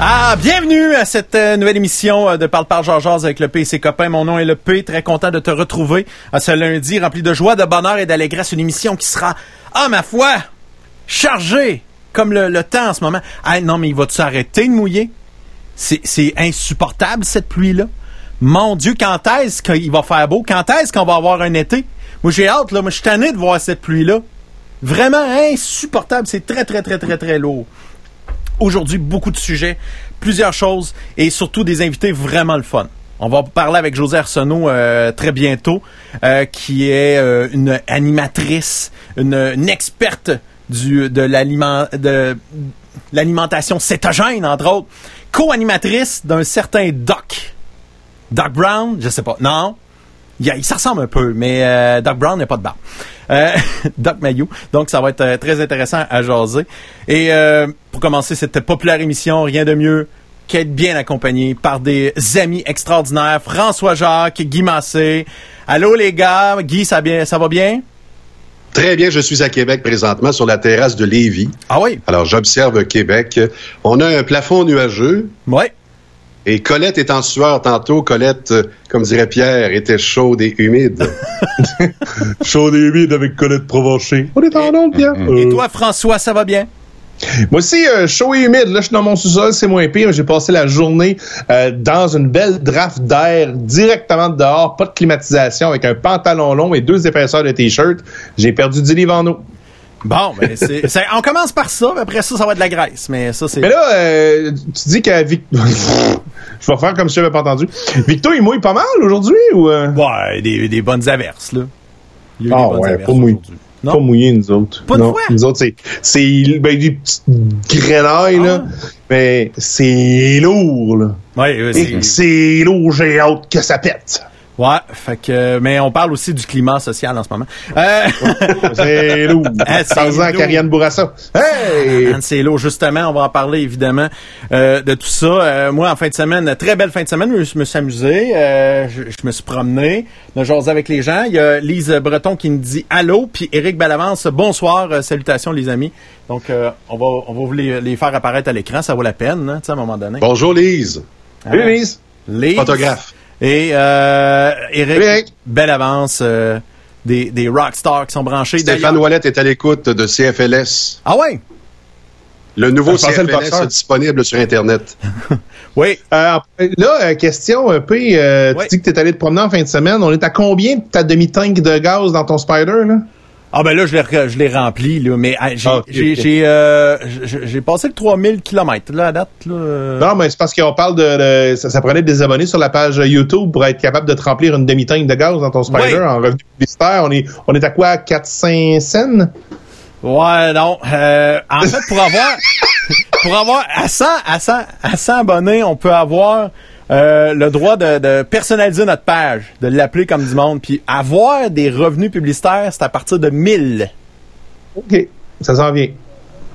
Ah, bienvenue à cette euh, nouvelle émission euh, de Parle Parle Georges avec le PC copain. Mon nom est le P. Très content de te retrouver à ce lundi rempli de joie, de bonheur et d'allégresse. Une émission qui sera, ah ma foi, chargée comme le, temps en ce moment. Ah non, mais il va-tu arrêter de mouiller? C'est insupportable cette pluie-là. Mon Dieu, quand est-ce qu'il va faire beau? Quand est-ce qu'on va avoir un été? Moi, j'ai hâte, là. Moi, je suis tanné de voir cette pluie-là. Vraiment insupportable. C'est très, très, très, très, très lourd. Aujourd'hui, beaucoup de sujets, plusieurs choses et surtout des invités vraiment le fun. On va parler avec José Arsenault euh, très bientôt, euh, qui est euh, une animatrice, une, experte du, de l'alimentation cétogène, entre autres. Co-animatrice d'un certain Doc. Doc Brown, je sais pas. Non, il, ça ressemble un peu, mais euh, Doc Brown n'a pas de barbe. Euh, Doc Mayou. Donc, ça va être euh, très intéressant à jaser. Et pour commencer cette populaire émission, rien de mieux qu'être bien accompagné par des amis extraordinaires. François Jacques, Guy Massé. Allô les gars, Guy, ça, bien, ça va bien? Très bien, je suis à Québec présentement sur la terrasse de Lévis. Ah oui? Alors j'observe Québec. On a un plafond nuageux. Oui. Et Colette est en sueur tantôt. Colette, euh, comme dirait Pierre, était chaude et humide. chaude et humide avec Colette Provencher. On est en onde, Pierre. Et toi, François, ça va bien? Moi aussi, euh, chaud et humide. Là, je suis dans mon sous-sol, c'est moins pire. J'ai passé la journée euh, dans une belle draft d'air directement dehors, pas de climatisation, avec un pantalon long et deux épaisseurs de t-shirt. J'ai perdu 10 livres en eau. Bon, mais c'est, on commence par ça, après ça, ça va être de la graisse. Mais ça, c'est. Mais là, euh, tu dis qu'à Victor. Je vais faire comme si je n'avais pas entendu. Victor, il mouille pas mal aujourd'hui ou. Euh? Ouais, des, des bonnes averses, là. Il y a eu ah, des bonnes ouais, averses pas mouiller. Non? Pas mouillé, nous autres. Pas de non. Nous autres, c'est, c'est ben, des petites grenailles, là. Ah. Mais c'est lourd, là. Ouais, c'est... c'est lourd, j'ai hâte que ça pète. Ouais, fait que, mais on parle aussi du climat social en ce moment. Euh... c'est lourd. Tarzan, Karianne Bourassa. Hey! C'est lourd, justement. On va en parler, évidemment, euh, de tout ça. Euh, moi, en fin de semaine, très belle fin de semaine, je me suis amusé. Euh, je, me suis promené. On a avec les gens. Il y a Lise Breton qui me dit allô, puis Éric Bellavance, bonsoir, euh, salutations les amis. Donc, on va on va vous les, faire apparaître à l'écran, ça vaut la peine, hein, à un moment donné. Bonjour Lise. Salut Lise. Lise. Photographe. Et euh, Eric, belle avance euh, des, des rockstars qui sont branchés. Stéphane Ouellette est à l'écoute de CFLS. Ah ouais? Le nouveau CFLS est disponible sur Internet. oui. Euh, là, euh, question un peu, tu dis que tu es allé te promener en fin de semaine. On est à combien de ta demi-tank de gaz dans ton Spider, là? Ah ben là, je l'ai, je l'ai rempli, là, mais ah, j'ai, ah, j'ai, euh, j'ai, passé le 3000 km, là, à date. Là. Non, mais c'est parce qu'on parle de... ça, prenait des abonnés sur la page YouTube pour être capable de te remplir une demi-tank de gaz dans ton Spider en revenu publicitaire. On est, on est à quoi? 400 cents? Ouais, non. Euh, en fait, pour avoir... pour avoir... À 100, à 100, à 100 abonnés, on peut avoir... Euh, le droit de, personnaliser notre page, de l'appeler comme du monde, puis avoir des revenus publicitaires, c'est à partir de 1000. OK, ça s'en vient.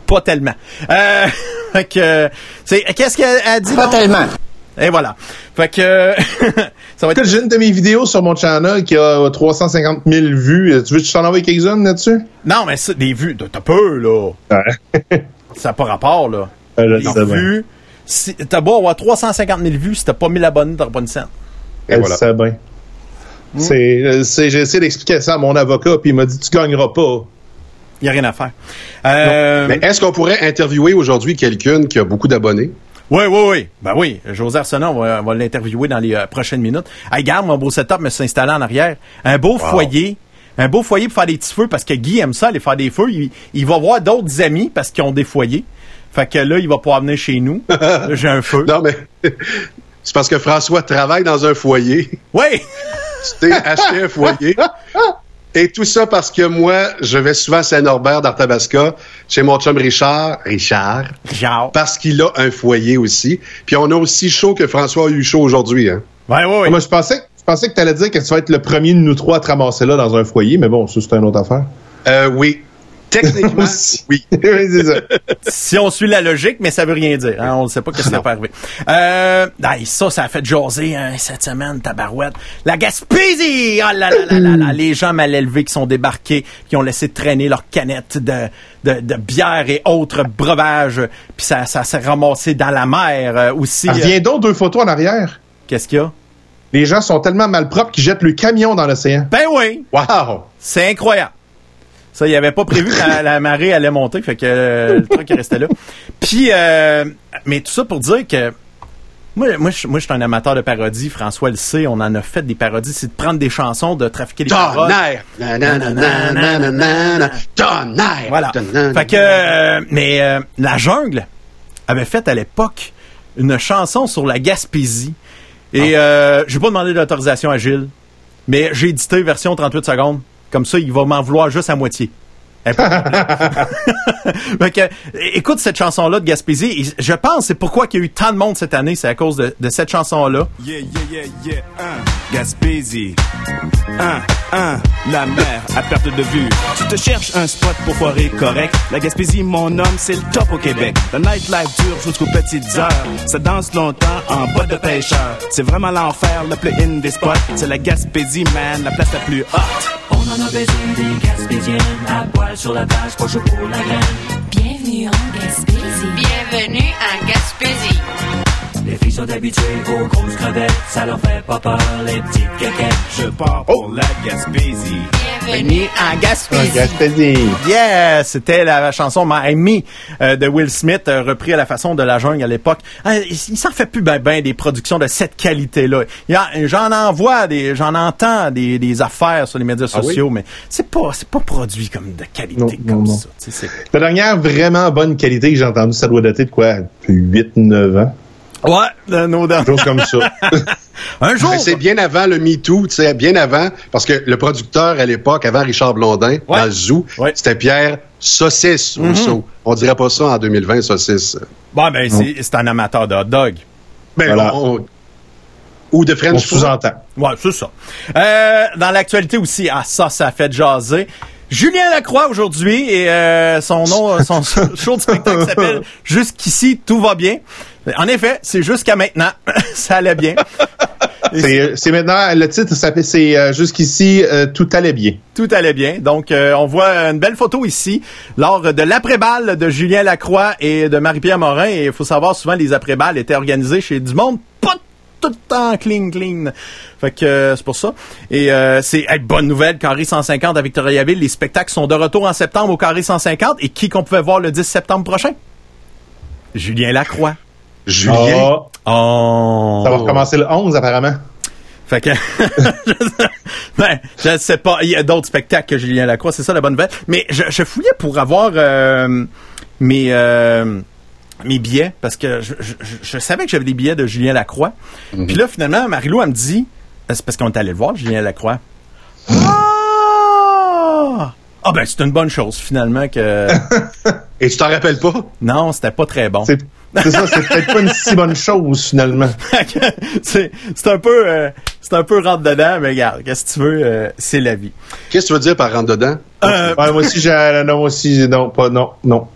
Pas tellement. Euh, fait que, c'est, qu'est-ce qu'elle a dit? Pas tellement. Et voilà. Fait que ça va être. J'ai une de mes vidéos sur mon channel qui a 350 000 vues. Tu veux que je t'en envoie quelques-unes là-dessus? Non, mais ça, des vues, t'as peu, là. ça n'a pas rapport, là. des vues, t'as beau avoir 350 000 vues, si t'as pas 1000 abonnés, t'auras pas une scène. Et voilà. C'est bien. Hmm. Euh, j'ai essayé d'expliquer ça à mon avocat, puis il m'a dit Tu gagneras pas. Il n'y a rien à faire. Euh... Mais est-ce qu'on pourrait interviewer aujourd'hui quelqu'un qui a beaucoup d'abonnés? Oui, oui, oui. Ben oui. José Arsenault, on va, va l'interviewer dans les euh, prochaines minutes. Hey, garde, mon beau setup me s'est installé en arrière. Un beau foyer. Un beau foyer pour faire des petits feux parce que Guy aime ça, aller faire des feux. Il, il va voir d'autres amis parce qu'ils ont des foyers. Fait que là, il va pouvoir venir chez nous. J'ai un feu. Non, mais c'est parce que François travaille dans un foyer. Oui! tu t'es acheté un foyer. Et tout ça parce que moi, je vais souvent à Saint-Norbert d'Arthabasca, chez mon chum Richard. Richard. Richard. Parce qu'il a un foyer aussi. Puis on a aussi chaud que François a eu chaud aujourd'hui. Hein. Ouais, ouais, ouais. Moi, je pensais, je pensais que tu allais dire que tu vas être le premier de nous trois à te ramasser là dans un foyer, mais bon, ça, c'est une autre affaire. Euh, oui. Techniquement, Aussi. oui. oui, c'est ça. si on suit la logique, mais ça veut rien dire. hein. On ne sait pas ce qui va arriver. Euh, ça, ça a fait jaser hein, cette semaine, tabarouette. La Gaspésie! Oh là là là là là. Les gens mal élevés qui sont débarqués, qui ont laissé traîner leurs canettes de, de, de bière et autres breuvages, puis ça, ça s'est ramassé dans la mer euh, aussi. Ah, Reviens donc deux photos en arrière. Qu'est-ce qu'il y a? Les gens sont tellement malpropres qu'ils jettent le camion dans l'océan. Ben oui! Wow! C'est incroyable. Ça, il avait pas prévu que la, la marée allait monter, fait que euh, le truc est resté là. Puis, euh, mais tout ça pour dire que moi, moi, je, moi, je suis un amateur de parodies. François le sait, on en a fait des parodies. C'est de prendre des chansons, de trafiquer des paroles. Tonnerre! Voilà. Fait que, euh, mais euh, la jungle avait fait à l'époque une chanson sur la Gaspésie. Et euh, j'ai pas demandé d'autorisation à Gilles, mais j'ai édité version 38 secondes. Comme ça, il va m'en vouloir juste à moitié. Que, écoute cette chanson-là de Gaspésie. Je pense c'est pourquoi il y a eu tant de monde cette année, c'est à cause de, de cette chanson-là. Yeah, yeah, yeah, yeah, un, Gaspésie. Un, un, la mer à perte de vue. Tu te cherches un spot pour foirer correct. La Gaspésie, mon homme, c'est le top au Québec. Le nightlife dure jusqu'aux petites heures. Ça danse longtemps en boîte de pêcheur. C'est vraiment l'enfer, le play-in des spots. C'est la Gaspésie, man, la place la plus hot. On en a baisé des Gaspésiennes à poil sur la plage, pas chaud pour la graine. Bienvenue en Gaspésie. Bienvenue en Gaspésie. Les filles sont habituées aux grosses crevettes, ça leur fait pas peur, les petites caquettes. Je pars pour la Gaspésie. Bienvenue en Un Gaspésie. Gaspésie. Yeah, c'était la chanson My Me euh, de Will Smith, euh, repris à la façon de la jungle à l'époque. Ah, il il s'en fait plus ben ben des productions de cette qualité-là. J'en envoie des, j'en entends des, des affaires sur les médias Ah oui? sociaux, mais c'est pas, c'est pas produit comme de qualité Non, comme non, non. ça. La dernière vraiment bonne qualité que j'ai entendue, ça doit dater de quoi? 8-9 ans? Ouais, no doubt. Comme ça. Un jour. C'est bien avant le MeToo, tu sais, bien avant, parce que le producteur à l'époque, avant Richard Blondin, Ouais. dans le Zoo, Ouais. c'était Pierre Saucisse Rousseau. On dirait pas ça en 2020, Saucisse. Bon, ben, c'est c'est un amateur de hot dog. Ben, Voilà. on- ou de French sous-entend. Ouais, c'est ça. Euh, dans l'actualité aussi, ah ça, ça fait jaser. Julien Lacroix aujourd'hui et euh, son nom, son show de spectacle s'appelle Jusqu'ici tout va bien. En effet, c'est jusqu'à maintenant, ça allait bien. Et C'est c'est maintenant, le titre, c'est euh, jusqu'ici, euh, tout allait bien. Tout allait bien. Donc, euh, on voit une belle photo ici lors de l'après-balle de Julien Lacroix et de Marie-Pierre Morin. Et il faut savoir, souvent, les après-balles étaient organisées chez du monde tout le temps clean, clean. Fait que euh, c'est pour ça. Et euh, c'est hey, bonne nouvelle, Carré 150 à Victoriaville. Les spectacles sont de retour en septembre au Carré 150. Et qui qu'on pouvait voir le 10 septembre prochain? Julien Lacroix. Julien? Ah, Oh! ça va recommencer le 11, apparemment. Fait que, je, ben, je sais pas. Il y a d'autres spectacles que Julien Lacroix, c'est ça la bonne nouvelle. Mais je, je fouillais pour avoir euh, mes euh, mes billets parce que je, je- je- je savais que j'avais des billets de Julien Lacroix. Puis là, finalement, Marilou, elle me dit, c'est parce qu'on est allé le voir, Julien Lacroix. Ah! Ah ben, c'est une bonne chose finalement que Et tu t'en rappelles pas? non, c'était pas très bon. C'est ça, c'est peut-être pas une si bonne chose, finalement. c'est c'est un peu euh, c'est un peu rentre dedans, mais regarde, qu'est-ce que tu veux, euh, c'est la vie. Qu'est-ce que tu veux dire par rentre dedans? Euh, Ouais, moi aussi, j'ai, non, moi aussi, non, pas, non, non.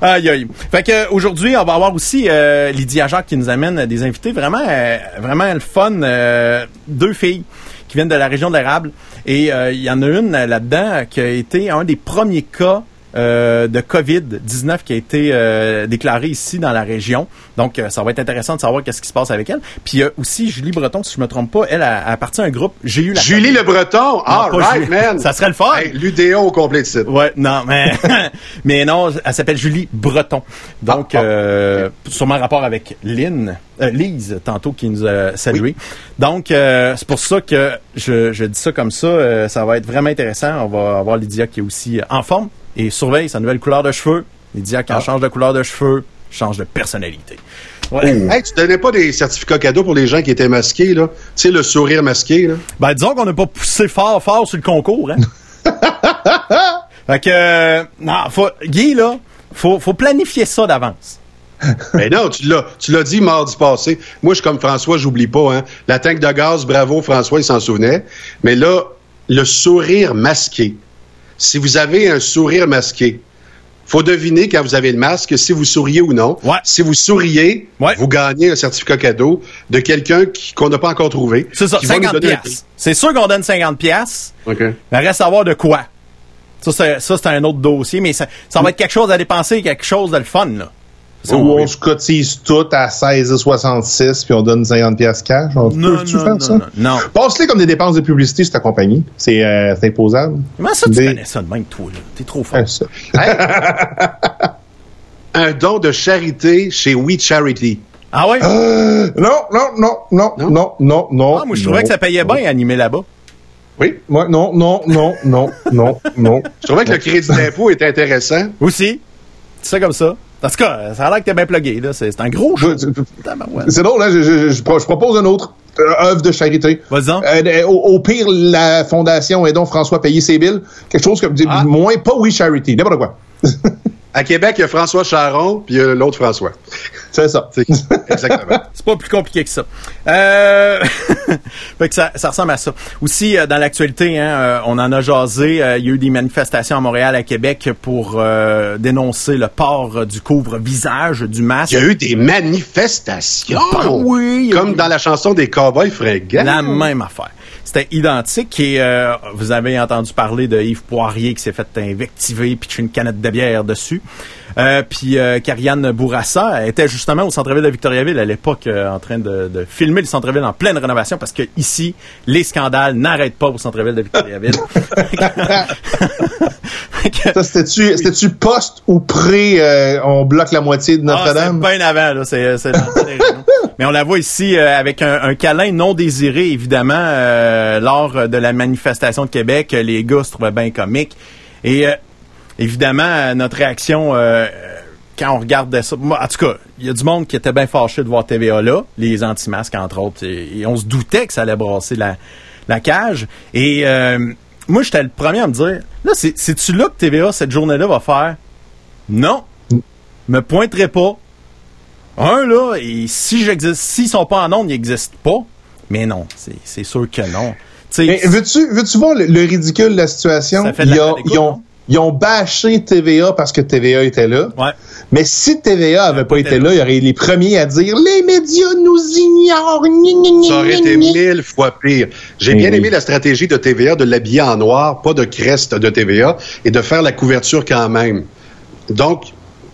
Aïe. Fait que aujourd'hui, on va avoir aussi euh, Lydia Jacques qui nous amène des invités vraiment euh, vraiment le fun. euh, deux filles qui viennent de la région de l'érable et euh, il y en a une là-dedans qui a été un des premiers cas euh, de COVID-19 qui a été euh, déclaré ici dans la région. Donc, euh, ça va être intéressant de savoir qu'est-ce qui se passe avec elle. Puis, il y a aussi Julie Breton, si je me trompe pas, elle appartient à un groupe. J'ai eu la Julie Le Breton? Ah, right, Julie. man! Ça serait le fun. Hey, L'UDO au complet de site. Ouais, non, mais mais non, elle s'appelle Julie Breton. Donc, Ah, ah. euh, sûrement rapport avec Lynn, euh, Lise, tantôt qui nous a salué. Donc, euh, c'est pour ça que je, je dis ça comme ça. euh, ça va être vraiment intéressant. On va avoir Lydia qui est aussi euh, en forme et surveille sa nouvelle couleur de cheveux. Lydia, quand Ah. change de couleur de cheveux, change de personnalité. Ouais. Hey, tu donnais pas des certificats cadeaux pour les gens qui étaient masqués, là? Tu sais, le sourire masqué, là? Ben, disons qu'on n'a pas poussé fort, fort sur le concours, hein. fait que, euh, non, faut, Guy, là, faut, faut planifier ça d'avance. Mais non, tu l'as, tu l'as dit mardi passé. Moi, je suis comme François, j'oublie pas, hein. La tank de gaz, bravo, François, il s'en souvenait. Mais là, le sourire masqué. Si vous avez un sourire masqué, faut deviner quand vous avez le masque si vous souriez ou non. Ouais. Si vous souriez, Ouais. vous gagnez un certificat cadeau de quelqu'un qu'on n'a pas encore trouvé. C'est ça, qui va nous 50 donner un piastres. C'est sûr qu'on donne 50 piastres. prix. OK. Mais reste à savoir de quoi. Ça, c'est, ça, c'est un autre dossier, mais ça, ça va être quelque chose à dépenser, quelque chose de le fun, là. Où on se cotise tout à 16,66 puis on donne 50 pièces cash. On Non, non, faire non, ça? non, non. Passe-les comme des dépenses de publicité sur ta compagnie. C'est euh, imposable. Comment ça, tu Des- connais ça de même, toi? T'es trop fort. Ouais, ça. Un don de charité chez We Charity. Ah ouais? Euh, non, non, non, non, Non? non, non, non. Ah, moi, je trouvais que ça payait bien animer là-bas. Oui. Ouais, non, non, non, non, non, non. Je trouvais que le crédit d'impôt était intéressant. Aussi. C'est ça comme ça. En tout cas, ça a l'air que t'es bien plugué, là. C'est, un gros. Tabarouette. C'est drôle, là, je, je- je pro- je propose une autre œuvre de charité. Vas-y. Euh, au, au pire, la fondation Aidons François payer ses billes. Quelque chose comme Ah. moins pas We Charity, n'importe quoi. À Québec, il y a François Charon, puis il y a l'autre François. C'est ça. C'est- Exactement. C'est pas plus compliqué que ça. Euh... fait que ça, ça ressemble à ça. Aussi, euh, dans l'actualité, hein, euh, on en a jasé. euh, Il y a eu des manifestations à Montréal, à Québec, pour euh, dénoncer le port euh, du couvre-visage, du masque. Il y a eu des manifestations. Ben oui, Comme eu- dans la chanson des Cowboys fringants. La même affaire. C'était identique et euh, vous avez entendu parler de Yves Poirier qui s'est fait invectiver puis une canette de bière dessus. Euh, puis euh, Karianne Bourassa était justement au centre-ville de Victoriaville à l'époque euh, en train de, de filmer le centre-ville en pleine rénovation parce que ici les scandales n'arrêtent pas au centre-ville de Victoriaville. Ça, c'était-tu, c'était-tu post ou pré, euh, on bloque la moitié de Ah, Notre-Dame? c'est bien avant, là. C'est, c'est Mais on la voit ici euh, avec un, un câlin non désiré, évidemment, euh, lors de la manifestation de Québec. Les gars se trouvaient bien comiques. Et euh, évidemment, notre réaction euh, quand on regardait ça, moi, en tout cas, il y a du monde qui était bien fâché de voir TVA là, les anti-masques entre autres, et, et on se doutait que ça allait brasser la, la cage. Et euh, moi, j'étais le premier à me dire, là, c'est, c'est-tu là que TVA cette journée-là va faire? Non, me pointerai pas. Un, là, et si j'existe, s'ils sont pas en onde, ils n'existent pas. Mais non, c'est, c'est sûr que non. Tu veux-tu, veux-tu voir le, le ridicule de la situation? Ça fait de Ils la ont, peine d'écoute, ils ont, non? ils ont bâché TVA parce que TVA était là. ouais. Mais si TVA avait pas été là. il y aurait les premiers à dire les médias nous ignorent. Ça aurait été mille fois pire. J'ai Oui, bien oui. aimé la stratégie de TVA de l'habiller en noir, pas de crest de TVA, et de faire la couverture quand même. Donc,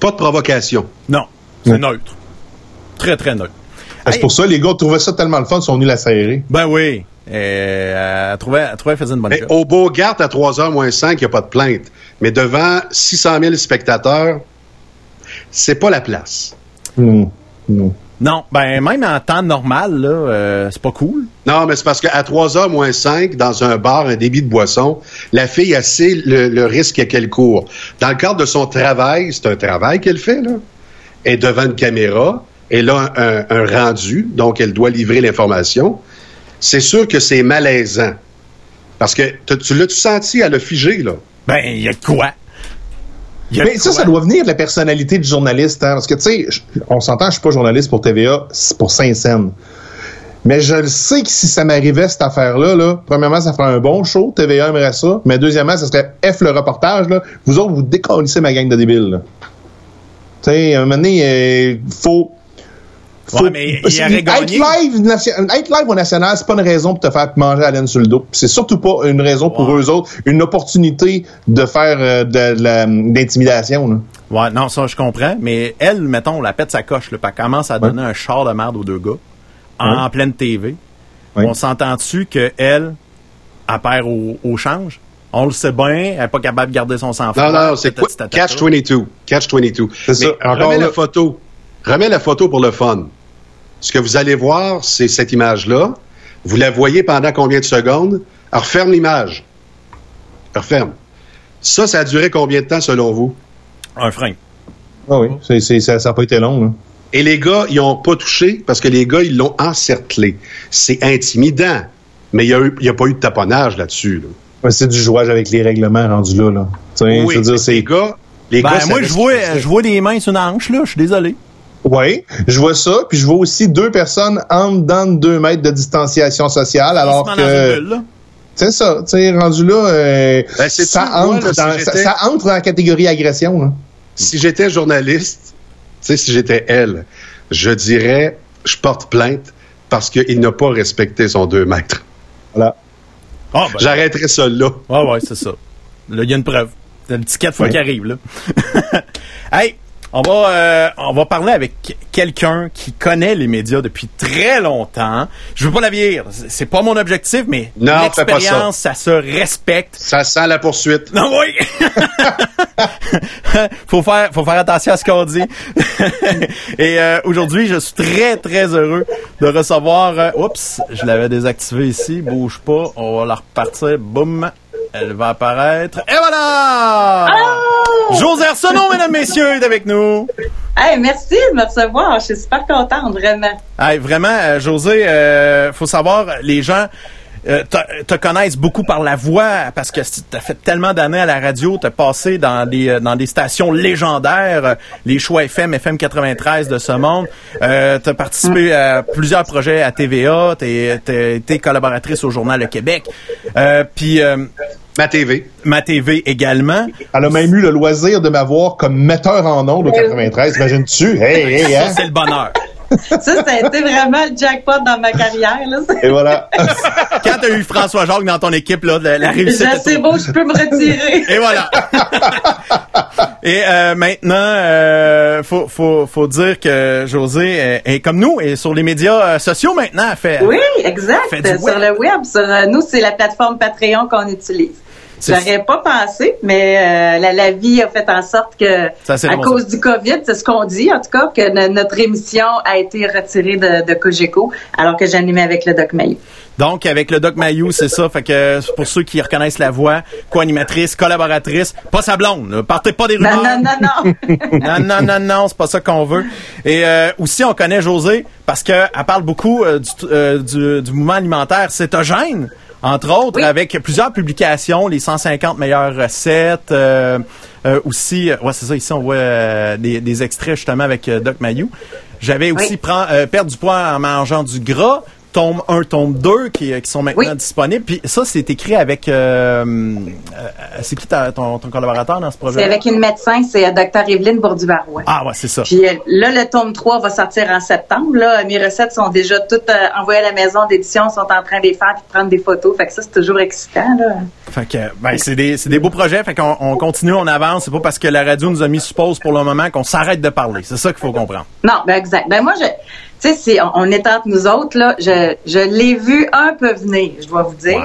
pas de provocation. Non, c'est neutre. Très, très neutre. C'est Hey, pour ça les gars trouvaient ça tellement le fun, ils sont venus la serrer. Ben oui. Euh, elle, trouvait, elle trouvait faisait une bonne Mais job. au Beaugard, à 3h moins 5, il n'y a pas de plainte. Mais devant 600 000 spectateurs, c'est pas la place. Hmm. Hmm. Non, ben même en temps normal, là, euh, c'est pas cool. Non, mais c'est parce qu'à 3h moins 5, dans un bar, un débit de boisson, la fille a sait le, le risque qu'elle court. Dans le cadre de son travail, c'est un travail qu'elle fait, là. Elle est devant une caméra, elle a un, un rendu, donc elle doit livrer l'information. C'est sûr que c'est malaisant. Parce que tu l'as-tu senti à le figer, là? Ben, il y a quoi? Il y a Mais de ça, quoi? ça doit venir de la personnalité du journaliste, hein, parce que tu sais, on s'entend, je suis pas journaliste pour TVA, c'est pour Saint-Saëns. Mais je le sais que si ça m'arrivait cette affaire-là, là, premièrement, ça ferait un bon show, TVA aimerait ça, mais deuxièmement, ça serait F le reportage, là. Vous autres, vous décollissez ma gang de débiles, là. Tu sais, à un moment donné, euh, faut. Faut Ouais, mais il aurait être, live, nation- être live au national, c'est pas une raison pour te faire manger la laine sur le dos. C'est surtout pas une raison pour eux autres, une opportunité de faire euh, de, là. Ouais, non, ça, je comprends. Mais elle, mettons, on la pète sa coche, là, elle commence à donner un char de merde aux deux gars, en, Ouais. pleine TV. Ouais. On s'entend-tu qu'elle, elle perd au, au change? On le sait bien, elle n'est pas capable de garder son sang-froid. Non, non, c'est quoi? tatati, tatata. Catch 22. Catch 22. C'est ça. Mais Encore remets là. la photo. Remets la photo pour le fun. Ce que vous allez voir, c'est cette image-là. Vous la voyez pendant combien de secondes? Alors, referme l'image. Referme. Ça, ça a duré combien de temps selon vous? Un frein. Ah oui, ça n'a pas été long. Là. Et les gars, ils ont pas touché parce que les gars, ils l'ont encerclé. C'est intimidant. Mais il n'y a, pas eu de taponnage là-dessus. là. Ouais, c'est du jouage avec les règlements rendus là. là. Veux dire, les c'est... gars, les Ben, gars, moi, je vois, je vois des mains sur une hanche, là. Je suis désolé. Oui, je vois ça, puis je vois aussi deux personnes en dedans de deux mètres de distanciation sociale, alors que... C'est ça, tu sais, rendu là, euh, Ben, c'est ça, moi, entre si dans, ça, entre dans la catégorie agression. Là. Si j'étais journaliste, tu sais, si j'étais elle, je dirais, je porte plainte parce qu'il n'a pas respecté son 2 mètres. Voilà. Ah, ben, J'arrêterais ça là. ouais, ouais, c'est ça. Là, il y a une preuve. C'est une petite quatre fois qui arrive, là. hey, on va, euh, on va parler avec quelqu'un qui connaît les médias depuis très longtemps. Je veux pas la vieillir. C'est- pas mon objectif, mais pas ça. l'expérience, ça. se respecte. Ça sent la poursuite. Non, oui! faut faire, faut faire attention à ce qu'on dit. Et euh, aujourd'hui, je suis très, très heureux de recevoir... euh, oups, je l'avais désactivé ici. Bouge pas. On va la repartir. Boum. Elle va apparaître. Et voilà! José Arsenault, mesdames, messieurs, est avec nous. Hey, merci de me recevoir. Je suis super contente, vraiment. Hey, vraiment, euh, José, euh, faut savoir, les gens euh, te, te connaissent beaucoup par la voix parce que tu as fait tellement d'années à la radio, tu as passé dans des, euh, dans des stations légendaires, euh, les choix FM, FM 93 de ce monde. Euh, tu as participé à plusieurs projets à TVA, tu as été collaboratrice au Journal Le Québec. Euh, Puis euh, Ma TV. ma TV également. Elle a même eu le loisir de m'avoir comme metteur en ondes au 93. Imagines-tu? Hey, hey, hein? Ça, c'est le bonheur. Ça, ça a été vraiment le jackpot dans ma carrière. Là. Et voilà. Quand tu as eu François Jacques dans ton équipe, là, la, la Je réussite. est c'est beau, je peux me retirer. Et voilà. Et euh, maintenant, euh, faut, faut, faut dire que José est, est comme nous et sur les médias euh, sociaux maintenant. Fait, Oui, exact. Fait Sur web. le web, sur euh, nous, c'est la plateforme Patreon qu'on utilise. C'est- J'aurais pas pensé, mais euh, la, la vie a fait en sorte que, Ça, c'est à bon, cause du COVID, c'est ce qu'on dit, en tout cas, que no- notre émission a été retirée de, de Cogeco, alors que j'animais avec le Doc Maillot. Donc, avec le Doc Mayou, c'est ça. Fait que pour ceux qui reconnaissent la voix, co-animatrice, collaboratrice, pas sa blonde. là. Partez pas des Non, rumeurs. non, non, non. non, non, non, non, c'est pas ça qu'on veut. Et euh, aussi, on connaît José parce qu'elle parle beaucoup euh, du, euh, du, du mouvement alimentaire cétogène, entre autres, Oui. avec plusieurs publications, les 150 meilleures recettes. euh, euh, aussi, euh, ouais, c'est ça, ici, on voit euh, des, des extraits justement avec euh, Doc Mayou. J'avais aussi Oui. prend, euh, perdre du poids en mangeant du gras. Tome 1, tome 2 qui, qui sont maintenant Oui. disponibles. Puis ça, c'est écrit avec... euh, euh, c'est qui ta- ton, ton collaborateur dans ce projet C'est avec une médecin, c'est euh, Dr. Evelyne Bourdubarois. Ah ouais, c'est ça. Puis euh, là, le tome 3 va sortir en septembre. Là, mes recettes sont déjà toutes euh, envoyées à la maison d'édition, sont en train de les faire puis de prendre des photos. Fait que ça, c'est toujours excitant. Là. Fait que, ben, c'est des, c'est des beaux projets. Fait qu'on on continue, on avance. C'est pas parce que la radio nous a mis sur pause pour le moment qu'on s'arrête de parler. C'est ça qu'il faut comprendre. Non, ben exact. Ben moi, je, sais, c'est- on, on est entre nous autres là. Je, je l'ai vu un peu venir, je dois vous dire.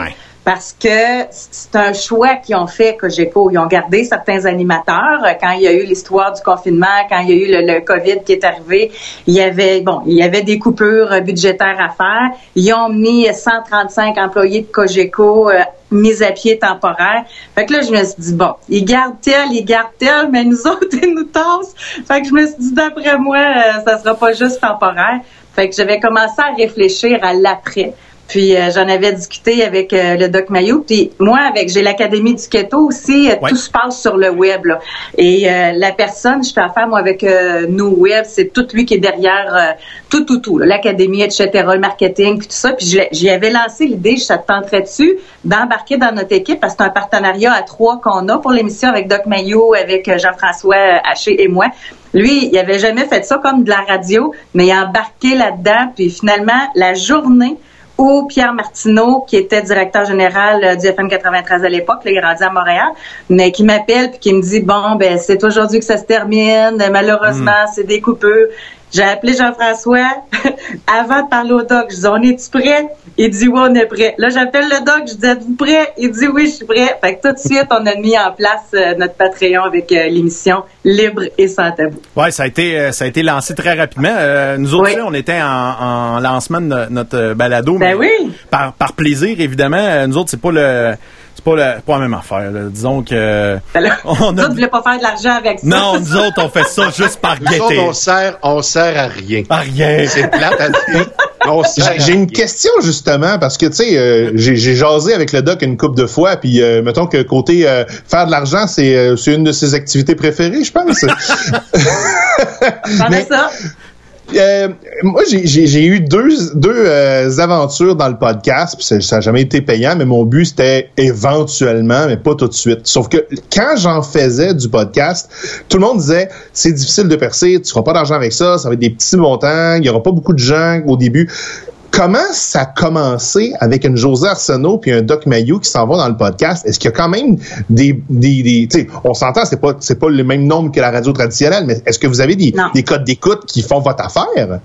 Parce que c'est un choix qu'ils ont fait, Cogeco. Ils ont gardé certains animateurs. Quand il y a eu l'histoire du confinement, quand il y a eu le, le COVID qui est arrivé, il y avait, bon, il y avait des coupures budgétaires à faire. Ils ont mis 135 employés de Cogeco euh, mis à pied temporaire. Fait que là, je me suis dit, bon, ils gardent tel, ils gardent tel, mais nous autres, ils nous tassent. Fait que je me suis dit, d'après moi, euh, ça sera pas juste temporaire. Fait que j'avais commencé à réfléchir à l'après. Puis euh, j'en avais discuté avec euh, le Doc Maillot. Puis moi, avec j'ai l'Académie du Keto aussi, euh, Ouais. tout se passe sur le web. Là. Et euh, la personne, je fais affaire moi avec euh, No Web, c'est tout lui qui est derrière euh, tout, tout, tout. L'Académie, etc., le marketing, puis tout ça. Puis j'y avais lancé l'idée, je ça te tenterait dessus, d'embarquer dans notre équipe parce que c'est un partenariat à trois qu'on a pour l'émission avec Doc Maillot, avec Jean-François Haché et moi. Lui, il avait jamais fait ça comme de la radio, mais il a embarqué là-dedans. Puis finalement, la journée où Pierre Martineau, qui était directeur général euh, du FM 93 à l'époque, il est rendu à Montréal, mais qui m'appelle puis qui me dit bon ben c'est aujourd'hui que ça se termine, malheureusement c'est des. J'ai appelé Jean-François avant de parler au doc. Je dis on est-tu prêt? Il dit oui, on est prêt. Là, j'appelle le doc, je dis êtes-vous prêt? Il dit oui, je suis prêt. Fait que tout de suite, on a mis en place euh, notre Patreon avec euh, l'émission Libre et sans tabou. Ouais, ça a été, euh, ça a été lancé très rapidement. Nous autres, Oui. là, on était en, en lancement de no- notre balado. Ben mais oui. Par, par plaisir, évidemment. Nous autres, c'est pas le, c'est pas le, pas la même affaire. là. Disons que Ben là, on autres, voulait pas faire de l'argent avec ça. non, nous autres, on fait ça juste par Nous autres, gaieté. on sert, on sert à rien. Ah, rien. C'est plate à dire. J'ai à une question justement parce que tu sais euh, j'ai j'ai jasé avec le doc une couple de fois puis euh, mettons que côté euh, faire de l'argent c'est euh, c'est une de ses activités préférées je pense. Mais- ça? Euh, moi, j'ai- eu deux, deux euh, aventures dans le podcast, ça- n'a jamais été payant, mais mon but, c'était éventuellement, mais pas tout de suite. Sauf que quand j'en faisais du podcast, tout le monde disait, c'est difficile de percer, tu feras pas d'argent avec ça, ça va être des petits montants, il y aura pas beaucoup de gens au début. Comment ça a commencé avec une José Arsenault puis un Doc Mayou qui s'en va dans le podcast? Est-ce qu'il y a quand même des, des, des tu sais, on s'entend, c'est pas, c'est pas le même nombre que la radio traditionnelle, mais est-ce que vous avez des, Non. des codes d'écoute qui font votre affaire?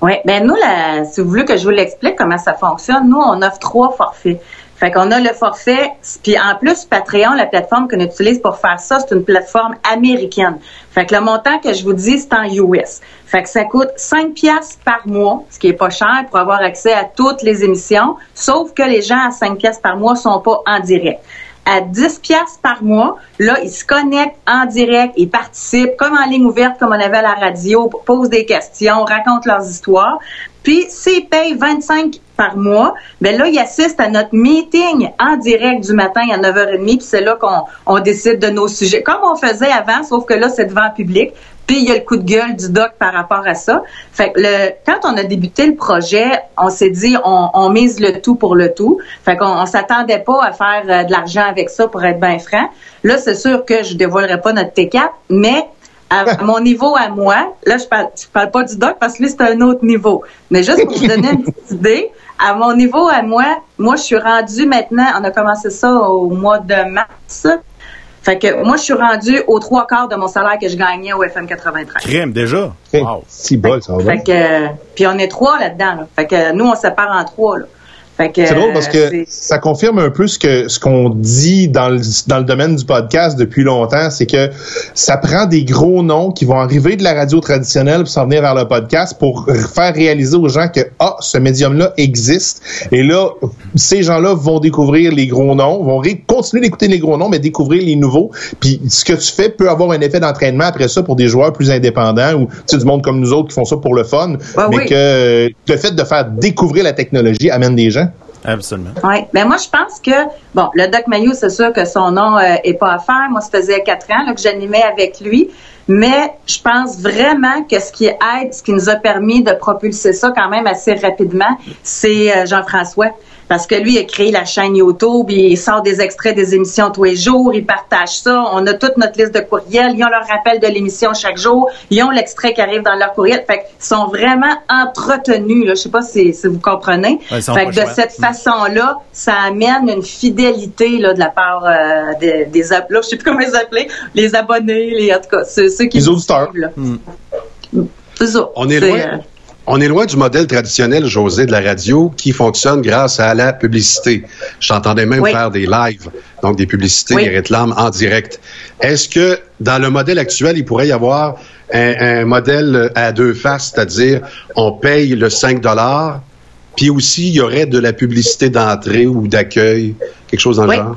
Oui, ben nous, là, si vous voulez que je vous l'explique comment ça fonctionne, nous, on offre trois forfaits. Fait qu'on a le forfait, puis en plus, Patreon, la plateforme qu'on utilise pour faire ça, c'est une plateforme américaine. Fait que le montant que je vous dis, c'est en US. Fait que ça coûte 5 piastres par mois, ce qui est pas cher pour avoir accès à toutes les émissions, sauf que les gens à 5 piastres par mois sont pas en direct à 10 pièces par mois. Là, ils se connectent en direct, ils participent comme en ligne ouverte, comme on avait à la radio, posent des questions, racontent leurs histoires. Puis, s'ils payent 25 par mois, ben là, ils assistent à notre meeting en direct du matin à 9h30, puis c'est là qu'on on décide de nos sujets, comme on faisait avant, sauf que là, c'est devant le public. Puis il y a le coup de gueule du doc par rapport à ça. Fait que le, quand on a débuté le projet, on s'est dit on, on mise le tout pour le tout. Fait qu'on on s'attendait pas à faire euh, de l'argent avec ça pour être bien franc. Là, c'est sûr que je dévoilerai pas notre T4, mais à mon niveau à moi, là je parle, je parle pas du doc parce que lui c'est un autre niveau. Mais juste pour vous donner une petite idée, à mon niveau à moi, moi je suis rendue maintenant, on a commencé ça au mois de mars. Fait que moi je suis rendue aux trois quarts de mon salaire que je gagnais au FM 93. Crème, déjà? Wow. Si bol, ça va bien. Fait que, euh, puis on est trois là-dedans. Là. Fait que nous, on se sépare en trois. Là. C'est drôle parce que ça confirme un peu ce que ce qu'on dit dans le, dans le domaine du podcast depuis longtemps, c'est que ça prend des gros noms qui vont arriver de la radio traditionnelle pour s'en venir vers le podcast pour faire réaliser aux gens que ah ce médium-là existe et là ces gens-là vont découvrir les gros noms, vont continuer d'écouter les gros noms mais découvrir les nouveaux. Puis ce que tu fais peut avoir un effet d'entraînement après ça pour des joueurs plus indépendants ou tu sais du monde comme nous autres qui font ça pour le fun, Ouais, mais oui. que le fait de faire découvrir la technologie amène des gens. Absolument. Ouais. Ben moi, je pense que bon, le Doc Mayou, c'est sûr que son nom euh, est pas à faire. Moi, ça faisait quatre ans que j'animais avec lui, mais je pense vraiment que ce qui aide, ce qui nous a permis de propulser ça quand même assez rapidement, c'est euh, Jean-François. Parce que lui il a créé la chaîne YouTube, il sort des extraits des émissions tous les jours, il partage ça. On a toute notre liste de courriels, ils ont leur rappel de l'émission chaque jour, ils ont l'extrait qui arrive dans leur courriel. Fait qu'ils sont vraiment entretenus. Là. Je sais pas si, si vous comprenez. Ouais, ils fait que de cette façon-là, ça amène une fidélité là, de la part euh, des, des ab- là, je sais plus comment les appeler, les abonnés, les en tout cas ceux, ceux qui Les auditeurs. là. C'est ça. On est C'est, loin. euh, On est loin du modèle traditionnel, José, de la radio qui fonctionne grâce à la publicité. J'entendais même Oui. faire des lives, donc des publicités, Oui. des réclames en direct. Est-ce que dans le modèle actuel, il pourrait y avoir un, un modèle à deux faces, c'est-à-dire on paye le 5 puis aussi il y aurait de la publicité d'entrée ou d'accueil, quelque chose dans Oui. le genre?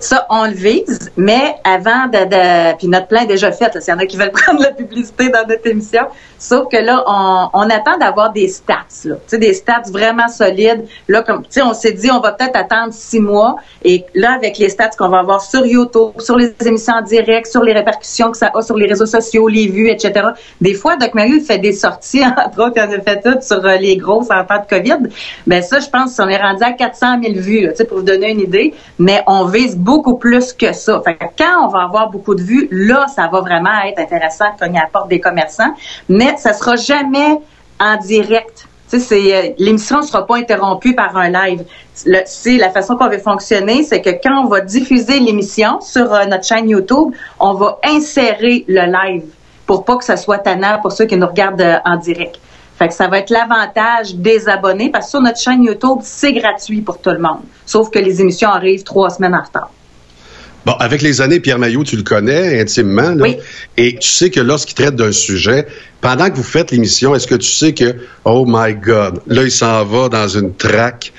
Ça, on le vise, mais avant de, puis notre plan est déjà fait. S'il y en a qui veulent prendre la publicité dans notre émission, sauf que là, on, on attend d'avoir des stats, là, des stats vraiment solides. Là, comme, on s'est dit, on va peut-être attendre six mois, et là, avec les stats qu'on va avoir sur YouTube, sur les émissions en direct, sur les répercussions que ça a sur les réseaux sociaux, les vues, etc. Des fois, Doc Mario fait des sorties, entre autres, il a fait toutes sur euh, les grosses en de COVID. Ben ça, je pense qu'on est rendu à 400 000 vues, là, pour vous donner une idée. Mais on vise beaucoup plus que ça. Fait que quand on va avoir beaucoup de vues, là, ça va vraiment être intéressant de cogner à la porte des commerçants. Mais ça sera jamais en direct. Euh, l'émission ne sera pas interrompue par un live. C'est la façon qu'on va fonctionner, c'est que quand on va diffuser l'émission sur euh, notre chaîne YouTube, on va insérer le live pour pas que ça soit tannant pour ceux qui nous regardent euh, en direct. Fait que ça va être l'avantage des abonnés parce que sur notre chaîne YouTube, c'est gratuit pour tout le monde. Sauf que les émissions arrivent trois semaines en retard. Bon, avec les années, Pierre Maillot, tu le connais intimement, là, Oui. et tu sais que lorsqu'il traite d'un sujet, pendant que vous faites l'émission, est-ce que tu sais que, oh my God, là, il s'en va dans une traque,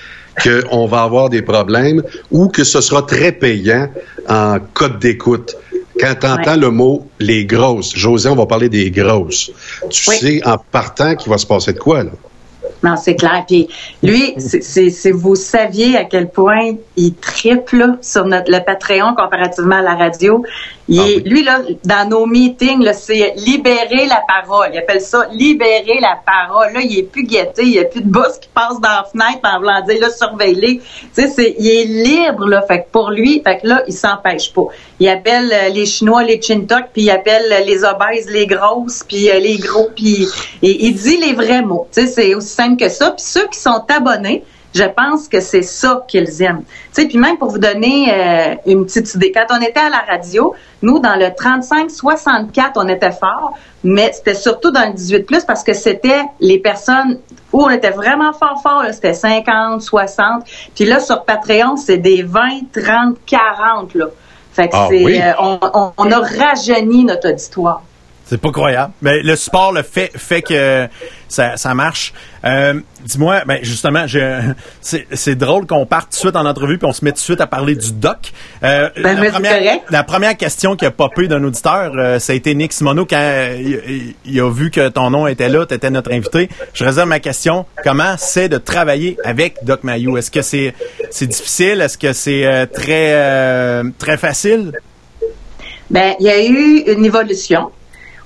qu'on va avoir des problèmes, ou que ce sera très payant en code d'écoute? Quand tu entends Ouais. le mot les grosses, José, on va parler des grosses. Tu Oui. sais en partant qu'il va se passer de quoi, là? Non, c'est clair. Puis lui, c'est- vous saviez à quel point il triple sur notre, le Patreon comparativement à la radio. Il Ah oui. Lui, là, dans nos meetings, là, c'est libérer la parole. Il appelle ça libérer la parole. Là, il est plus guetté, il n'y a plus de boss qui passe dans la fenêtre en voulant dire, là, surveillez. Tu sais, c'est, il est libre, là. Fait que pour lui, fait que là, il s'empêche pas. Il appelle euh, les Chinois les chintok, puis il appelle euh, les obèses les grosses, puis euh, les gros, puis il dit les vrais mots. Tu sais, c'est aussi simple que ça. Puis ceux qui sont abonnés, je pense que c'est ça qu'ils aiment. Tu sais, puis même pour vous donner euh, une petite idée, quand on était à la radio, nous, dans le 35-64, on était fort, mais c'était surtout dans le 18 parce que c'était les personnes où on était vraiment fort fort, c'était 50, 60. Puis là, sur Patreon, c'est des 20, 30, 40, là. Fait que Ah c'est, oui? euh, on, on- on a rajeuni notre auditoire. C'est pas croyable. Mais le sport le fait fait que ça, ça marche. Euh, Dis-moi, ben justement, c'est drôle qu'on parte tout de suite en entrevue puis on se met tout de suite à parler du doc. Euh, Ben, la, première, correct. la première question qui a popé d'un auditeur, euh, ça a été Nick Simoneau quand il, il a vu que ton nom était là, tu étais notre invité. Je réserve ma question. Comment c'est de travailler avec Doc Mayou? Est-ce que c'est c'est difficile? Est-ce que c'est euh, très euh, très facile? Ben, il y a eu une évolution.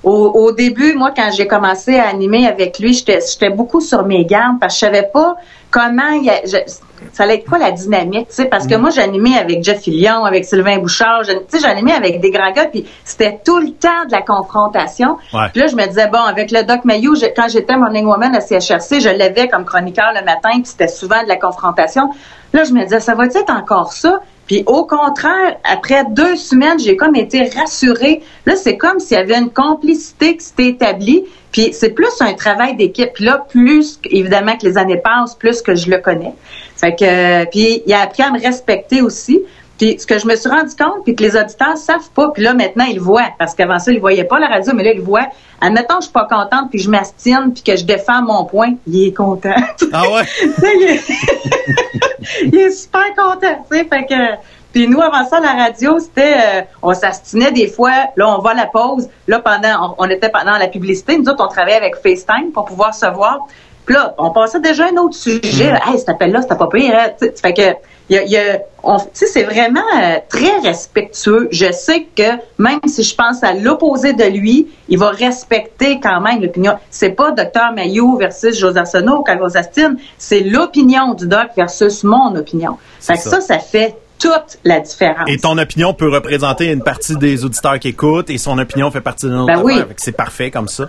Au, au début, moi, quand j'ai commencé à animer avec lui, j'étais beaucoup sur mes gardes parce que je savais pas comment il y a- je- ça allait être quoi la dynamique, tu sais, parce que moi, j'animais avec Jeff Fillion, avec Sylvain Bouchard, tu sais, j'animais avec des grands gars, puis c'était tout le temps de la confrontation. Ouais. Puis là, je me disais, bon, avec le Doc Mayou, je- quand j'étais Morning Woman à CHRC, je l'avais comme chroniqueur le matin, puis c'était souvent de la confrontation. Là, je me disais, ça va être encore ça? Puis au contraire, après deux semaines, j'ai comme été rassurée. Là, c'est comme s'il y avait une complicité qui s'était établie. Puis c'est plus un travail d'équipe. Puis là, plus évidemment que les années passent, plus que je le connais. Fait que puis il a appris à me respecter aussi. Puis ce que je me suis rendu compte, puis que les auditeurs savent pas, puis là maintenant ils le voient, parce qu'avant ça ils voyaient pas la radio, mais là ils voient. Admettons je suis pas contente, puis je m'astine, puis que je défends mon point, il est content. Ah ouais? Il, est... super content, tu sais, fait que puis nous avant ça la radio, c'était euh, on s'astinait des fois, là on va à la pause, là pendant on, on était pendant la publicité, nous autres on travaillait avec FaceTime pour pouvoir se voir. Puis là, on passait déjà à un autre sujet. Là, hey, cet appel-là, c'était pas pire. hein. Fait que, il y a, a- c'est vraiment euh, très respectueux. Je sais que même si je pense à l'opposé de lui, il va respecter quand même l'opinion. C'est pas Dr Maillot versus José Arsenault ou Carlos Astine, c'est l'opinion du doc versus mon opinion. Fait que ça. ça, ça fait toute la différence. Et ton opinion peut représenter une partie des auditeurs qui écoutent et son opinion fait partie de notre Ben oui. C'est parfait comme ça.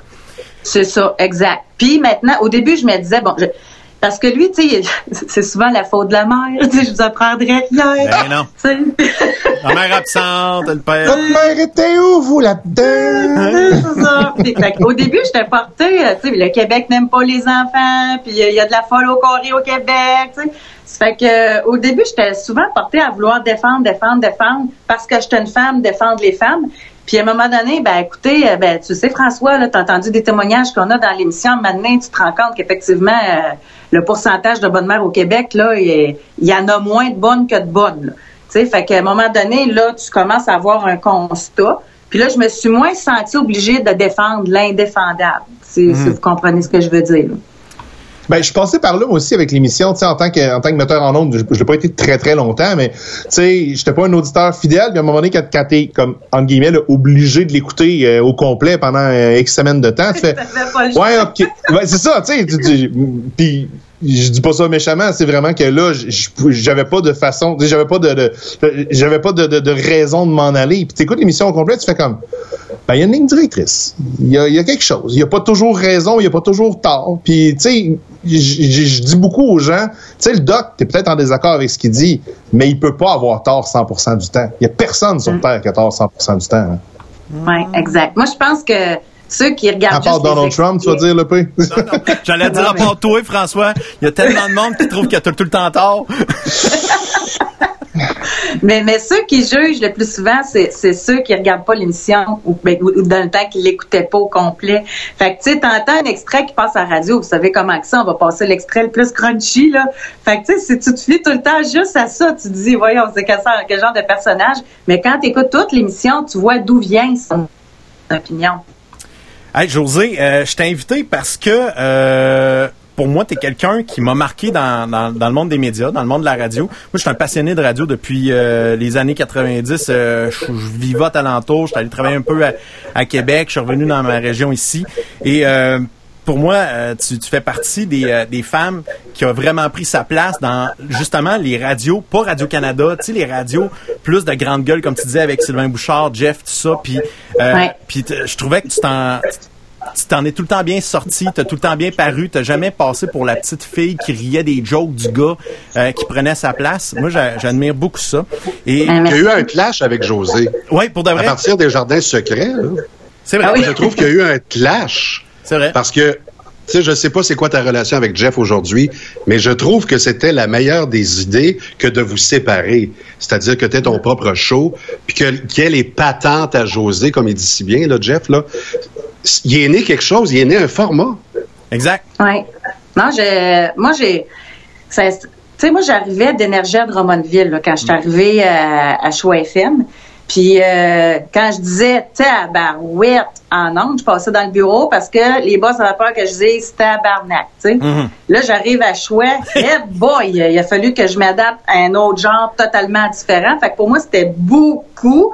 C'est ça, exact. Puis maintenant, au début, je me disais, bon, je- parce que lui, tu sais, c'est souvent la faute de la mère. Tu sais, je vous apprendrais rien. Ben non. La mère absente, le père. Votre mère était où, vous, là-dedans? qu'au début, j'étais portée, euh, tu sais, le Québec n'aime pas les enfants, puis euh, il y a de la folle au carré au Québec, tu sais. Ça fait que euh, au début, j'étais souvent portée à vouloir défendre, défendre, défendre, parce que j'étais une femme, défendre les femmes. Puis à un moment donné, ben écoutez, euh, ben tu sais François, là, t'as entendu des témoignages qu'on a dans l'émission. Maintenant, tu te rends compte qu'effectivement, euh, le pourcentage de bonnes mères au Québec, là, il y en a moins de bonnes que de bonnes. Tu sais, fait qu'à un moment donné, là, tu commences à avoir un constat. Puis là, je me suis moins sentie obligée de défendre l'indéfendable. Si, si vous comprenez ce que je veux dire. là. Ben, je passé par là moi aussi avec l'émission, tu sais, en tant que, en tant que metteur en ondes, je, je l'ai pas été très très longtemps, mais tu sais, j'étais pas un auditeur fidèle, puis à un moment donné, quand, quand t'es comme entre guillemets là, obligé de l'écouter euh, au complet pendant euh, X semaines de temps, tu fais, ouais, ok, ouais, c'est ça, tu sais, puis je dis pas ça méchamment, c'est vraiment que là, j'avais pas de façon, tu sais, j'avais pas de, de- j'avais pas de, de, de raison de m'en aller, puis t'écoutes l'émission au complet, tu fais comme, ben, il y a une ligne directrice. Il y a, il y a quelque chose. Il n'y a pas toujours raison, il n'y a pas toujours tort. Puis, tu sais, je dis beaucoup aux gens, tu sais, le doc, tu es peut-être en désaccord avec ce qu'il dit, mais il peut pas avoir tort 100% du temps. Il n'y a personne sur Terre qui a tort 100% du temps. hein. Oui, exact. Moi, je pense que ceux qui regardent À part juste Donald Trump, tu vas dire, le P. J'allais dire à part toi, François, il y a tellement de monde qui trouve que t'as tout le temps tort. Mais, mais ceux qui jugent le plus souvent, c'est, ceux qui regardent pas l'émission ou, ben, ou- dans le temps qu'ils l'écoutaient pas au complet. Fait que, tu sais, t'entends un extrait qui passe à la radio, vous savez comment que ça, on va passer l'extrait le plus crunchy, là. Fait que, tu sais, si tu te fies tout le temps juste à ça, tu te dis, voyons, c'est quel, quel genre de personnage. Mais quand tu écoutes toute l'émission, tu vois d'où vient son opinion. Hey, José, euh, je t'ai invité parce que euh, pour moi, tu es quelqu'un qui m'a marqué dans, dans, dans le monde des médias, dans le monde de la radio. Moi, je suis un passionné de radio depuis euh, les années 90. Euh, je, je vivote alentour. Je suis allé travailler un peu à, à Québec. Je suis revenu dans ma région ici. Et euh, pour moi, euh, tu, tu fais partie des, euh, des femmes qui a vraiment pris sa place dans justement les radios, pas Radio-Canada, tu sais, les radios plus de grande gueule, comme tu disais avec Sylvain Bouchard, Jeff, tout ça. Puis euh, Ouais. puis je trouvais que tu t'en tu t'en es tout le temps bien sorti, t'as tout le temps bien paru, t'as jamais passé pour la petite fille qui riait des jokes du gars euh, qui prenait sa place. Moi, j'a- j'admire beaucoup ça. Et Ah, Il y a eu un clash avec José. ouais, pour de À vrai, partir des jardins secrets, c'est vrai, Ah oui. je trouve qu'il y a eu un clash. c'est vrai. Parce que, tu sais, je sais pas c'est quoi ta relation avec Jeff aujourd'hui, mais je trouve que c'était la meilleure des idées que de vous séparer. C'est-à-dire que tu ton propre show, puis que- qu'elle est patente à José, comme il dit si bien, là, Jeff, là. Il est né quelque chose, il est né un format. Exact. Oui. Non, j'ai, moi, j'ai, tu sais, moi, j'arrivais d'énergie à Drummondville, là, quand je suis arrivée à, à Choix FM. Puis, euh, quand je disais tabarouette en ondes, je passais dans le bureau parce que les boss avaient peur que je dise tabarnak, tu sais. Mhm. Là, j'arrive à Choix. Eh boy, il a fallu que je m'adapte à un autre genre totalement différent. Fait que pour moi, c'était beaucoup.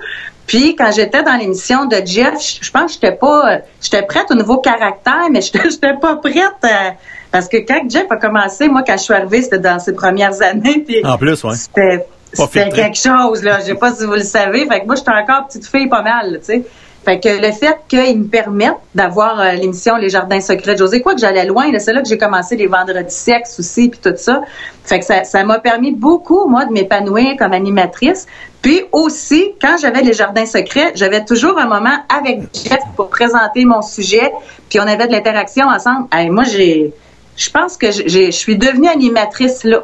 Puis quand j'étais dans l'émission de Jeff, je je pense que j'étais pas, j'étais prête au nouveau caractère, mais j'étais, j'étais pas prête à- parce que quand Jeff a commencé, moi quand je suis arrivée, c'était dans ses premières années. Puis En plus, ouais. c'était, quelque chose là. Je sais pas si vous le savez. Fait que moi, j'étais encore petite fille pas mal, tu sais. Fait que le fait qu'ils me permettent d'avoir euh, l'émission Les Jardins Secrets de José, quoi que j'allais loin, c'est là que j'ai commencé les vendredis sexe aussi, puis tout ça. Fait que ça, m'a permis beaucoup, moi, de m'épanouir comme animatrice. Puis aussi, quand j'avais les Jardins Secrets, j'avais toujours un moment avec Jeff pour présenter mon sujet, puis on avait de l'interaction ensemble. Hey, moi, j'ai, je pense que je suis devenue animatrice là.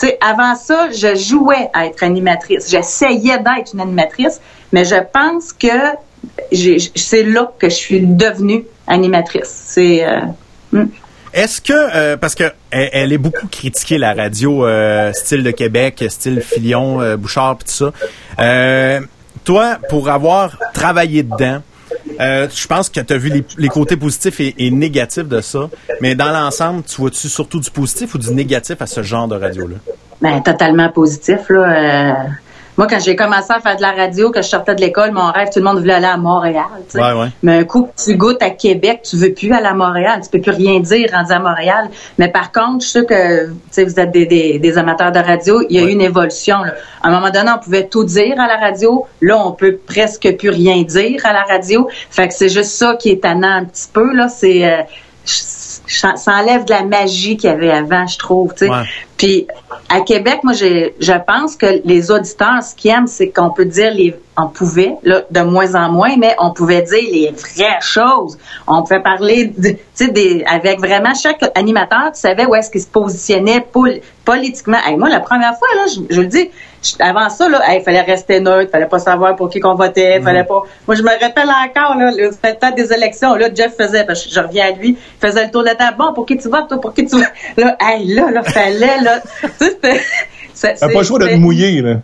Tu sais, avant ça, je jouais à être animatrice. J'essayais d'être une animatrice, mais je pense que c'est là que je suis devenue animatrice. C'est euh, hmm. Est-ce que euh, parce que elle, elle est beaucoup critiquée la radio euh, style de Québec, style Filion, euh, Bouchard pis tout ça. Toi, pour avoir travaillé dedans, je pense que tu as vu les, les côtés positifs et, et négatifs de ça, mais dans l'ensemble, tu vois-tu surtout du positif ou du négatif à ce genre de radio-là? ben, totalement positif. Là. Moi, quand j'ai commencé à faire de la radio, que je sortais de l'école, mon rêve, tout le monde voulait aller à Montréal. Ouais, ouais. Mais un coup que tu goûtes à Québec, tu veux plus aller à Montréal. Tu peux plus rien dire rendu à Montréal. Mais par contre, je sais que tu sais, vous êtes des, des, des amateurs de radio. Il y a eu une évolution. Là. À un moment donné, on pouvait tout dire à la radio. Là, on peut presque plus rien dire à la radio. Fait que c'est juste ça qui est tannant un petit peu. Là, c'est euh, ça enlève de la magie qu'il y avait avant, je trouve. tu sais. Ouais. Puis à Québec, moi, je pense que les auditeurs, ce qu'ils aiment, c'est qu'on peut dire les, on pouvait, là, de moins en moins, mais on pouvait dire les vraies choses. On pouvait parler, de- des, avec vraiment chaque animateur, tu savais où est-ce qu'il se positionnait pol- politiquement. Hey, moi, la première fois, là, je, je le dis, avant ça, là, il fallait rester neutre, fallait pas savoir pour qui qu'on votait, fallait pas. Moi, je me rappelle encore, là, le le temps des élections, là, Jeff faisait, parce que je reviens à lui, il faisait le tour de la table. Bon, pour qui tu votes, toi, pour qui tu votes? Là, hey, là, là, fallait, là. Tu sais, T'as pas le choix de te mouiller, là.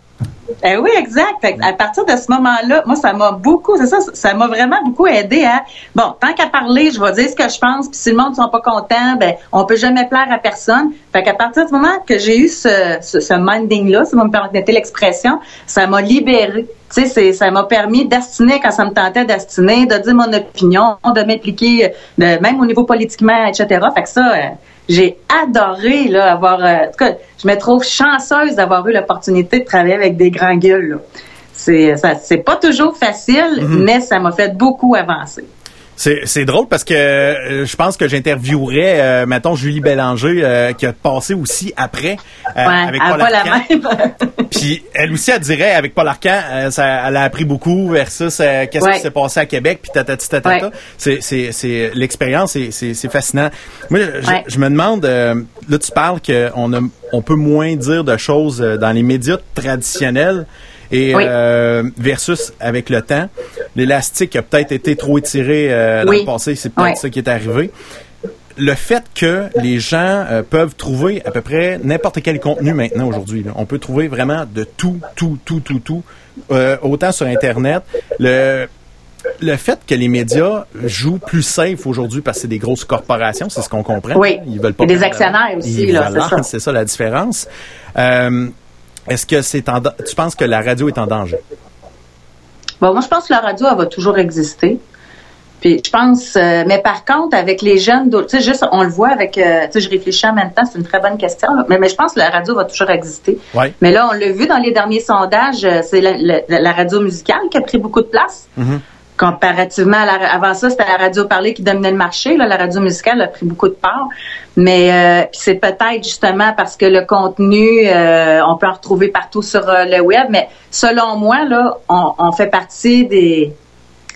eh oui, exact. À partir de ce moment-là, moi, ça m'a beaucoup, c'est ça, ça m'a vraiment beaucoup aidé à, bon, tant qu'à parler, je vais dire ce que je pense, puis si le monde ne sont pas contents, ben, on peut jamais plaire à personne. Fait qu'à partir du moment que j'ai eu ce, ce, ce minding-là, si vous me permettez l'expression, ça m'a libéré. Tu sais, c'est- ça m'a permis d'astiner quand ça me tentait d'astiner, de dire mon opinion, de m'impliquer, de- même au niveau politiquement, etc. Fait que ça, euh, j'ai adoré là, avoir. euh, en tout cas, je me trouve chanceuse d'avoir eu l'opportunité de travailler avec des grands gueules. C'est ça, c'est pas toujours facile, mais ça m'a fait beaucoup avancer. C'est, drôle parce que euh, je pense que j'interviewerais, euh, mettons, Julie Bélanger, euh, qui a passé aussi après euh, Ouais, avec Paul. Puis elle aussi, elle dirait, avec Paul Arcan, euh, ça, elle a appris beaucoup versus euh, qu'est-ce Ouais. qui s'est passé à Québec, puis tatati tatata. Ouais. C'est, l'expérience, c'est, fascinant. Moi, je, je me demande, euh, là, tu parles qu'on a, on peut moins dire de choses dans les médias traditionnels. Et Oui. euh, versus avec le temps, l'élastique a peut-être été trop étiré euh, dans Oui. le passé, c'est peut-être Ouais. ça qui est arrivé le fait que les gens euh, peuvent trouver à peu près n'importe quel contenu maintenant aujourd'hui. là. On peut trouver vraiment de tout, tout, tout, tout, tout, euh, autant sur Internet. Le le fait que les médias jouent plus safe aujourd'hui parce que c'est des grosses corporations, c'est ce qu'on comprend. Oui. Ils veulent pas Et des actionnaires aussi, là, c'est ça. c'est ça la différence. Euh, Est-ce que c'est en, tu penses que la radio est en danger? Bon, moi, je pense que la radio, elle va toujours exister. Puis je pense, euh, mais par contre, avec les jeunes, tu sais, juste, on le voit avec, euh, tu sais, je réfléchis en même temps, c'est une très bonne question, là. mais, mais je pense que la radio va toujours exister. Ouais. Mais là, on l'a vu dans les derniers sondages, euh, c'est la, la- la radio musicale qui a pris beaucoup de place. Mhm. Comparativement à la, avant ça, c'était la radio parlée qui dominait le marché. Là, la radio musicale a pris beaucoup de part. Mais euh, c'est peut-être justement parce que le contenu, euh, on peut en retrouver partout sur euh, le web. Mais selon moi, là, on, on fait partie des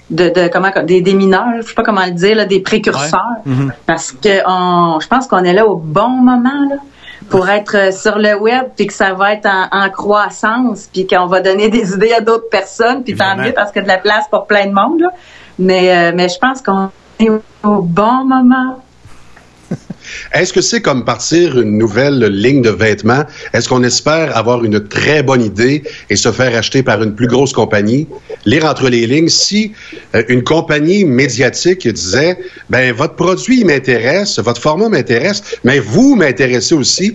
de, de comment des, des mineurs, je sais pas comment le dire, là, des précurseurs. Mhm. Parce que on, je pense qu'on est là au bon moment là, pour être euh, sur le web, puis que ça va être en, en croissance, puis qu'on va donner des idées à d'autres personnes, puis tant mieux parce qu'il y a de la place pour plein de monde. Là. Mais, euh, mais je pense qu'on est au bon moment. Est-ce que c'est comme partir une nouvelle ligne de vêtements? Est-ce qu'on espère avoir une très bonne idée et se faire acheter par une plus grosse compagnie? Lire entre les lignes, si euh, une compagnie médiatique disait, ben, votre produit m'intéresse, votre format m'intéresse, mais vous m'intéressez aussi,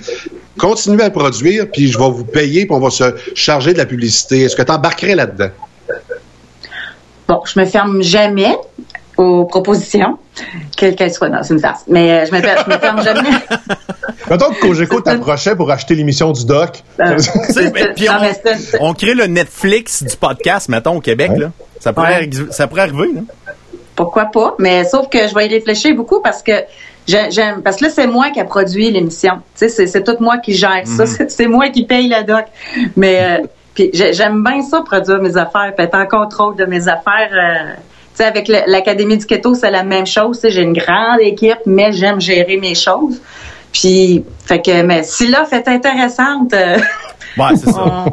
continuez à produire, puis je vais vous payer, puis on va se charger de la publicité. Est-ce que tu embarquerais là-dedans? Bon, je me ferme jamais aux propositions, quelles qu'elles soient. Non, c'est une farce. Mais euh, je me, je me ferme jamais. Mettons que Cogeco t'approchait pour acheter l'émission du doc. Euh, sais, mais- puis on- crée le Netflix du podcast, mettons, au Québec. Là. Ça, pourrait, Ouais. ça pourrait arriver. Là. Pourquoi pas? Mais sauf que je vais y réfléchir beaucoup parce que j'ai- j'aime parce que là, c'est moi qui a produit l'émission. Tu sais, c'est, tout moi qui gère ça. C'est, c'est moi qui paye la doc. Mais euh, puis j'aime bien ça, produire mes affaires, puis être en contrôle de mes affaires. euh, sais, avec l'Académie du Keto, c'est la même chose. J'ai une grande équipe, mais j'aime gérer mes choses. Puis, fait que, mais si l'offre est intéressante, euh, Ouais, c'est ça. on-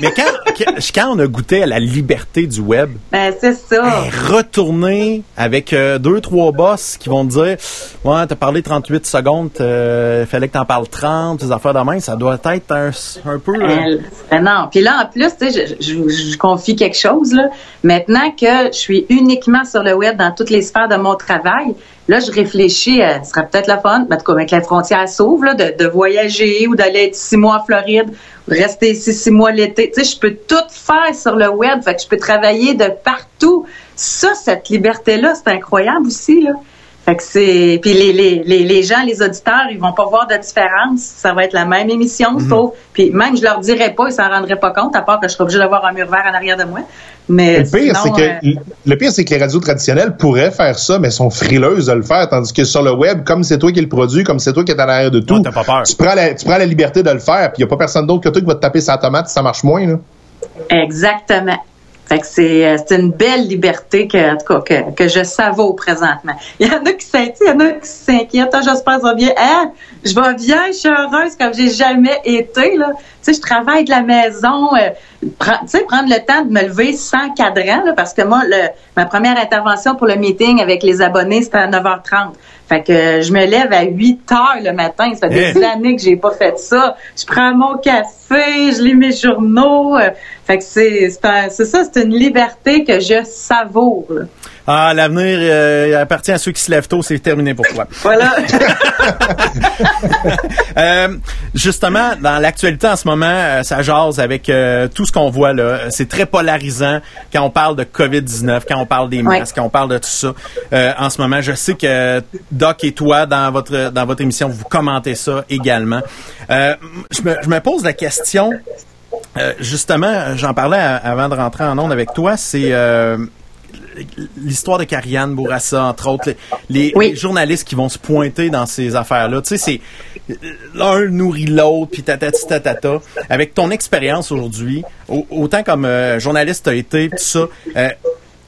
Mais quand, quand on a goûté à la liberté du web, ben, c'est ça. retourner avec euh, deux, trois boss qui vont te dire Ouais, t'as parlé 38 secondes, il fallait que t'en parles 30, tes affaires de main, ça doit être un, un peu. euh, Elle- ben non. Puis là, en plus, tu sais, je, je, je confie quelque chose. Là. Maintenant que je suis uniquement sur le web dans toutes les sphères de mon travail, là, je réfléchis, euh, ce serait peut-être la fun, mais en tout cas, avec la frontière de voyager ou d'aller être six mois en Floride, rester ici six mois l'été. Tu sais, je peux tout faire sur le web, fait que je peux travailler de partout. Ça, cette liberté-là, c'est incroyable aussi, là. Fait que c'est puis les, les, les, les gens, les auditeurs, ils vont pas voir de différence. Ça va être la même émission, sauf puis même je leur dirais pas, ils s'en rendraient pas compte, à part que je serais obligée d'avoir un mur vert en arrière de moi. Mais Le pire, c'est que euh, le pire, c'est que les radios traditionnelles pourraient faire ça, mais sont frileuses de le faire, tandis que sur le web, comme c'est toi qui le produis, comme c'est toi qui es à l'arrière de tout, pas peur. tu prends la, tu prends la liberté de le faire, puis il y a pas personne d'autre que toi qui va te taper sa tomate si ça marche moins. Là. Exactement. Fait que c'est euh, c'est une belle liberté que en tout cas que, que je savoure présentement. Il y en a qui s'inquiètent, il y en a qui s'inquiètent. Ah, J'espère ça va bien. Hein? Je vais bien, je suis heureuse comme j'ai jamais été là. Tu sais, je travaille de la maison. Prendre le temps de me lever sans cadran là, parce que moi, le, ma première intervention pour le meeting avec les abonnés c'était à 9h30. Fait que euh, je me lève à 8 heures le matin. Ça fait des Hein? années que j'ai pas fait ça. Je prends mon café, je lis mes journaux. euh, fait que c'est ça, c'est une liberté que je savoure. là. Ah, l'avenir euh, appartient à ceux qui se lèvent tôt, c'est terminé pour toi. Voilà. Euh, justement, dans l'actualité en ce moment, euh, ça jase avec euh, tout ce qu'on voit là. C'est très polarisant quand on parle de COVID-19, quand on parle des Ouais. masques, quand on parle de tout ça. Euh, en ce moment, je sais que Doc et toi, dans votre dans votre émission, vous commentez ça également. Euh, je, me, je me pose la question. euh, justement, j'en parlais à- avant de rentrer en onde avec toi. C'est euh, l'histoire de Karianne Bourassa, entre autres, les, les- Oui. les journalistes qui vont se pointer dans ces affaires-là. Tu sais, c'est l'un nourrit l'autre, puis tatati tatata. Avec ton expérience aujourd'hui, au- autant comme euh, journaliste t'as été, tout ça, euh,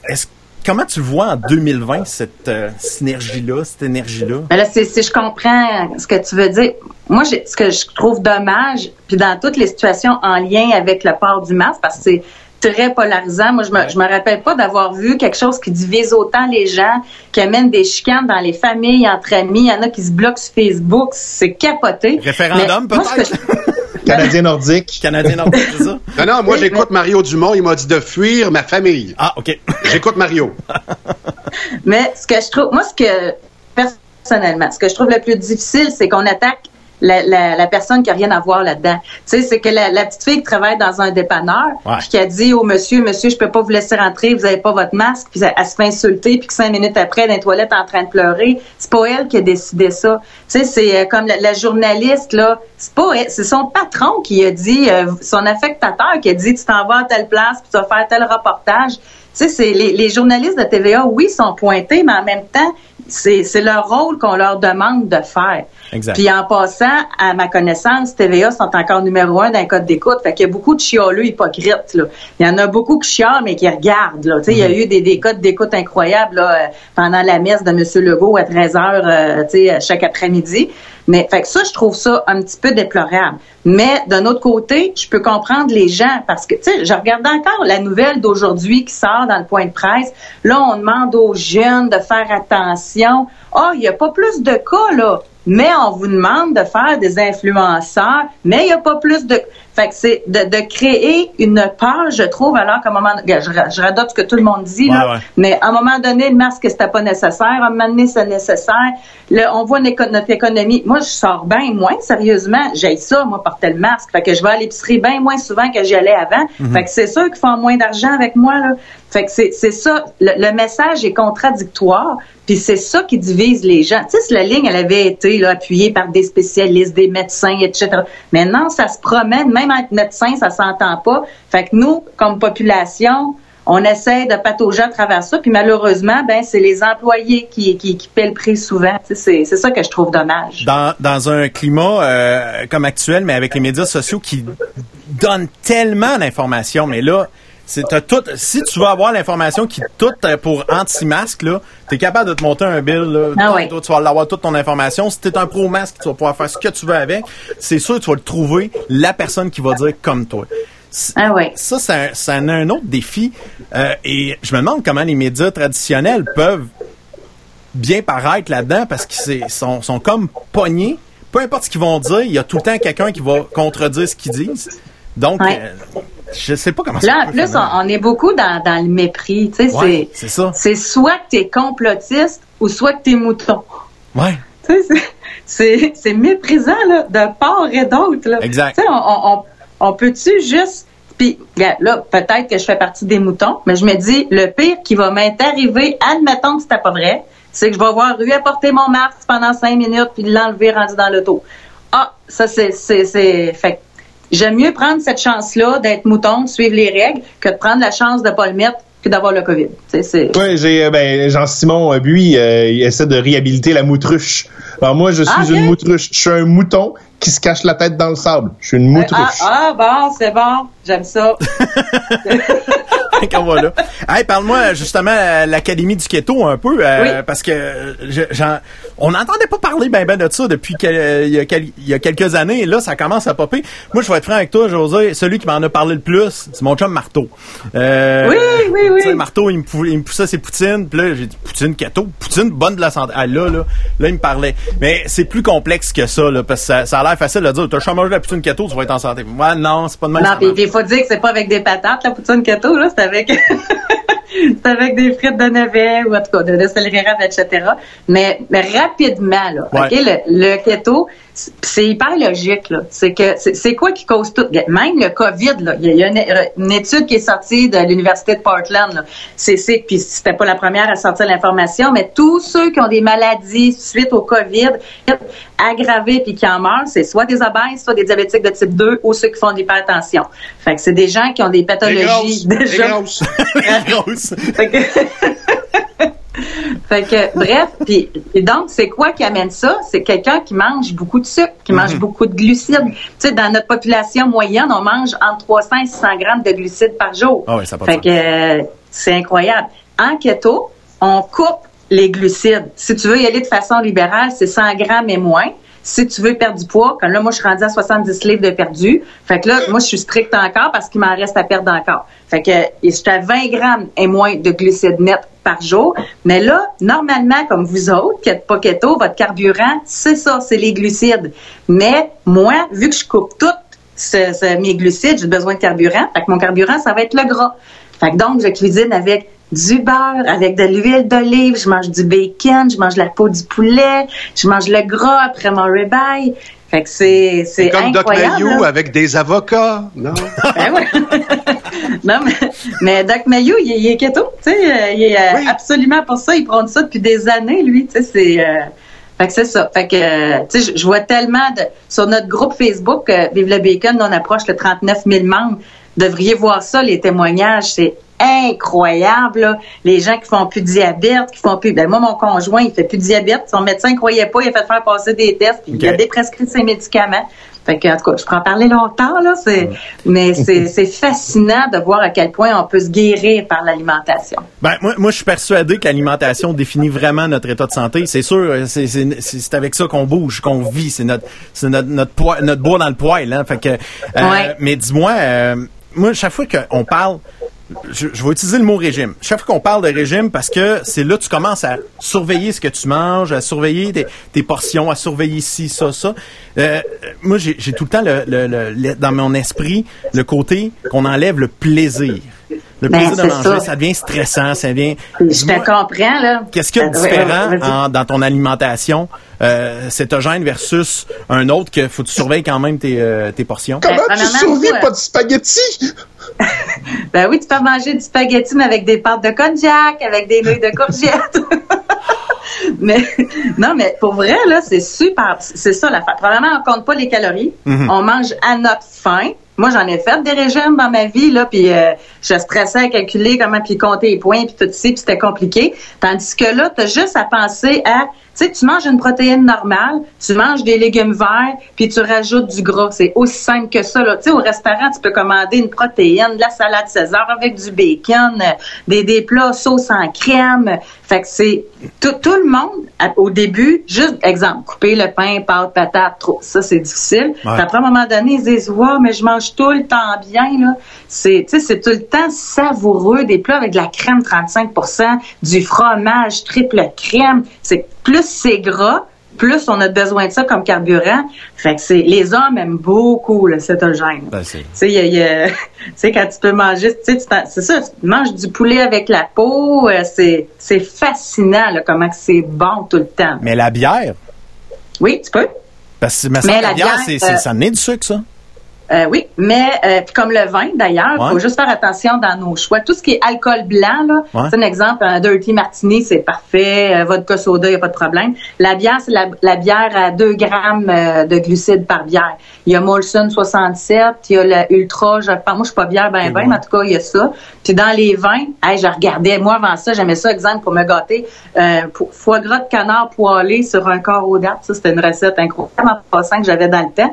est-ce comment tu vois en 2020 cette euh, synergie-là, cette énergie-là? Mais là, c'est, si je comprends ce que tu veux dire. Moi, j'ai- ce que je trouve dommage, puis dans toutes les situations en lien avec le port du masque, parce que c'est très polarisant. Moi, je me, je me rappelle pas d'avoir vu quelque chose qui divise autant les gens, qui amène des chicanes dans les familles, entre amis. Il y en a qui se bloquent sur Facebook. C'est capoté. Référendum, peut-être? Canadien nordique. Canadien nordique, c'est ça? Non, non, moi, j'écoute Mario Dumont. Il m'a dit de fuir ma famille. Ah, OK. J'écoute Mario. Mais ce que je trouve, moi, ce que, personnellement, ce que je trouve le plus difficile, c'est qu'on attaque la, la, la, personne qui a rien à voir là-dedans. Tu sais, c'est que la, la, petite fille qui travaille dans un dépanneur, Ouais. puis qui a dit au monsieur, monsieur, je peux pas vous laisser rentrer, vous avez pas votre masque, puis elle, elle se fait insulter, puis que cinq minutes après, dans les toilettes en train de pleurer, c'est pas elle qui a décidé ça. Tu sais, c'est euh, comme la, la journaliste là, c'est pas elle, c'est son patron qui a dit, euh, son affectateur qui a dit, tu t'en vas à telle place, puis tu vas faire tel reportage. Tu sais, c'est les, les journalistes de TVA, oui, sont pointés, mais en même temps, c'est c'est leur rôle qu'on leur demande de faire. Exact. Puis en passant, à ma connaissance, TVA sont encore numéro un d'un code d'écoute. Fait qu'il y a beaucoup de chialeux hypocrites. Là. Il y en a beaucoup qui chialent, mais qui regardent. Là. Tu sais, Il y a eu des, des codes d'écoute incroyables là, euh, pendant la messe de M. Legault à 13 heures euh, tu sais, chaque après-midi. Mais fait que ça, je trouve ça un petit peu déplorable. Mais d'un autre côté, je peux comprendre les gens parce que, tu sais, je regardais encore la nouvelle d'aujourd'hui qui sort dans le point de presse. Là, on demande aux jeunes de faire attention. Ah, il n'y a pas plus de cas, là. Mais on vous demande de faire des influenceurs, mais il n'y a pas plus de... Fait que c'est de, de créer une peur, je trouve, alors qu'à un moment... Je, je radote ce que tout le monde dit, là. Ouais, ouais. Mais à un moment donné, le masque, c'était pas nécessaire. À un moment donné, c'est nécessaire. Là, on voit notre économie. Moi, je sors bien moins, sérieusement. J'ai ça, moi, porter le masque. Fait que je vais à l'épicerie bien moins souvent que j'y allais avant. Fait que c'est sûr qu'ils font moins d'argent avec moi, là. Fait que c'est c'est ça. Le, le message est contradictoire. Puis c'est ça qui divise les gens. Tu sais, si la ligne, elle avait été là, appuyée par des spécialistes, des médecins, etc. Maintenant, ça se promène. Même être médecin, ça s'entend pas. Fait que nous, comme population, on essaie de patauger à travers ça, puis malheureusement, ben c'est les employés qui, qui, paient le prix souvent. C'est ça que je trouve dommage. Dans, dans un climat euh, comme actuel, mais avec les médias sociaux qui donnent tellement d'informations, mais là, c'est tout. Si tu veux avoir l'information qui tout euh, pour anti-masque, là, t'es capable de te monter un bill. Là, Ah ouais. toi, tu vas l'avoir toute ton information. Si t'es un pro-masque, tu vas pouvoir faire ce que tu veux avec. C'est sûr, tu vas le trouver la personne qui va dire comme toi. Ah ouais. Ça, c'est un, autre défi. Euh, et je me demande comment les médias traditionnels peuvent bien paraître là-dedans parce qu'ils c'est- sont, sont comme pognés. Peu importe ce qu'ils vont dire, il y a tout le temps quelqu'un qui va contredire ce qu'ils disent. Donc, Ouais. euh, je sais pas comment ça Là, en plus, on, on est beaucoup dans, dans le mépris. Tu sais, Ouais, c'est c'est ça. c'est soit que t'es complotiste ou soit que t'es mouton. Ouais, Tu sais, c'est- méprisant là, de part et d'autre. là. Exact. Tu sais, on, on, on, on peut-tu juste... Puis là, peut-être que je fais partie des moutons, mais je me dis, le pire qui va m'être arrivé, admettons que c'était pas vrai, c'est que je vais voir lui apporter mon masque pendant cinq minutes puis l'enlever rendu dans l'auto. Ah, ça c'est... c'est c'est- Fait que j'aime mieux prendre cette chance-là d'être mouton, de suivre les règles, que de prendre la chance de pas le mettre que d'avoir le COVID. Ouais, j'ai euh, ben Jean-Simon euh, Buis, euh, il essaie de réhabiliter la moutruche. Alors moi, je suis Ah, une moutruche. Je suis un mouton qui se cache la tête dans le sable. Je suis une moutruche. Ah, ah, bon, c'est bon, j'aime ça. Qu'on voit là. Hey, parle-moi justement euh, l'Académie du Keto un peu, euh, Oui. parce que euh, je- j'en- on n'entendait pas parler ben ben de ça depuis quel- euh, y a quel- il y a quelques années, et là ça commence à popper. Moi, je vais être franc avec toi, José, celui qui m'en a parlé le plus, c'est mon chum Marteau. Euh, Oui, oui, oui. Marteau, il me, pou- il me poussait ses poutines, puis là, j'ai dit, poutine keto, poutine bonne de la santé. Ah là, là, là, il me parlait. Mais c'est plus complexe que ça, là, parce que ça, ça a l'air facile de dire, t'as de la poutine keto, tu vas être en santé. Moi, non, c'est pas de même. Non, puis il faut dire que c'est pas avec des patates, la poutine keto, là, c'est avec, c'est avec des frites de navet ou en tout cas de, de céleri etc. Mais, mais rapidement, là, Ouais. le, le keto, c'est- hyper logique, là. C'est que, c'est quoi qui cause tout? Même le COVID, là, il y a- une, une étude qui est sortie de l'Université de Portland. C'est, c'est, puis c'était pas la première à sortir l'information, mais tous ceux qui ont des maladies suite au COVID, aggravées puis qui en meurent, c'est soit des obèses, soit des diabétiques de type 2 ou ceux qui font de l'hypertension. Fait que c'est des gens qui ont des Des pathologies. Des déjà. grosses. Que, Fait que, bref, puis donc, c'est quoi qui amène ça? C'est quelqu'un qui mange beaucoup de sucre, qui mange beaucoup de glucides. Tu sais, dans notre population moyenne, on mange entre 300 et 600 grammes de glucides par jour. Ah oui, ça Fait que, euh, c'est incroyable. En keto, on coupe les glucides. Si tu veux y aller de façon libérale, c'est 100 grammes et moins. Si tu veux perdre du poids, comme là, moi, je suis rendue à 70 livres de perdu. Fait que là, moi, je suis stricte encore parce qu'il m'en reste à perdre encore. Fait que, je suis à 20 grammes et moins de glucides nets par jour. Mais là, normalement, comme vous autres, qui êtes pas keto, votre carburant, c'est ça, c'est les glucides. Mais moi, vu que je coupe tout, ce- ce- mes glucides, j'ai besoin de carburant. Fait que mon carburant, ça va être le gras. Fait que donc, je cuisine avec du beurre, avec de l'huile d'olive, je mange du bacon, je mange la peau du poulet, je mange le gras après mon ribeye. Fait que c'est, c'est C'est comme Doc incroyable. Mayou là. avec des avocats, non? Ben ouais. non, mais, mais Doc Mayou, il, est- il est keto, tu sais, il est euh, Oui. absolument pour ça, il prend ça depuis des années, lui, tu sais, c'est... euh, fait que c'est ça. Fait que, euh, tu sais, je- je vois tellement de... Sur notre groupe Facebook, euh, Vive le Bacon, on approche le 39 000 membres. Devriez voir ça, les témoignages, c'est incroyable, là. Les gens qui font plus de diabète, qui font plus... Ben, moi, mon conjoint, il fait plus de diabète. Son médecin ne croyait pas, il a fait faire passer des tests, puis il a déprescrit ses médicaments. Fait que, en tout cas, je pourrais en parler longtemps, là, c'est, mais c'est, c'est fascinant de voir à quel point on peut se guérir par l'alimentation. Ben, moi, moi, je suis persuadé que l'alimentation définit vraiment notre état de santé. C'est sûr, c'est, c'est, c'est c'est avec ça qu'on bouge, qu'on vit. C'est notre, c'est notre, notre, notre bois dans le poêle. Hein. Fait que, euh, Ouais. Mais dis-moi, euh, moi, chaque fois qu'on parle, je, je vais utiliser le mot régime. Chaque fois qu'on parle de régime, parce que c'est là que tu commences à surveiller ce que tu manges, à surveiller tes, tes portions, à surveiller ci, ça, ça. Euh, moi, j'ai, tout le temps le- le- le- dans mon esprit le côté qu'on enlève le plaisir. Le Ben, plaisir de manger, ça. ça. devient stressant, ça devient. Je te comprends, là. Qu'est-ce qu'il y a de ouais, différent en- dans ton alimentation euh, cétogène versus un autre que faut que tu surveilles quand même tes, euh, tes portions? Comment tu premièrement, survis pas de spaghettis? Ben oui, tu peux manger du spaghetti, mais avec des pâtes de cognac, avec des nouilles de courgettes. mais non, mais pour vrai, là, c'est super. C'est ça l'affaire. Premièrement, on compte pas les calories. On mange à notre faim. Moi, j'en ai fait des régimes dans ma vie, là, puis euh, je stressais à calculer comment, puis compter les points, puis tout ça, puis c'était compliqué. Tandis que là, tu as juste à penser à, sais, tu manges une protéine normale, tu manges des légumes verts, puis tu rajoutes du gras. C'est aussi simple que ça, là. Tu sais, au restaurant, tu peux commander une protéine, de la salade César avec du bacon, euh, des, des plats sauce en crème. Fait que c'est tout, tout le monde, au début, juste, exemple, couper le pain, pâte, patate, trop, ça, c'est difficile. Après, à un moment donné, ils se disent, ouais, mais je mange tout le temps bien, là. C'est, tu sais, c'est tout le temps savoureux, des plats avec de la crème 35% du fromage triple crème. C'est, plus c'est gras, plus on a besoin de ça comme carburant. Fait que c'est, les hommes aiment beaucoup le cétogène. Ben, c'est- Tu sais, quand tu peux manger, tu c'est ça, tu manges du poulet avec la peau, euh, c'est, c'est fascinant, là, comment que c'est bon tout le temps. Mais la bière, Oui, tu peux. parce que me Mais semble, la la bière, bière, c'est, c'est- euh, ça du sucre, ça. Euh, oui, mais euh, comme le vin d'ailleurs, il Ouais. faut juste faire attention dans nos choix. Tout ce qui est alcool blanc, là, Ouais. c'est un exemple, un dirty martini, c'est parfait. Euh, vodka soda, il n'y a pas de problème. La bière, c'est la, la bière à 2 grammes euh, de glucides par bière. Il y a Molson 67, il y a la Ultra, je pense, moi je suis pas bière ben ben, mais en tout cas, il y a ça. Puis dans les vins, hey, je regardais, moi avant ça, j'aimais ça, exemple, pour me gâter, euh, pour- foie gras de canard poêlé sur un corps date. Ça, c'était une recette incroyable en passant que j'avais dans le temps.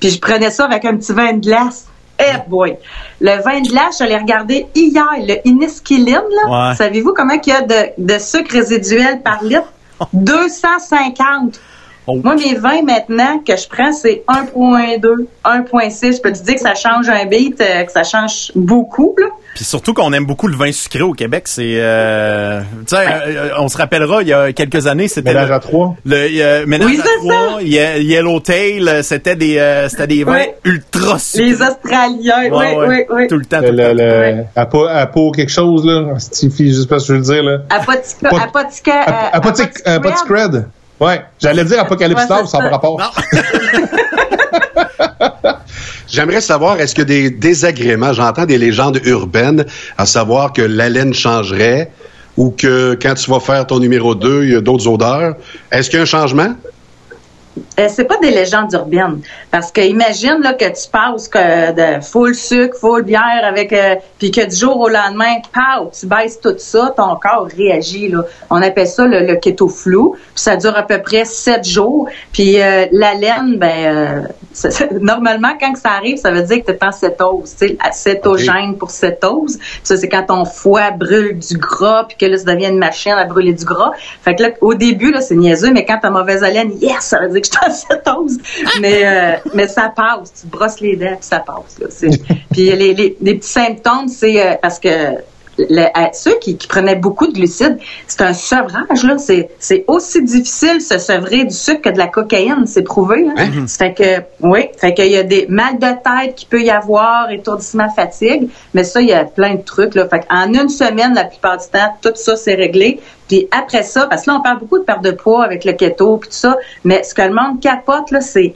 Puis je prenais ça avec un petit vin de glace. Eh boy! Le vin de glace, je l'ai regardé hier, le Inisquiline, là. Ouais. Savez-vous comment il y a de, de sucre résiduel par litre? 250! Oh. Moi, mes vins maintenant que je prends, c'est 1.2, 1.6. Je peux te dire que ça change un beat, euh, que ça change beaucoup, là. Puis surtout qu'on aime beaucoup le vin sucré au Québec. C'est, euh, tu sais, euh, on se rappellera, il y a quelques années, c'était Ménage le, à trois. le euh, ménage Oui, à c'est trois, Ye- Yellowtail, c'était des, euh, c'était des vins Ouais. ultra sucrés. Les Australiens, oui, Ouais, oui, oui. Tout le temps. Le, tout le temps. le, le- Ouais. à, peau, à peau quelque chose, là. Je sais pas ce que je veux dire, là. Apotica, apotica, euh, Ap- Apotic, apotica- Apoticred. Ouais. J'allais dire Apocalypse Now, ça n'a ça. pas rapport. J'aimerais savoir, est-ce que des désagréments, j'entends des légendes urbaines, à savoir que l'haleine changerait ou que quand tu vas faire ton numéro 2, il y a d'autres odeurs. Est-ce qu'il y a un changement? Euh, c'est pas des légendes urbaines parce que imagine là que tu passes que de full sucre, full bière avec euh, puis que du jour au lendemain, pow, tu baisses tout ça, ton corps réagit là. On appelle ça le, le keto flou, puis ça dure à peu près sept jours. Puis euh, la laine, ben euh, normalement quand ça arrive, ça veut dire que tu es en cétose, tu sais, acétogène pour cétose. Ça c'est quand ton foie brûle du gras puis que là ça devient une machine à brûler du gras. Fait que là au début là c'est niaiseux, mais quand t'as mauvaise haleine, yes, ça veut dire que suis en cétose. Mais euh, mais ça passe, tu brosses les dents puis ça passe là. Puis les, les, les petits symptômes c'est euh, parce que le- à ceux qui, qui prenaient beaucoup de glucides, c'est un sevrage, là. C'est, c'est aussi difficile se sevrer du sucre que de la cocaïne, c'est prouvé. Hein? Ça fait que, oui, fait qu'il y a des mal de tête qui peut y avoir, étourdissement, fatigue, mais ça, il y a plein de trucs, là. Fait en une semaine, la plupart du temps, tout ça, c'est réglé. Puis après ça, parce que là, on parle beaucoup de perte de poids avec le keto puis tout ça, mais ce que le monde capote, là, c'est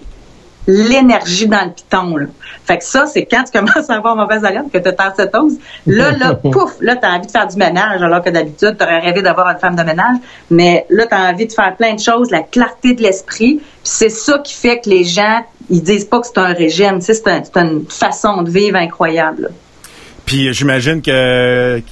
l'énergie dans le piton. Là. Fait que ça, c'est quand tu commences à avoir mauvaise haleine, que tu as cétose. Là, là, pouf, là, tu as envie de faire du ménage, alors que d'habitude, tu aurais rêvé d'avoir une femme de ménage. Mais là, tu as envie de faire plein de choses, la clarté de l'esprit. Puis c'est ça qui fait que les gens, ils disent pas que c'est un régime. Tu sais, c'est un- c'est une façon de vivre incroyable. là. Puis euh, j'imagine que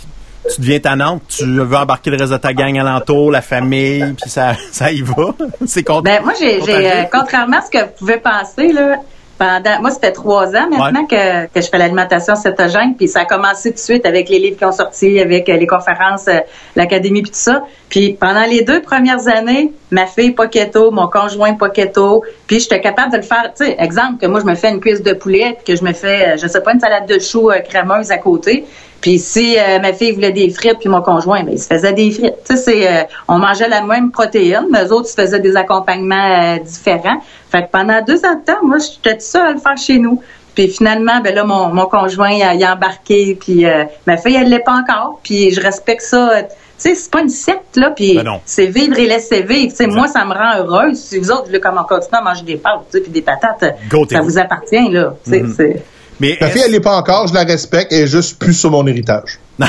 tu deviens tannante, tu veux embarquer le reste de ta gang alentour, la famille, puis ça, ça y va. C'est content. Ben, moi, j'ai, euh, contrairement à ce que vous pouvez penser, là, pendant, moi, c'était trois ans maintenant que, que je fais l'alimentation cétogène, puis ça a commencé tout de suite avec les livres qui ont sorti, avec euh, les conférences, euh, l'académie, puis tout ça. Puis pendant les deux premières années, ma fille pas keto, mon conjoint pas keto, puis j'étais capable de le faire. Tu sais, exemple que moi, je me fais une cuisse de poulet, puis que je me fais, je sais pas, une salade de choux crémeuse à côté. Puis si euh, ma fille voulait des frites, puis mon conjoint, ben, il se faisait des frites. Tu sais, euh, on mangeait la même protéine, mais eux autres, ils se faisaient des accompagnements euh, différents. Fait que pendant deux ans de temps, moi, j'étais seule à le faire chez nous. Puis finalement, ben là, mon, mon conjoint, il a, embarqué, puis euh, ma fille, elle l'est pas encore. Puis je respecte ça. Tu sais, c'est pas une secte, là, puis Ben c'est vivre et laisser vivre. Tu sais, moi, ça me rend heureuse. Si vous autres, vous voulez comme on continue à manger des pâtes, tu sais, puis des patates, ça vous appartient, là. C'est... Mais Ma fille, elle l'est pas encore, je la respecte, elle est juste plus sur mon héritage.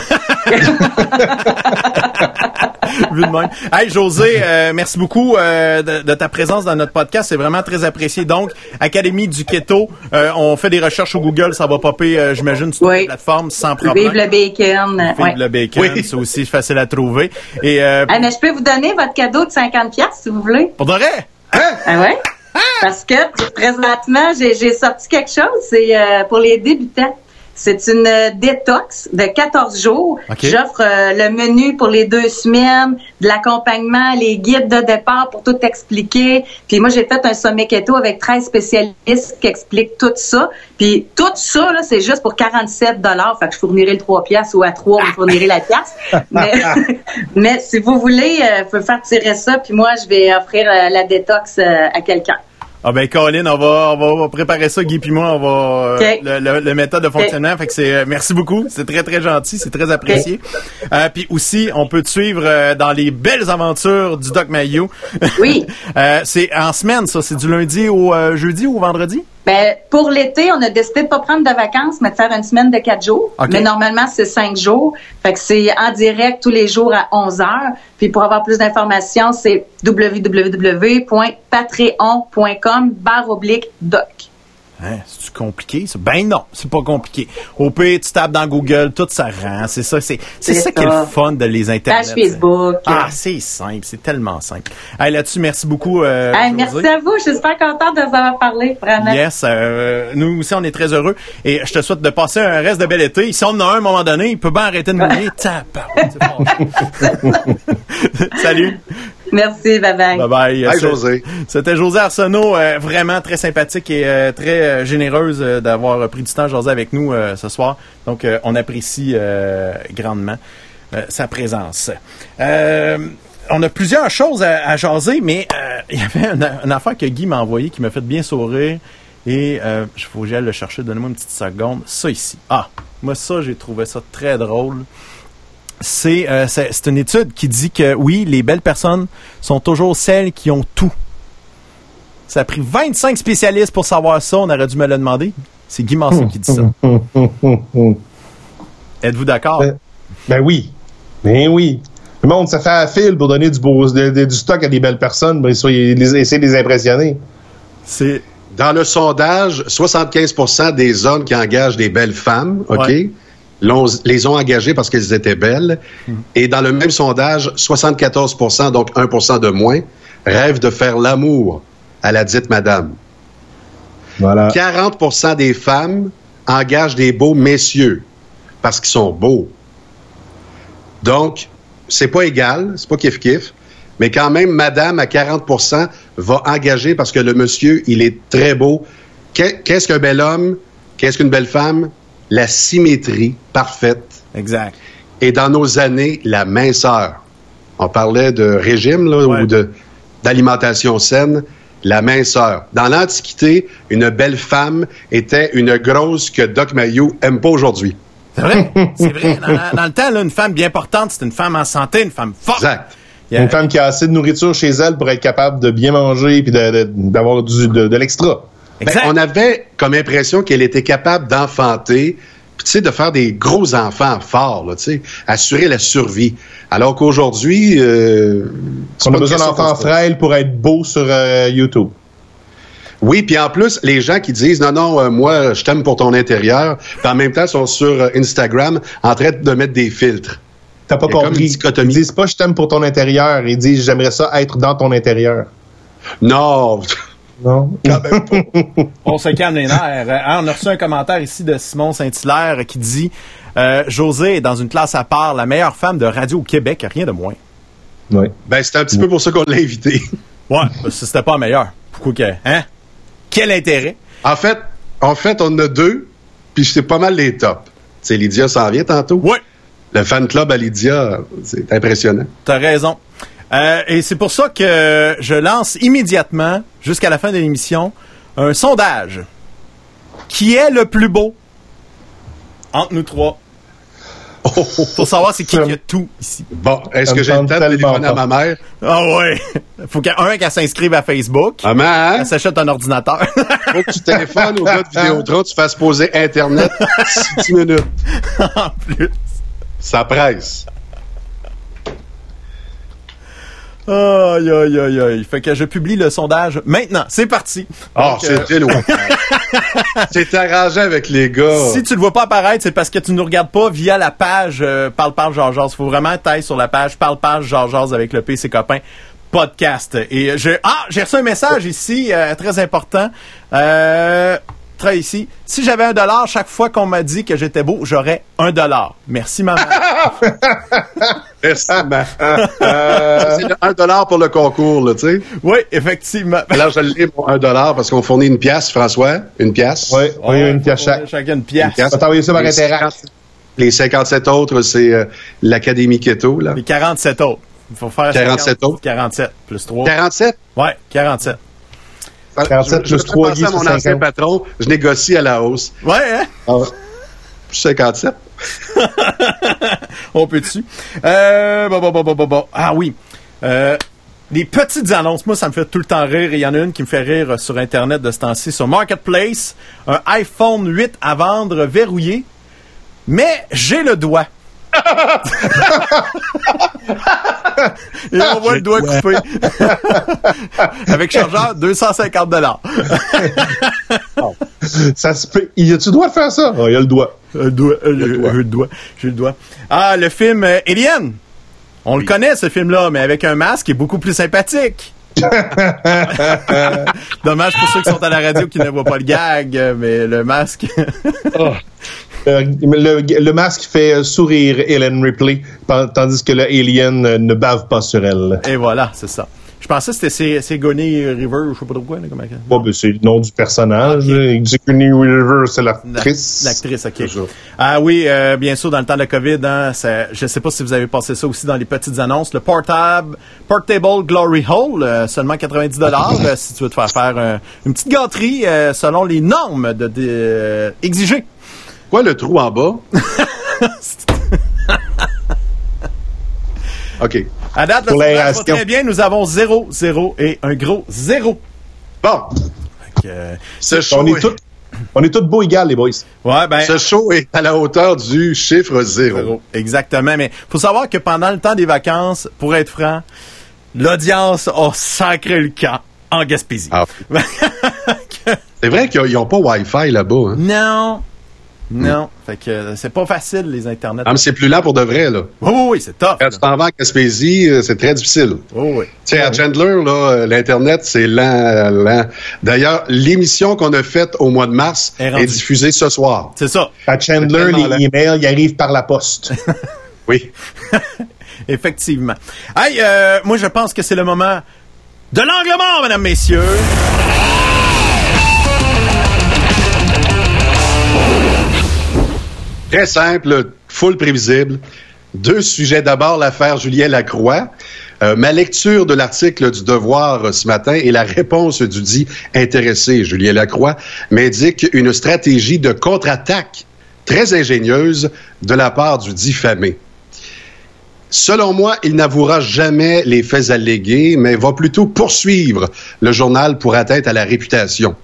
vu de même. Hey, José, euh, merci beaucoup euh, de, de ta présence dans notre podcast. C'est vraiment très apprécié. Donc, Académie du Keto, euh, on fait des recherches au Google, ça va popper, euh, j'imagine, sur toutes Oui. les plateformes sans problème. Vive le bacon. Vive ouais. le bacon, Oui. c'est aussi facile à trouver. Et euh, Ah, mais je peux vous donner votre cadeau de 50 pièces si vous voulez. pour de vrai, Ah ouais? Parce que présentement, j'ai sorti quelque chose, c'est euh, pour les débutants. C'est une euh, détox de 14 jours. OK. J'offre euh, le menu pour les deux semaines, de l'accompagnement, les guides de départ pour tout expliquer. Puis moi, j'ai fait un sommet keto avec 13 spécialistes qui expliquent tout ça. Puis tout ça, là, c'est juste pour 47 dollars. Fait que je fournirai le 3 piastres ou à 3, vous fournirez la pièce. Mais, mais si vous voulez, euh, faut faire tirer ça. Puis moi, je vais offrir euh, la détox à quelqu'un. Ah ben Colin, on va, on va, préparer ça, Guy puis moi, on va euh, le, le, le méthode de fonctionnement. Fait que c'est euh, merci beaucoup, c'est très très gentil, c'est très apprécié. Euh, puis aussi, on peut te suivre euh, dans les belles aventures du Doc Mayo. Oui. Euh, c'est en semaine, ça, c'est du lundi au euh, jeudi ou au vendredi? Ben, pour l'été, on a décidé de pas prendre de vacances, mais de faire une semaine de quatre jours. OK. Mais normalement, c'est cinq jours. Fait que c'est en direct tous les jours à 11 heures. Puis pour avoir plus d'informations, c'est www.patreon.com barre oblique doc. Hein, c'est compliqué ça? Ben non, c'est pas compliqué. Au pire, tu tapes dans Google, tout ça rend. C'est ça, c'est c'est ça, qui est le fun de les internet. Page Facebook. Ah, c'est simple, c'est tellement simple. Hey, là-dessus, merci beaucoup. Euh, Hey, merci à vous. Je suis super contente de vous avoir parlé. Vraiment. Yes, euh, nous aussi on est très heureux et je te souhaite de passer un reste de bel été. Si on en a un à un moment donné, il peut bien arrêter de mouiller. Fort. Salut. Merci. Bye bye. Bye bye. Bye, C'est- José. C'était José Arsenault, euh, vraiment très sympathique et euh, très euh, généreuse euh, d'avoir pris du temps à jaser avec nous euh, ce soir. Donc, euh, on apprécie euh, grandement euh, sa présence. Euh, on a plusieurs choses à, à jaser, mais euh, il y avait une, une affaire que Guy m'a envoyée qui m'a fait bien sourire. Et euh, il faut que j'aille le chercher. Donnez-moi une petite seconde. Ça ici. Ah, moi ça, j'ai trouvé ça très drôle c'est euh, c'est une étude qui dit que oui, les belles personnes sont toujours celles qui ont tout. Ça a pris 25 spécialistes pour savoir ça. On aurait dû me le demander. C'est Guy Massé qui dit ça. Êtes-vous d'accord? Ben, ben oui. Ben oui. Le monde, ça fait à fil pour donner du, beau, de- de- du stock à des belles personnes, ben, les- essayer de les impressionner. C'est Dans le sondage, 75% des hommes qui engagent des belles femmes, OK, Ouais. Les ont engagées parce qu'elles étaient belles. Et dans le même sondage, 74% donc 1% de moins, rêvent de faire l'amour à la dite madame. Voilà. 40% des femmes engagent des beaux messieurs parce qu'ils sont beaux. Donc, c'est pas égal, c'est pas kiff-kiff, mais quand même, madame à 40% va engager parce que le monsieur, il est très beau. Qu'est- Qu'est-ce qu'un bel homme? Qu'est-ce qu'une belle femme? La symétrie parfaite. exact. et dans nos années, la minceur. On parlait de régime là, Ouais. ou de d'alimentation saine. La minceur. Dans l'Antiquité, une belle femme était une grosse que Doc Mayou aime pas aujourd'hui. C'est vrai, c'est vrai. Dans, le temps, là, une femme bien portante, c'est une femme en santé, une femme forte. Exact. Il y a- Une femme qui a assez de nourriture chez elle pour être capable de bien manger de- d'avoir du- de, de l'extra. Ben, on avait comme impression qu'elle était capable d'enfanter, puis tu sais, de faire des gros enfants forts, là, tu sais, assurer la survie. Alors qu'aujourd'hui, euh, On a besoin d'enfants frêles pour être beau sur euh, YouTube. Oui, puis en plus, les gens qui disent non, non, euh, moi, je t'aime pour ton intérieur, en même temps, sont sur Instagram en train de mettre des filtres. T'as pas compris. Ils disent pas je t'aime pour ton intérieur. Ils disent j'aimerais ça être dans ton intérieur. Non, Non. On se calme les nerfs. Euh, hein, on a reçu un commentaire ici de Simon Saint-Hilaire qui dit euh, José est dans une classe à part, la meilleure femme de radio au Québec, rien de moins. Ouais. ben c'est un petit peu pour ça qu'on l'a invité. Ouais, parce que c'était pas la meilleure. Pourquoi que. Hein? Quel intérêt? En fait, en fait, on en a deux, puis c'est pas mal les tops. Tu sais, Lydia s'en vient tantôt. Ouais, Le fan club à Lydia, c'est impressionnant. t'as raison. Euh, et c'est pour ça que je lance immédiatement, jusqu'à la fin de l'émission, un sondage. Qui est le plus beau entre nous trois? Pour savoir c'est qui qui a tout ici. Bon, est-ce que j'ai le temps de téléphoner à ma mère? Ah ouais! Faut qu'un un qu'elle s'inscrive à Facebook. Maman, hein? Elle s'achète un ordinateur. faut que tu téléphones au gars de Vidéotron, tu fasses poser Internet 10 minutes. en plus. Ça presse. Aïe, aïe, aïe, aïe. Fait que je publie le sondage maintenant. C'est parti. Ah, Donc, euh, c'était loin. C'est arrangé avec les gars. Si tu le vois pas apparaître, c'est parce que tu nous regardes pas via la page euh, Parle Parle Georges Il faut vraiment tailler sur la page Parle Parle Georges avec le PC copain podcast. Et je ah, j'ai reçu un message ici euh, très important. Euh, ici. Si j'avais un dollar chaque fois qu'on m'a dit que j'étais beau, j'aurais un dollar. Merci maman. Merci, maman. C'est 1 dollar pour le concours, là, tu sais. oui, effectivement. Alors, je l'ai, mon 1 dollar, parce qu'on fournit une pièce, François. Une pièce. Oui, oui, une pièce chaque. Chacun une pièce. Une pièce. On va t'envoyer ça par Les Interact. 50 Les 57 autres, c'est euh, l'Académie Keto, là. Les 47 autres. Il faut faire 47 50, autres? 47 plus 3. 47? Ouais, 47. 47 je, plus vais 3 passer guides à mon ancien 50. patron, je négocie à la hausse. Ouais, hein? Ah, 57? On peut dessus. Euh, bon, bon, bon, bon, bon, bon. Ah oui. Euh, les petites annonces, moi, ça me fait tout le temps rire. Et il y en a une qui me fait rire sur Internet de ce temps-ci. Sur Marketplace, un iPhone 8 à vendre verrouillé. Mais j'ai le doigt. Et on voit le doigt coupé. Avec chargeur, 250 dollars. Ça se peut. Y a-tu le droit de faire ça? Ah, il y a le doigt. Le doigt, euh, le, le doigt. J'ai le doigt. Ah, le film euh, Alien. On le connaît, ce film-là, mais avec un masque qui est beaucoup plus sympathique. Dommage pour ceux qui sont à la radio qui ne voient pas le gag, mais le masque. Euh, le, le masque fait euh, sourire Ellen Ripley, tandis que le alien euh, ne bave pas sur elle. Et voilà, c'est ça. Je pensais que c'était Sigourney River, ou je sais pas trop quoi. Là, comment... Bon, ben, c'est le nom du personnage. Sigourney Weaver, c'est l'actrice. L'actrice, ok. Ah oui, euh, bien sûr, dans le temps de la COVID, hein, ça- je sais pas si vous avez passé ça aussi dans les petites annonces. Le Portable, Portable Glory Hole, euh, seulement 90 dollars si tu veux te faire faire euh, une petite gâterie euh, selon les normes de, de- euh, exigées. Quoi, le trou en bas? OK. À date, sondage va très bien. Nous avons 0, 0 et un gros 0. Bon, Euh, ce show, On est tous, on est tous beaux égales, les boys. ouais, ben, ce show est à la hauteur du chiffre zéro. Zéro. Exactement. Mais faut savoir que pendant le temps des vacances, pour être franc, l'audience a sacré le camp en Gaspésie. Ah. C'est vrai qu'ils n'ont pas Wi-Fi là-bas. Hein? Non. Non. Fait que euh, c'est pas facile, les internets. Ah, mais c'est plus lent pour de vrai, là. Oui, oui, oui, c'est tough. Quand tu t'en vas à Gaspésie, euh, c'est très difficile. Oui, oui. Tu sais, à Chandler, là, euh, l'Internet, c'est lent, lent. D'ailleurs, l'émission qu'on a faite au mois de mars Est diffusée ce soir. C'est ça. À Chandler, les emails, ils arrivent par la poste. Oui. Effectivement. Hey, euh, moi, je pense que c'est le moment de l'angle mort, mesdames, messieurs. Très simple, full prévisible. Deux sujets. D'abord, l'affaire Julien Lacroix. Euh, ma lecture de l'article du Devoir ce matin et la réponse du dit intéressé, Julien Lacroix, m'indique une stratégie de contre-attaque très ingénieuse de la part du diffamé. Selon moi, il n'avouera jamais les faits allégués, mais va plutôt poursuivre le journal pour atteinte à la réputation.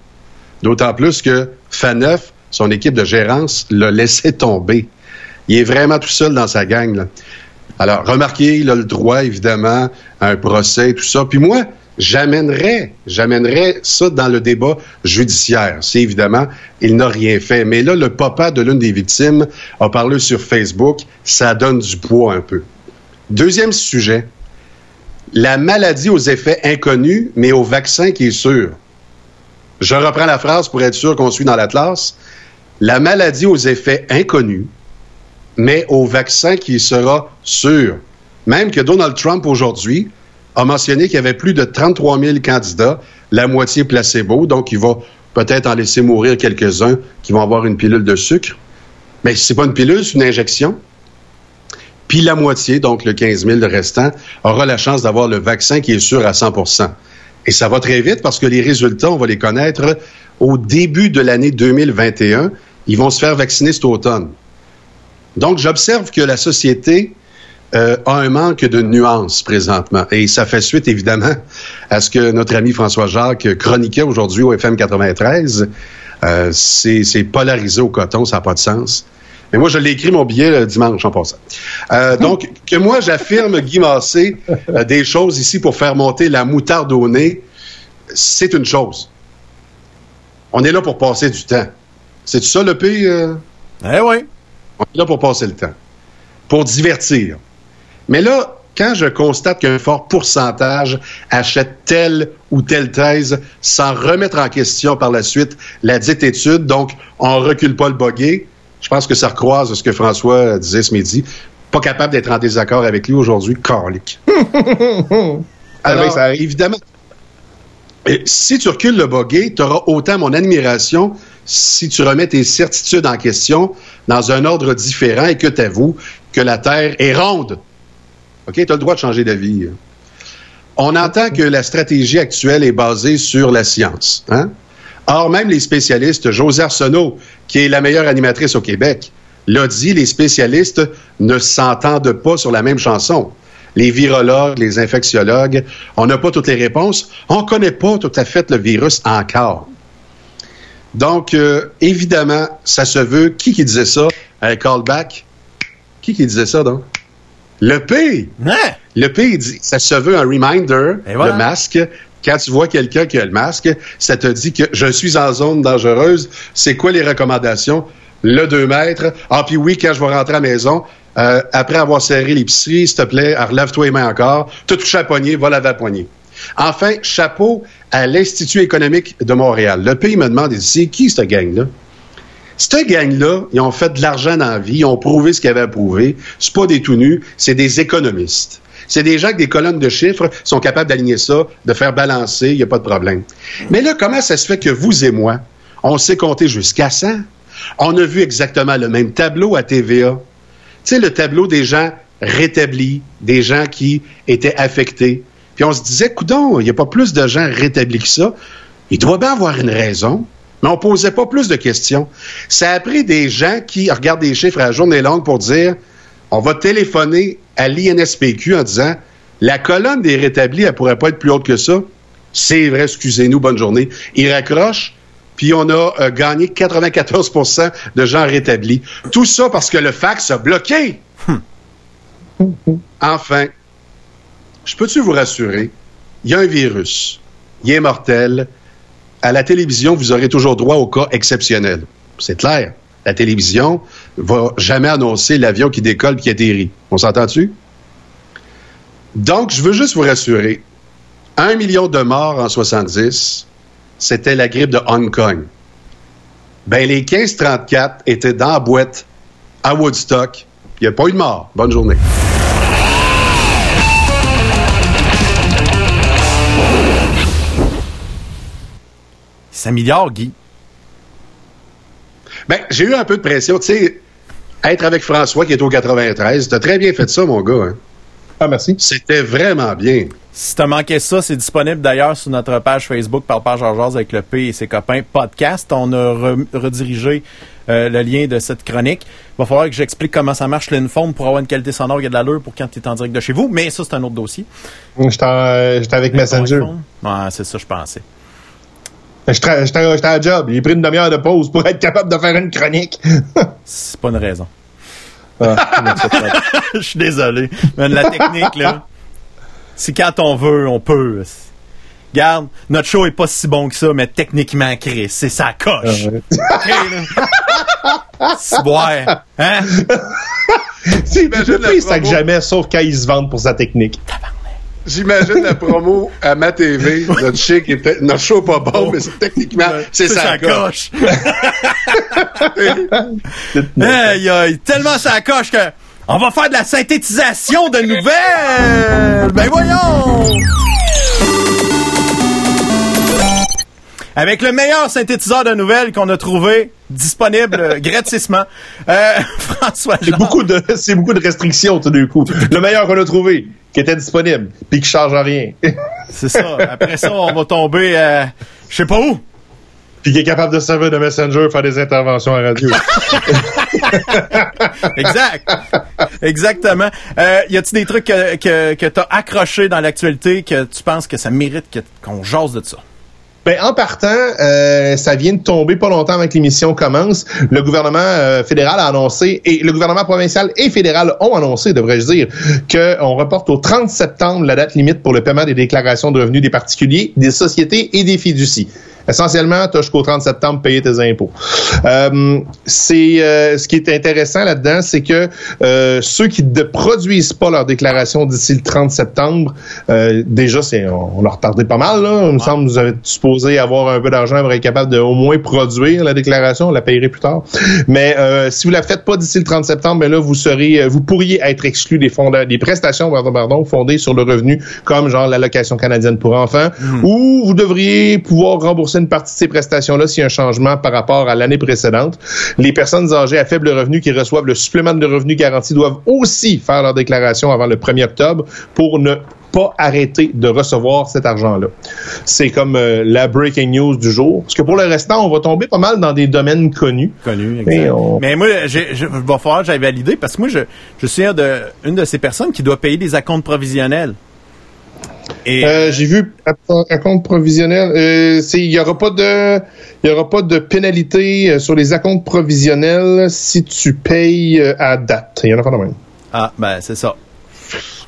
D'autant plus que Faneuf, son équipe de gérance, l'a laissé tomber. Il est vraiment tout seul dans sa gang. Alors, remarquez, il a le droit, évidemment, à un procès, tout ça. Puis moi, j'amènerais, j'amènerais ça dans le débat judiciaire. Si, évidemment, il n'a rien fait. Mais là, le papa de l'une des victimes a parlé sur Facebook. Ça donne du poids un peu. Deuxième sujet. La maladie aux effets inconnus, mais au vaccin qui est sûr. Je reprends la phrase pour être sûr qu'on suit dans l'Atlas. La maladie aux effets inconnus, mais au vaccin qui sera sûr. Même que Donald Trump aujourd'hui a mentionné qu'il y avait plus de 33 000 candidats, la moitié placebo, donc il va peut-être en laisser mourir quelques-uns qui vont avoir une pilule de sucre. Mais c'est pas une pilule, c'est une injection. Puis la moitié, donc le 15 000 de restant, aura la chance d'avoir le vaccin qui est sûr à 100% Et ça va très vite parce que les résultats, on va les connaître au début de l'année 2021. Ils vont se faire vacciner cet automne. Donc, j'observe que la société euh, a un manque de nuances présentement. Et ça fait suite, évidemment, à ce que notre ami François Jacques chroniquait aujourd'hui au FM 93. Euh, c'est polarisé au coton, ça n'a pas de sens. Mais moi, je l'ai écrit mon billet le dimanche en passant. Euh, donc, que moi, j'affirme, Guy Massé, euh, des choses ici pour faire monter la moutarde au nez, c'est une chose. On est là pour passer du temps. C'est ça le pays? Euh? Eh oui. On est là pour passer le temps, pour divertir. Mais là, quand je constate qu'un fort pourcentage achète telle ou telle thèse sans remettre en question par la suite la dite étude, donc on recule pas le boguet, je pense que ça recroise ce que François disait ce midi. Pas capable d'être en désaccord avec lui aujourd'hui, carlique. Alors, évidemment, si tu recules le boguet, tu auras autant mon admiration si tu remets tes certitudes en question dans un ordre différent et que tu avoues que la Terre est ronde. OK? Tu as le droit de changer d'avis. On entend que la stratégie actuelle est basée sur la science. Hein? Or, même les spécialistes, José Arsenault, qui est la meilleure animatrice au Québec, l'a dit, les spécialistes ne s'entendent pas sur la même chanson. Les virologues, les infectiologues, on n'a pas toutes les réponses. On ne connaît pas tout à fait le virus encore. Donc, euh, évidemment, ça se veut. Qui qui disait ça? Un callback. Qui qui disait ça, donc? Le P. Le P, dit, ça se veut un reminder, le masque. Quand tu vois quelqu'un qui a le masque, ça te dit que je suis en zone dangereuse. C'est quoi les recommandations? Le 2 mètres. Ah, puis oui, quand je vais rentrer à la maison, euh, après avoir serré l'épicerie, s'il te plaît, relève-toi les mains encore. Te touche à poignée, va laver la poignée. Enfin, chapeau à l'Institut économique de Montréal. Le pays me demande ici, qui cette gang-là? Cette gang-là, ils ont fait de l'argent dans la vie, ils ont prouvé ce qu'ils avaient à prouver. C'est pas des tout nus, c'est des économistes. C'est des gens avec des colonnes de chiffres sont capables d'aligner ça, de faire balancer, il n'y a pas de problème. Mais là, comment ça se fait que vous et moi, on sait compter jusqu'à 100? On a vu exactement le même tableau à TVA. Tu sais, le tableau des gens rétablis, des gens qui étaient affectés. Puis on se disait, coudon, il n'y a pas plus de gens rétablis que ça. Il doit bien avoir une raison. Mais on posait pas plus de questions. Ça a pris des gens qui regardent des chiffres à la journée longue pour dire, on va téléphoner à l'INSPQ en disant, la colonne des rétablis, elle pourrait pas être plus haute que ça. C'est vrai, excusez-nous, bonne journée. Ils raccrochent, puis on a euh, gagné 94% de gens rétablis. Tout ça parce que le fax a bloqué. Enfin, je peux-tu vous rassurer? Il y a un virus. Il est mortel. À la télévision, vous aurez toujours droit au cas exceptionnel. C'est clair. La télévision va jamais annoncer l'avion qui décolle et qui atterrit. On s'entend-tu? Donc, je veux juste vous rassurer. Un million de morts en 70, c'était la grippe de Hong Kong. Ben, les 15-34 étaient dans la boîte à Woodstock. Il n'y a pas eu de mort. Bonne journée. Ça milliards, Guy. Ben, j'ai eu un peu de pression. Tu sais, être avec François qui est au 93. T'as très bien fait ça, mon gars. hein. Ah, merci. C'était vraiment bien. Si t'as manqué ça, c'est disponible d'ailleurs sur notre page Facebook par page Georges avec le P et ses copains podcast. On a re- redirigé euh, le lien de cette chronique. Il va falloir que j'explique comment ça marche l'Inphone pour avoir une qualité sonore a de l'allure pour quand tu es en direct de chez vous. Mais ça, c'est un autre dossier. J'étais en- j'étais avec Messenger. Ouais, c'est ça, je pensais. J'étais à job. J'ai pris une demi-heure de pause pour être capable de faire une chronique. C'est pas une raison. Ah. Je suis désolé. Mais la technique, là, c'est quand on veut, on peut. Garde, notre show est pas si bon que ça, mais techniquement, Chris, c'est sa coche. Ah, ouais. Hein? C'est le pire sac promo. jamais, sauf quand ils se vendent pour sa technique. J'imagine la promo à ma TV. Notre chic est peut-être- notre show pas bon, mais c'est- techniquement, c'est ça. sa coche. Aïe, aïe, tellement sa coche que on va faire de la synthétisation de nouvelles. Ben voyons. Avec le meilleur synthétiseur de nouvelles qu'on a trouvé disponible euh, gratuitement, euh, François C'est beaucoup de, c'est beaucoup de restrictions tout d'un coup. Le meilleur qu'on a trouvé, qui était disponible, puis qui change rien, C'est ça. Après ça, on va tomber, euh, je sais pas où. puis qui est capable de servir de messenger, faire des interventions à radio. Exact. Exactement. Euh, y a-t-il des trucs que, que, que t'as accroché dans l'actualité que tu penses que ça mérite qu'on jase de ça? Ben, en partant, euh, ça vient de tomber pas longtemps avant que l'émission commence. Le gouvernement euh, fédéral a annoncé, et le gouvernement provincial et fédéral ont annoncé, devrais-je dire, qu'on reporte au 30 septembre la date limite pour le paiement des déclarations de revenus des particuliers, des sociétés et des fiducies. Essentiellement, tu as jusqu'au 30 septembre pour payer tes impôts. Euh, c'est euh, ce qui est intéressant là-dedans, c'est que euh, ceux qui ne produisent pas leur déclaration d'ici le 30 septembre, euh, déjà, c'est on, on leur tardé pas mal. Là. Il me semble que vous avez supposé avoir un peu d'argent pour être capable de au moins produire la déclaration. On la payerait plus tard. Mais euh, si vous la faites pas d'ici le 30 septembre, ben là, vous serez, vous pourriez être exclu des fonds, des prestations, pardon, pardon, fondées sur le revenu, comme genre l'allocation canadienne pour enfants, ou vous devriez pouvoir rembourser une partie de ces prestations-là s'il y a un changement par rapport à l'année précédente. Les personnes âgées à faible revenu qui reçoivent le supplément de revenu garanti doivent aussi faire leur déclaration avant le 1er octobre pour ne pas arrêter de recevoir cet argent-là. C'est comme euh, la breaking news du jour. Parce que pour le restant, on va tomber pas mal dans des domaines connus. Connu, Et exact. on- Mais moi, je il va falloir que j'aille valider parce que moi, je, je suis un de, une de ces personnes qui doit payer des acomptes provisionnels. Et Euh, J'ai vu attends, un compte provisionnel. euh, c'est- Il y aura pas de, il y aura pas de pénalité euh, sur les acomptes provisionnels si tu payes euh, à date. Il y en a pas de même. ah, ben c'est ça.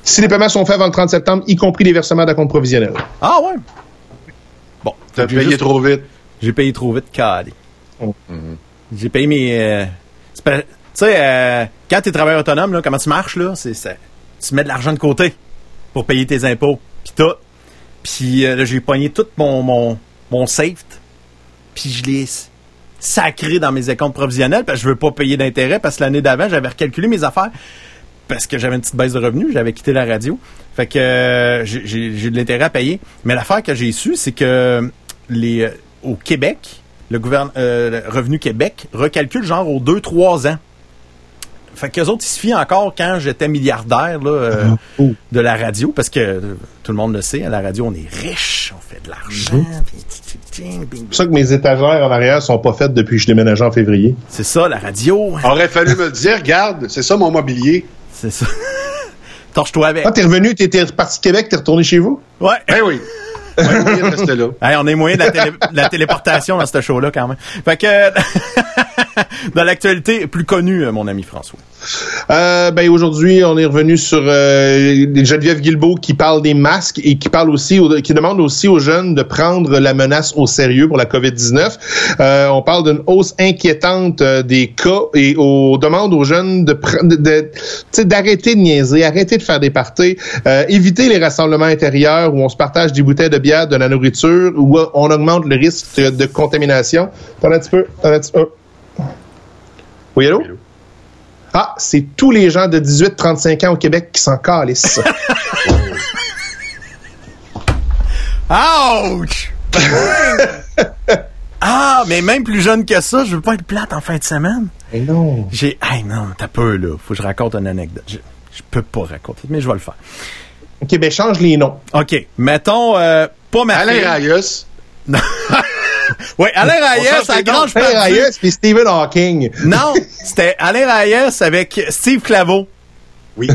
Si les paiements sont faits avant le 30 septembre, y compris les versements d'acompte provisionnel. Ah ouais. Bon, T'as payé juste- trop vite. J'ai payé trop vite, calé. Oh. J'ai payé mes. euh, tu sais, euh, quand t'es travailleur autonome, là, comment tu marches là, c'est. Tu mets de l'argent de côté pour payer tes impôts, puis euh, là, j'ai pogné tout mon mon mon safe, puis je l'ai sacré dans mes comptes provisionnels parce que je veux pas payer d'intérêt parce que l'année d'avant j'avais recalculé mes affaires parce que j'avais une petite baisse de revenus, j'avais quitté la radio. Fait que euh, j'ai- de l'intérêt à payer. Mais l'affaire que j'ai su, c'est que les euh, au Québec, le gouvernement Revenu Québec recalcule genre aux 2-3 ans. Fait qu'eux autres, ils se fient encore quand j'étais milliardaire là, euh, de la radio, parce que euh, tout le monde le sait, à la radio, on est riche, on fait de l'argent. bing, C'est pour ça que mes étagères en arrière sont pas faites depuis que je déménage en février. C'est ça, la radio. Aurait fallu me le dire, regarde, c'est ça mon mobilier. C'est ça. Torche-toi avec. Ah, t'es revenu, t'es reparti de Québec, t'es retourné chez vous? Ouais. Ben oui. On est moyen de la, télé- la téléportation dans ce show-là, quand même. Fait que, dans l'actualité plus connue, euh, mon ami François. Euh, ben aujourd'hui, on est revenu sur euh, Geneviève Guilbeault qui parle des masques et qui parle aussi, qui demande aussi aux jeunes de prendre la menace au sérieux pour la COVID-19. Euh, on parle d'une hausse inquiétante euh, des cas et on demande aux jeunes de pr- de- de- d'arrêter de niaiser, arrêter de faire des parties, euh, éviter les rassemblements intérieurs où on se partage des bouteilles de bière, de la nourriture, où on augmente le risque de, contamination. Attends un petit peu. un? Petit peu. Oui, allô? Ah, c'est tous les gens de 18-35 ans au Québec qui s'en calissent. Ouch! ah, mais même plus jeune que ça, je veux pas être plate en fin de semaine. Mais non. J'ai, hey non, t'as peur là. Faut que je raconte une anecdote. Je, je peux pas raconter, mais je vais le faire. OK, ben change les noms. OK. Mettons, euh, pas ma Alain fille. Rayus. Oui, Alain Reyes, à. Grange Hey, perdue. Reyes puis Stephen Hawking. Non, c'était Alain Reyes avec Steve Claveau. Oui.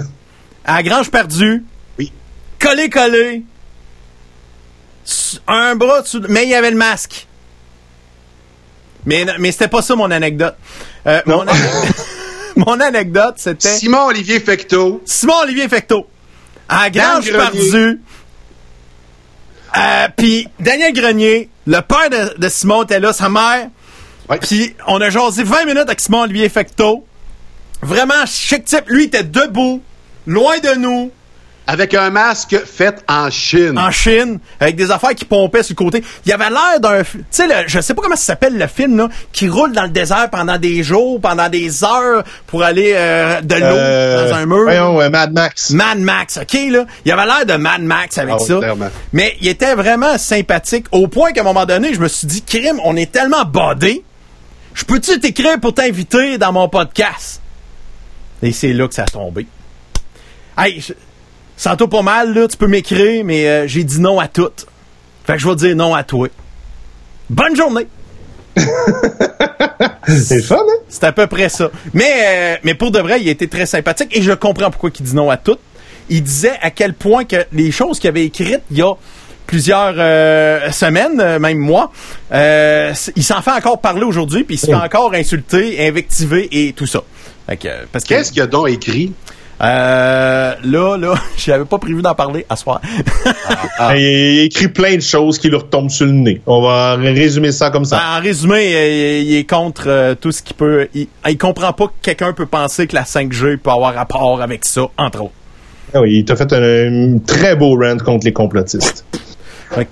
À Grange perdue. Oui. Collé, collé. Un bras dessous. de- Mais il y avait le masque. Mais, mais c'était pas ça mon anecdote. Euh, mon, Non. ane- mon anecdote, c'était Simon Olivier Fecteau. Simon Olivier Fecteau. À Grange perdue. Euh, Puis Daniel Grenier, le père de, de Simon était là, sa mère. Puis on a jasé 20 minutes avec Simon Olivier Fecteau. Vraiment chic type. Lui était debout, loin de nous, Avec un masque fait en Chine. en Chine, avec des affaires qui pompaient sur le côté. Il avait l'air d'un... Tu sais, je sais pas comment ça s'appelle le film, là, qui roule dans le désert pendant des jours, pendant des heures, pour aller euh, de l'eau Euh, dans un mur. Voyons, euh, Mad Max. Mad Max, OK, là? Il avait l'air de Mad Max avec Ah ça. clairement. Mais il était vraiment sympathique au point qu'à un moment donné, je me suis dit, crime, on est tellement bodé. Je peux-tu t'écrire pour t'inviter dans mon podcast? Et c'est là que ça a tombé. Hey, je- sens-toi pas mal, là, tu peux m'écrire, mais euh, j'ai dit non à tout. Fait que je vais dire non à toi. Bonne journée! C'est fun, hein? C'est à peu près ça. Mais, euh, mais pour de vrai, il était très sympathique et je comprends pourquoi il dit non à tout. Il disait à quel point que les choses qu'il avait écrites il y a plusieurs euh, semaines, euh, même mois, euh, il s'en fait encore parler aujourd'hui, puis il se fait encore insulter, invectiver et tout ça. Fait que, euh, parce que Qu'est-ce qu'il a donc écrit? Euh, là, là, j'avais pas prévu d'en parler à soir. Ah. Il, il écrit plein de choses qui lui retombent sur le nez. On va résumer ça comme ça. en résumé, euh, il est contre euh, tout ce qui peut. Il, il comprend pas que quelqu'un peut penser que la 5G peut avoir rapport avec ça, entre autres. Ah oui, il t'a fait un, un très beau rant contre les complotistes.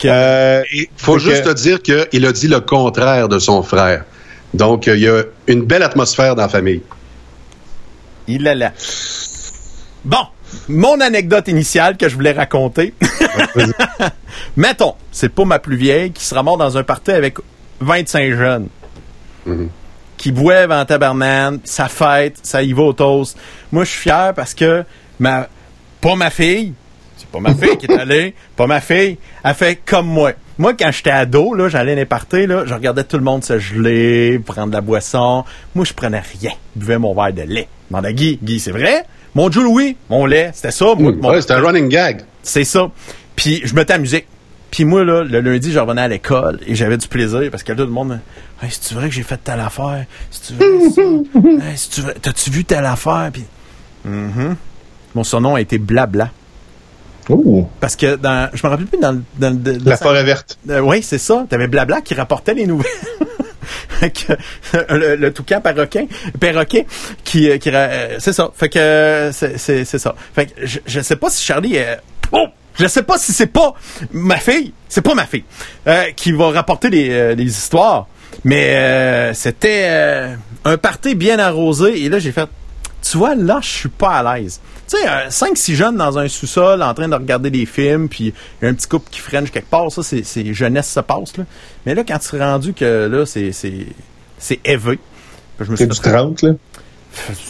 Euh, Il faut que- juste te dire qu'il a dit le contraire de son frère. Donc, il y a une belle atmosphère dans la famille. Il est là. Bon, mon anecdote initiale que je voulais raconter. Mettons, c'est pas ma plus vieille qui se ramasse dans un party avec 25 jeunes. Qui boivent en tabarnane, ça fête, ça y va au toast. Moi, je suis fier parce que ma, pas ma fille, c'est pas ma fille qui est allée, pas ma fille, elle fait comme moi. Moi, quand j'étais ado, là, j'allais dans les parties, là, je regardais tout le monde se geler, prendre de la boisson. Moi, je prenais rien. Je buvais mon verre de lait. Je demandais à Guy, Guy, c'est vrai? Mon Joe Louis, mon lait, c'était ça. Moi, mon- Ouais, c'est un running gag. c'est ça. Puis je mettais la musique. Puis moi, là, le lundi, je revenais à l'école et j'avais du plaisir parce que là, tout le monde, hey, c'est-tu vrai que j'ai fait telle affaire? C'est-tu vrai ça? hey, c'est-tu vrai? T'as-tu vu telle affaire? Puis, Mhm. Mon surnom a été Blabla. ouh, Parce que dans, je me rappelle plus dans, le- dans, la forêt verte. euh, oui, c'est ça. T'avais Blabla qui rapportait les nouvelles. Que, le, le toucan perroquet qui, euh, qui euh, c'est ça. Fait que euh, c'est, c'est, ça. Fait que je, je sais pas si Charlie est, oh, je sais pas si c'est pas ma fille, c'est pas ma fille euh, qui va rapporter les, euh, les histoires, mais euh, c'était euh, un party bien arrosé et là j'ai fait, tu vois là je suis pas à l'aise. Tu sais, 5-6 jeunes dans un sous-sol en train de regarder des films, puis il y a un petit couple qui french quelque part, ça, c'est, jeunesse se passe, là. Mais là, quand tu es rendu que là, c'est, c'est, c'est élevé, je me suis du fait- 30, là?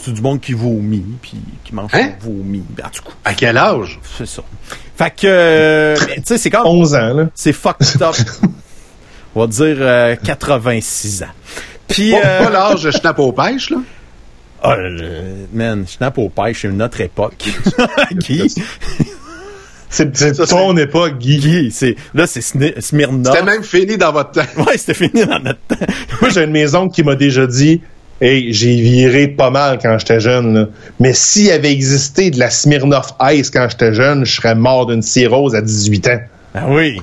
c'est du monde qui vomit, puis qui mange Hein? vomi. Ben, En tout cas, À quel âge? c'est ça. Fait que, euh, mais tu sais, c'est comme, 11 ans, là. c'est fucked up. On va dire euh, 86 ans. Puis, Pas, euh, pas l'âge de schnapp aux pêches, là? Oh, man, je nappe au pêche, c'est une autre époque. Guy, C'est ton époque, Guy. Guy, c'est, là, c'est Smirnoff. C'était même fini dans votre temps. Ouais, c'était fini dans notre temps. Moi, j'ai une maison qui m'a déjà dit Hey, j'ai viré pas mal quand j'étais jeune, là. Mais s'il avait existé de la Smirnoff Ice quand j'étais jeune, je serais mort d'une cirrhose à 18 ans. Ah oui.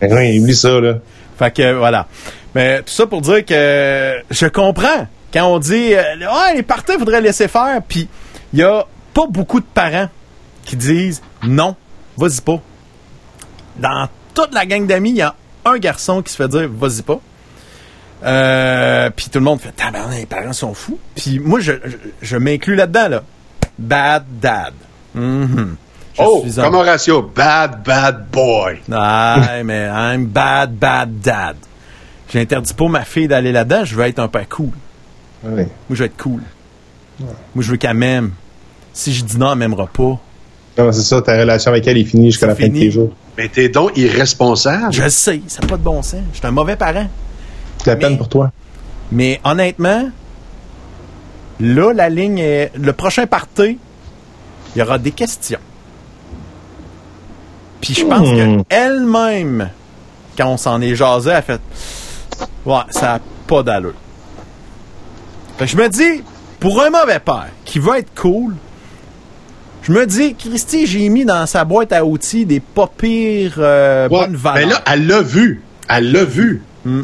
Ben oui, oublie ça, là. Fait que voilà. Mais tout ça pour dire que je comprends quand on dit euh, ah les parties faudrait laisser faire puis il y a pas beaucoup de parents qui disent non, vas-y pas. Dans toute la gang d'amis, il y a un garçon qui se fait dire vas-y pas. Euh, puis tout le monde fait tabarnak, les parents sont fous. Puis moi je, je, je m'inclus là-dedans là. Bad dad. Mhm. Je Oh, suis comme Horatio, bad, bad boy. ah, mais I'm bad, bad dad. J'interdis pas ma fille d'aller là-dedans, je veux être un peu cool. Ouais. Moi, je vais être cool. Moi, je veux qu'elle m'aime. Si je dis non, elle m'aimera pas. Non, c'est ça, ta relation avec elle est finie jusqu'à la fin de tes jours. Mais t'es donc irresponsable. Je le sais, ça n'a pas de bon sens. Je suis un mauvais parent. C'est la peine pour toi. Mais honnêtement, là, la ligne est. Le prochain party, il y aura des questions. Puis je pense Hmm. qu'elle-même, quand on s'en est jasé, elle a fait Ouais, ça n'a pas d'allure. Fait que je me dis, pour un mauvais père qui veut être cool, je me dis, Christy, j'ai mis dans sa boîte à outils des pas pires euh, Ouais, bonnes valeurs. Mais là, elle l'a vu. Elle l'a vu. Hmm.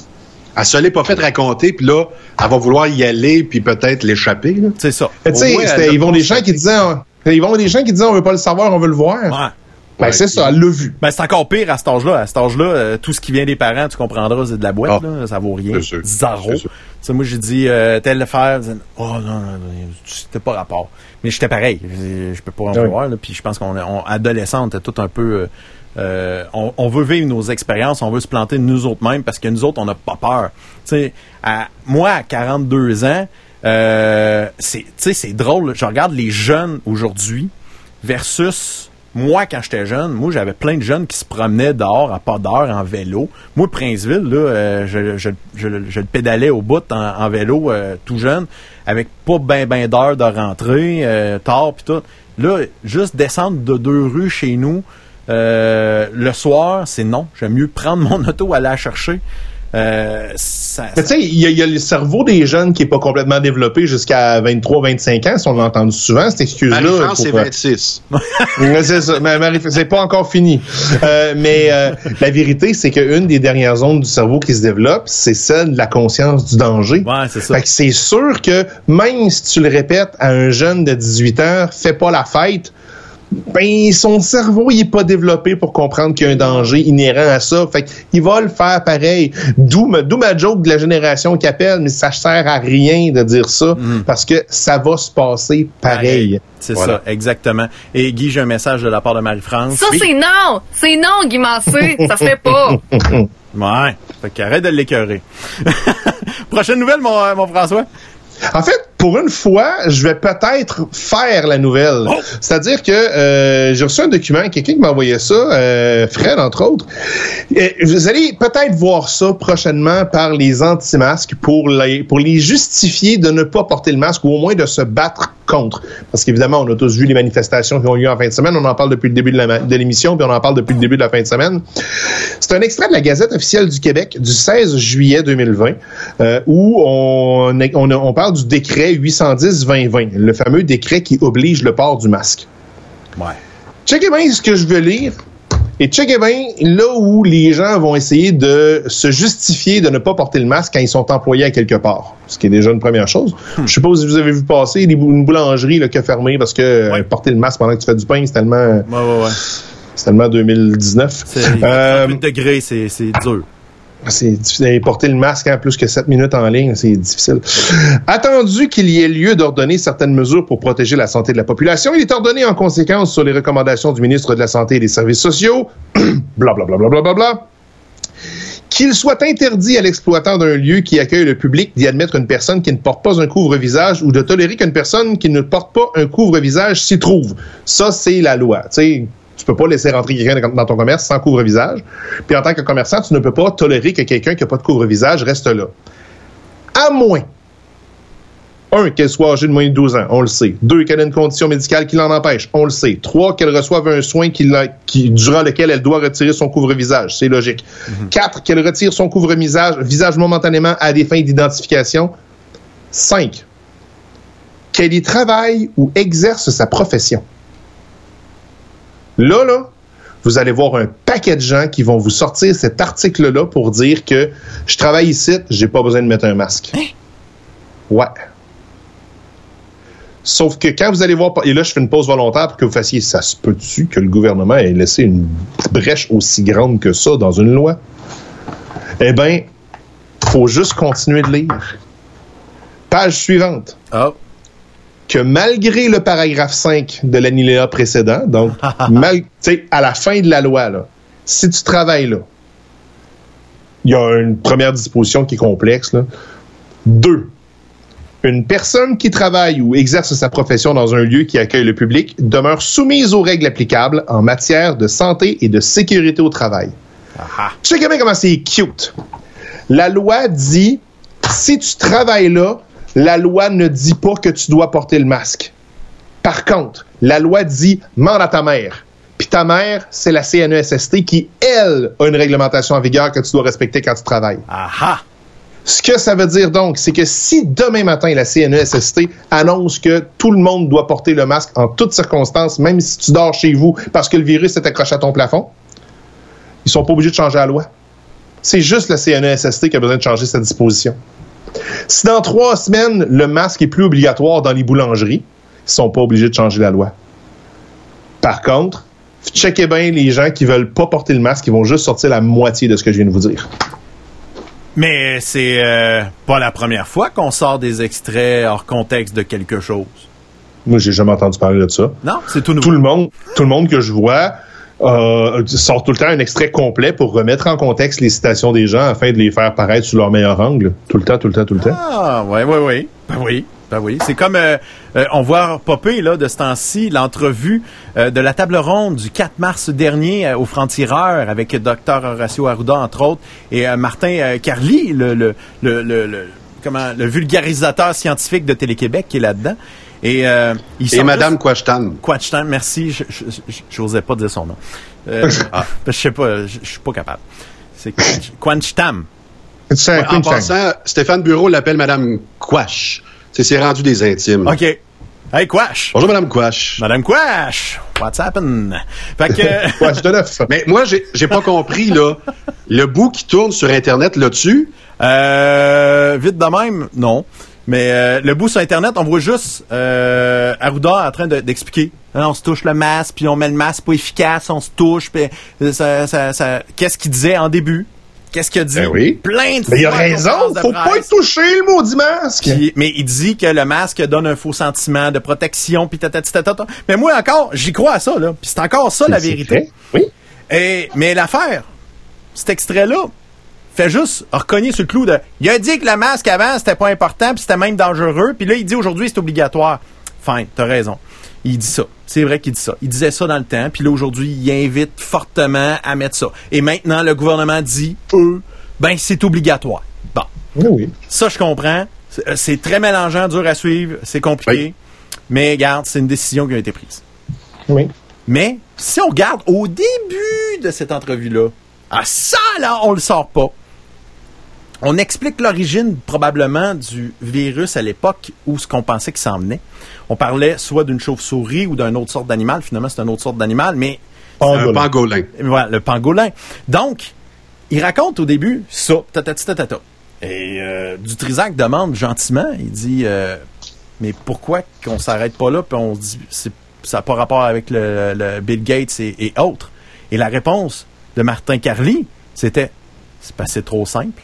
Elle se l'est pas fait raconter, puis là, elle va vouloir y aller, puis peut-être l'échapper. C'est ça. Mais tu sais, ils vont des gens qui disaient, ils vont des gens qui disaient, on veut pas le savoir, on veut le voir. Ouais. Ben, Ouais. c'est ça, elle l'a vu. Ben, c'est encore pire à cet âge-là. À cet âge-là, euh, tout ce qui vient des parents, tu comprendras, c'est de la boîte, Ah. là. Ça vaut rien. Sais, moi, j'ai dit, euh, tel affaire. Oh, non, non, non, c'était pas rapport. Mais j'étais pareil. Je, peux pas en oui. vouloir, là. Puis je pense qu'on, est- on, adolescent, on était tout un peu, euh, euh, on, on veut vivre nos expériences, on veut se planter nous autres mêmes parce que nous autres, on n'a pas peur. Tu sais, à, moi, à 42 ans, euh, c'est, tu sais, c'est drôle. Je regarde les jeunes aujourd'hui versus moi, quand j'étais jeune, moi, j'avais plein de jeunes qui se promenaient dehors à pas d'heure en vélo. Moi, Princeville, là, euh, je, je, je, je le pédalais au bout en, vélo euh, tout jeune, avec pas ben ben d'heures de rentrée, euh, tard puis tout. Là, juste descendre de deux rues chez nous, euh, le soir, c'est non. J'aime mieux prendre mon auto, aller la chercher. Euh, ça, Mais tu sais, il y, a- il y a le cerveau des jeunes qui est pas complètement développé jusqu'à 23-25 ans, si on l'a entendu souvent, cette excuse-là. Marie-France, c'est pour- 26. Ouais, c'est ça. Mais Marie- c'est pas encore fini. Euh, mais euh, la vérité, c'est qu'une des dernières zones du cerveau qui se développe, c'est celle de la conscience du danger. Ouais, c'est ça. Fait que c'est sûr que même si tu le répètes à un jeune de 18 ans, fais pas la fête, ben son cerveau il est pas développé pour comprendre qu'il y a un danger inhérent à ça. Fait qu'il va le faire pareil. D'où ma, d'où ma joke de la génération qui appelle, mais ça sert à rien de dire ça parce que ça va se passer pareil. C'est Voilà. ça, exactement. Et Guy, j'ai un message de la part de Marie-France. Ça, c'est non! C'est non, Guy Massé! Ça se fait pas! Ouais. Fait qu'arrête de l'écœurer. Prochaine nouvelle, mon, euh, mon François. En fait, pour une fois, je vais peut-être faire la nouvelle. Oh! C'est-à-dire que euh, j'ai reçu un document, quelqu'un qui m'a envoyé ça, euh, Fred entre autres. Et vous allez peut-être voir ça prochainement par les anti-masques pour les, pour les justifier de ne pas porter le masque ou au moins de se battre contre. Parce qu'évidemment, on a tous vu les manifestations qui ont eu en fin de semaine. On en parle depuis le début de l'émission, puis on en parle depuis le début de la fin de semaine. C'est un extrait de la Gazette officielle du Québec du 16 juillet 2020 euh, où on, on, on parle du décret 810-2020, le fameux décret qui oblige le port du masque. Ouais. Checkez bien ce que je veux lire et checkez bien là où les gens vont essayer de se justifier de ne pas porter le masque quand ils sont employés à quelque part. Ce qui est déjà une première chose. Je sais pas si vous avez vu passer une boulangerie là, qui a fermé parce que euh, Ouais. porter le masque pendant que tu fais du pain, c'est tellement, Ouais, ouais, ouais. c'est tellement 2019. C'est Euh, 38 degrés, c'est c'est dur. C'est difficile. Et Porter le masque en plus que 7 minutes en ligne, c'est difficile. Attendu qu'il y ait lieu d'ordonner certaines mesures pour protéger la santé de la population, il est ordonné en conséquence sur les recommandations du ministre de la Santé et des Services sociaux, blablabla, bla, bla, bla, qu'il soit interdit à l'exploitant d'un lieu qui accueille le public d'y admettre une personne qui ne porte pas un couvre-visage ou de tolérer qu'une personne qui ne porte pas un couvre-visage s'y trouve. Ça, c'est la loi. Tu peux pas laisser rentrer quelqu'un dans- ton commerce sans couvre-visage. Puis en tant que commerçant, tu ne peux pas tolérer que quelqu'un qui n'a pas de couvre-visage reste là. À moins, un, qu'elle soit âgée de moins de 12 ans, on le sait. Deux, qu'elle ait une condition médicale qui l'en empêche, on le sait. Trois, qu'elle reçoive un soin qui durant lequel elle doit retirer son couvre-visage, c'est logique. Quatre, qu'elle retire son couvre-visage visage momentanément à des fins d'identification. Cinq, qu'elle y travaille ou exerce sa profession. Là, là, vous allez voir un paquet de gens qui vont vous sortir cet article-là pour dire que je travaille ici, j'ai pas besoin de mettre un masque. Ouais. Sauf que quand vous allez voir, et là je fais une pause volontaire pour que vous fassiez, ça se peut-tu que le gouvernement ait laissé une brèche aussi grande que ça dans une loi? Eh bien, faut juste continuer de lire. Page suivante Oh. Que malgré le paragraphe 5 de l'alinéa précédent, donc mal, tu sais, à la fin de la loi, là, si tu travailles là, il y a une première disposition qui est complexe. Là. Deux, Une personne qui travaille ou exerce sa profession dans un lieu qui accueille le public demeure soumise aux règles applicables en matière de santé et de sécurité au travail. Checkez bien comment c'est cute? La loi dit, si tu travailles là, la loi ne dit pas que tu dois porter le masque. Par contre, la loi dit, demande à ta mère. Puis ta mère, c'est la CNESST qui, elle, a une réglementation en vigueur que tu dois respecter quand tu travailles. Aha! Ce que ça veut dire donc, c'est que si demain matin la CNESST annonce que tout le monde doit porter le masque en toutes circonstances, même si tu dors chez vous parce que le virus est accroché à ton plafond, ils sont pas obligés de changer la loi. C'est juste la CNESST qui a besoin de changer sa disposition. Si dans trois semaines, le masque est plus obligatoire dans les boulangeries, ils sont pas obligés de changer la loi. Par contre, checkez bien les gens qui veulent pas porter le masque, ils vont juste sortir la moitié de ce que je viens de vous dire. Mais c'est euh, pas la première fois qu'on sort des extraits hors contexte de quelque chose. Moi, j'ai jamais entendu parler de ça. Non, c'est tout nouveau. Tout le monde, tout le monde que je vois euh, sort tout le temps un extrait complet pour remettre en contexte les citations des gens afin de les faire paraître sous leur meilleur angle. Tout le temps, tout le temps, tout le temps. Ah, ouais, ouais, ouais. Ben oui. Ben oui, c'est comme euh, euh, on voit popper là de ce temps-ci l'entrevue euh, de la table ronde du 4 mars dernier euh, au Franc-Tireur avec Dr Horacio Arruda entre autres et euh, Martin Carly, le, le, le- le- comment le vulgarisateur scientifique de Télé-Québec qui est là-dedans. Et, euh, ils Et sont Madame juste- Quashtan. Quachtan, merci, je- j'osais pas dire son nom. Euh, ah, je sais pas, je suis pas capable. C'est un Ouais, en passant, Stéphane Bureau l'appelle Madame Quash. C'est c'est rendu des intimes. OK. Hey, Quash! Bonjour, Madame Quash. Madame Quash! What's happened? Fait que... Je te neuf. Mais moi, j'ai j'ai pas compris, là. Le bout qui tourne sur Internet là-dessus, Euh, vite de même, non. Mais euh, le bout sur Internet, on voit juste euh, Arruda en train de- d'expliquer. Hein, on se touche le masque, puis on met le masque pas efficace, on se touche, puis euh, ça, ça, ça- Qu'est-ce qu'il disait en début? Qu'est-ce qu'il a dit? Ben oui. Plein de Mais il a raison, faut pas y toucher le maudit masque. Puis- mais il dit que le masque donne un faux sentiment de protection, puis tatati tatata. Mais moi encore, j'y crois à ça, là. Puis c'est encore ça la vérité. Oui. Et, mais l'affaire, cet extrait-là, fait juste recogner sur le clou de. Il a dit que le masque avant, c'était pas important, puis c'était même dangereux, puis là, il dit aujourd'hui, c'est obligatoire. Fine, t'as raison. Il dit ça. C'est vrai qu'il dit ça. Il disait ça dans le temps, puis là, aujourd'hui, il invite fortement à mettre ça. Et maintenant, le gouvernement dit, eux, ben, c'est obligatoire. Bon. Oui, oui. Ça, je comprends. C'est- euh, C'est très mélangeant, dur à suivre, c'est compliqué. Oui. Mais regarde, c'est une décision qui a été prise. Oui. Mais si on regarde au début de cette entrevue-là, ah ça là, on le sort pas. On explique l'origine probablement du virus à l'époque où ce qu'on pensait qu'il s'en venait. On parlait soit d'une chauve-souris ou d'une autre sorte d'animal. Finalement, c'est une autre sorte d'animal, mais un Pangolin. voilà, le pangolin. Donc, il raconte au début ça, tatati tatata. Et euh, Dutrisac demande gentiment, il dit, euh, mais pourquoi qu'on s'arrête pas là, puis on se dit, c'est- ça n'a pas rapport avec le, le Bill Gates et, et autres. Et la réponse de Martin Carly, c'était, c'est c'est trop simple.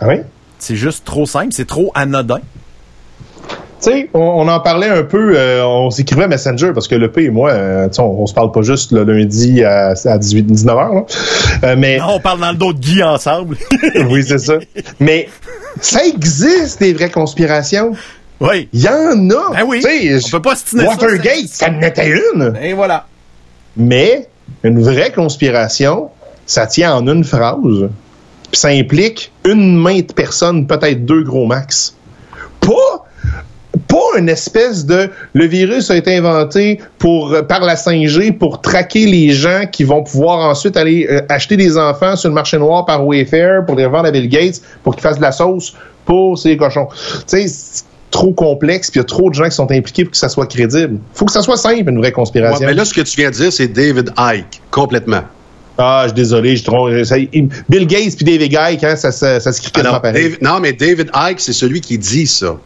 Ah oui? C'est juste trop simple, c'est trop anodin. Tu sais, on, on en parlait un peu, euh, on s'écrivait Messenger parce que le P et moi, euh, on, on se parle pas juste le lundi à, à 18, 19 h. Euh, mais Non, on parle dans le dos de Guy ensemble. oui, c'est ça. Mais ça existe des vraies conspirations. oui. Il y en a. Ben oui. Tu sais, On peut pas se ça, Watergate, ça en était une. Et voilà. Mais une vraie conspiration, ça tient en une phrase. Puis ça implique une main de personne, peut-être deux gros max. Pas pas une espèce de le virus a été inventé pour par la 5G pour traquer les gens qui vont pouvoir ensuite aller euh, acheter des enfants sur le marché noir par Wayfair pour les revendre à Bill Gates pour qu'ils fassent de la sauce pour ces cochons. Tu sais, c'est trop complexe puis il y a trop de gens qui sont impliqués pour que ça soit crédible. Faut que ça soit simple une vraie conspiration. mais là, ce que tu viens de dire, c'est David Icke, complètement. Ah, je suis désolé, je trouve. ça- Bill Gates puis David Icke, hein, ça, ça, ça se crie Alors, pareil. David- non, mais David Icke, c'est celui qui dit ça.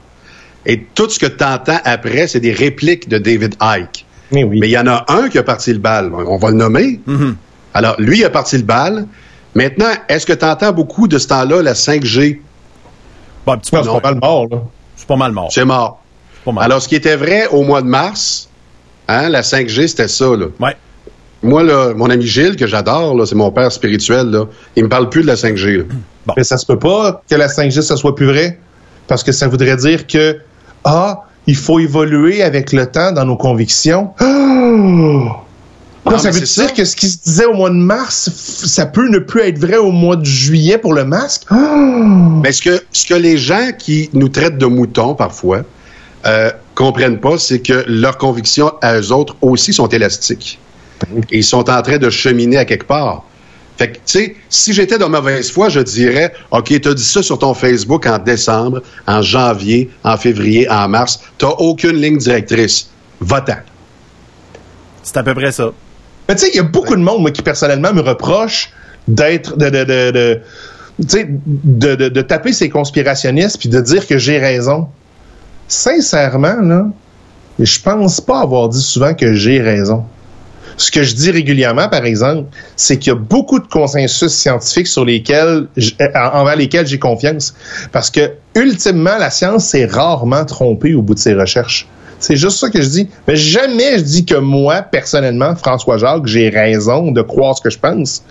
Et tout ce que tu entends après, c'est des répliques de David Icke. Mais oui. Mais il y en a un qui a parti le bal. On va le nommer. Alors, lui, il a parti le bal. Maintenant, est-ce que tu entends beaucoup de ce temps-là, la 5G? Bon, un petit peu, Non, c'est non. pas mal mort, là. C'est pas mal mort. C'est mort. C'est pas mal. Alors, ce qui était vrai au mois de mars, hein, la 5G, c'était ça, là. ouais. Moi, là, mon ami Gilles, que j'adore, là, c'est mon père spirituel, là, il me parle plus de la 5G. là. Mais ça se peut pas que la 5G, ça soit plus vrai. parce que ça voudrait dire que, ah, il faut évoluer avec le temps dans nos convictions. Oh! Non, ça veut dire ça. que ce qui se disait au mois de mars, ça peut ne plus être vrai au mois de juillet pour le masque? Oh! Mais ce que, ce que les gens qui nous traitent de moutons parfois euh, comprennent pas, c'est que leurs convictions à eux autres aussi sont élastiques. Et ils sont en train de cheminer à quelque part. Fait que, tu sais, si j'étais de mauvaise foi, je dirais, OK, t'as dit ça sur ton Facebook en décembre, en janvier, en février, en mars. T'as aucune ligne directrice. Va-t'en. C'est à peu près ça. Mais tu sais, il y a beaucoup de monde, moi, qui personnellement me reproche d'être, de, de, de, de- tu sais, de, de, de taper ces conspirationnistes puis de dire que j'ai raison. Sincèrement, là, je pense pas avoir dit souvent que j'ai raison. Ce que je dis régulièrement, par exemple, c'est qu'il y a beaucoup de consensus scientifiques sur lesquels, euh, envers lesquels j'ai confiance. Parce que, ultimement, la science s'est rarement trompée au bout de ses recherches. C'est juste ça que je dis. Mais jamais je dis que moi, personnellement, François Jacques, j'ai raison de croire ce que je pense.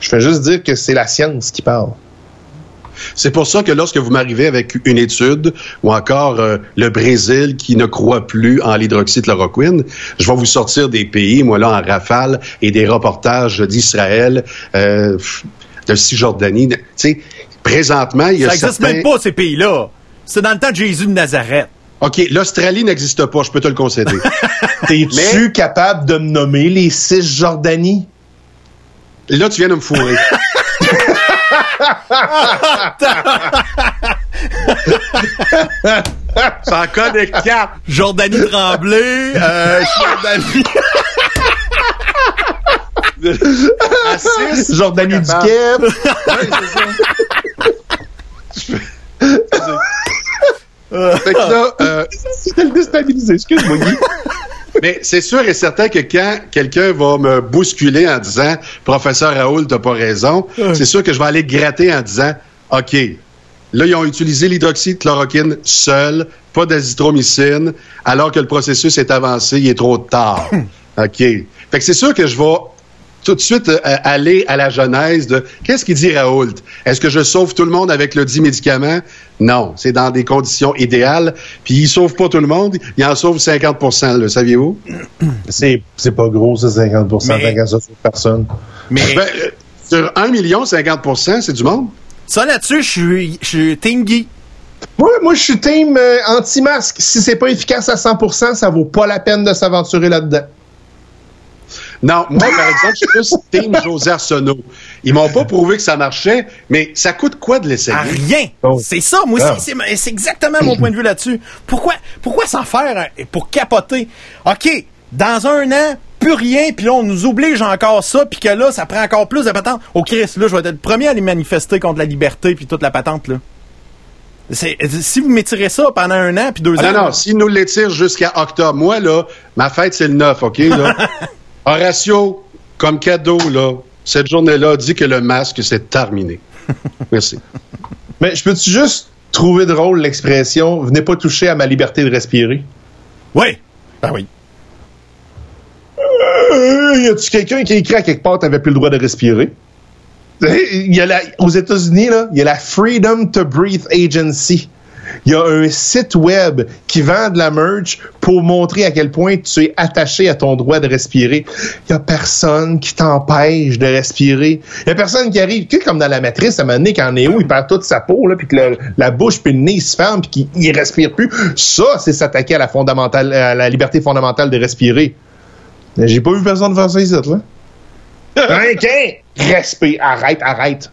Je fais juste dire que c'est la science qui parle. C'est pour ça que lorsque vous m'arrivez avec une étude ou encore euh, le Brésil qui ne croit plus en l'hydroxychloroquine, je vais vous sortir des pays, moi là, en rafale et des reportages d'Israël, euh, de Cisjordanie. Tu sais, présentement, il y a Ça existe certains... même pas, ces pays-là. C'est dans le temps de Jésus de Nazareth. OK, l'Australie n'existe pas, je peux te le concéder. T'es-tu Mais- capable de me nommer les six Jordanies? là, tu viens de me fourrer. Ça en connaît quatre. Jordanie Tremblay, euh, Jordanie... À Jordanie du capable. Québec. Fait que là, euh, le déstabilisé, excuse-moi. Mais c'est sûr et certain que quand quelqu'un va me bousculer en disant Professeur Raoul, t'as pas raison, c'est sûr que je vais aller gratter en disant OK, là, ils ont utilisé l'hydroxychloroquine seul, pas d'azithromycine, alors que le processus est avancé, il est trop tard. OK. Fait que c'est sûr que je vais tout de suite euh, aller à la genèse de qu'est-ce qu'il dit Raoult? Est-ce que je sauve tout le monde avec le dit médicament? Non, c'est dans des conditions idéales. Puis il sauve pas tout le monde, il en sauve 50 le saviez-vous? C'est, c'est pas gros, ça, 50 Mais- ça sur personne. Mais Ben, euh, sur 1 million, 50% c'est du monde. ça là-dessus, je suis, je suis Team Guy. Moi, moi je suis team euh, anti-masque. Si c'est pas efficace à 100%, ça vaut pas la peine de s'aventurer là-dedans. Non, moi, par exemple, je suis plus Team José Arsenault. Ils m'ont pas prouvé que ça marchait, mais ça coûte quoi de l'essayer? À rien. Oh. C'est ça, moi Ah. aussi, c'est- c'est exactement mon point de vue là-dessus. Pourquoi, pourquoi s'en faire hein, pour capoter? OK, dans un an, plus rien, puis là, on nous oblige encore ça, puis que là, ça prend encore plus de patente. Au Christ, là, je vais être le premier à aller manifester contre la liberté, puis toute la patente, là. C'est- Si vous m'étirez ça pendant un an, puis deux Ah ans... non, non, s'ils nous l'étirent jusqu'à octobre, moi, là, ma fête, c'est le 9, OK, là? Horatio, comme cadeau, là, cette journée-là, dit que le masque, c'est terminé. Merci. Mais je peux-tu juste trouver drôle l'expression « venez pas toucher à ma liberté de respirer Oui. Ben oui. euh, Y a-tu quelqu'un qui a écrit à quelque part « t'avais plus le droit de respirer » Il y a la, aux États-Unis, là, il y a la Freedom to Breathe Agency. Il y a un site web qui vend de la merch pour montrer à quel point tu es attaché à ton droit de respirer. Il y a personne qui t'empêche de respirer. Il y a personne qui arrive, tu sais, comme dans la matrice, à un moment donné, quand Néo, il perd toute sa peau, là, puis que la bouche puis le nez se ferme, puis qu'il il respire plus. Ça, c'est s'attaquer à la fondamentale, à la liberté fondamentale de respirer. J'ai pas vu personne faire ça ici, là. Qu'un? Respire, arrête, arrête.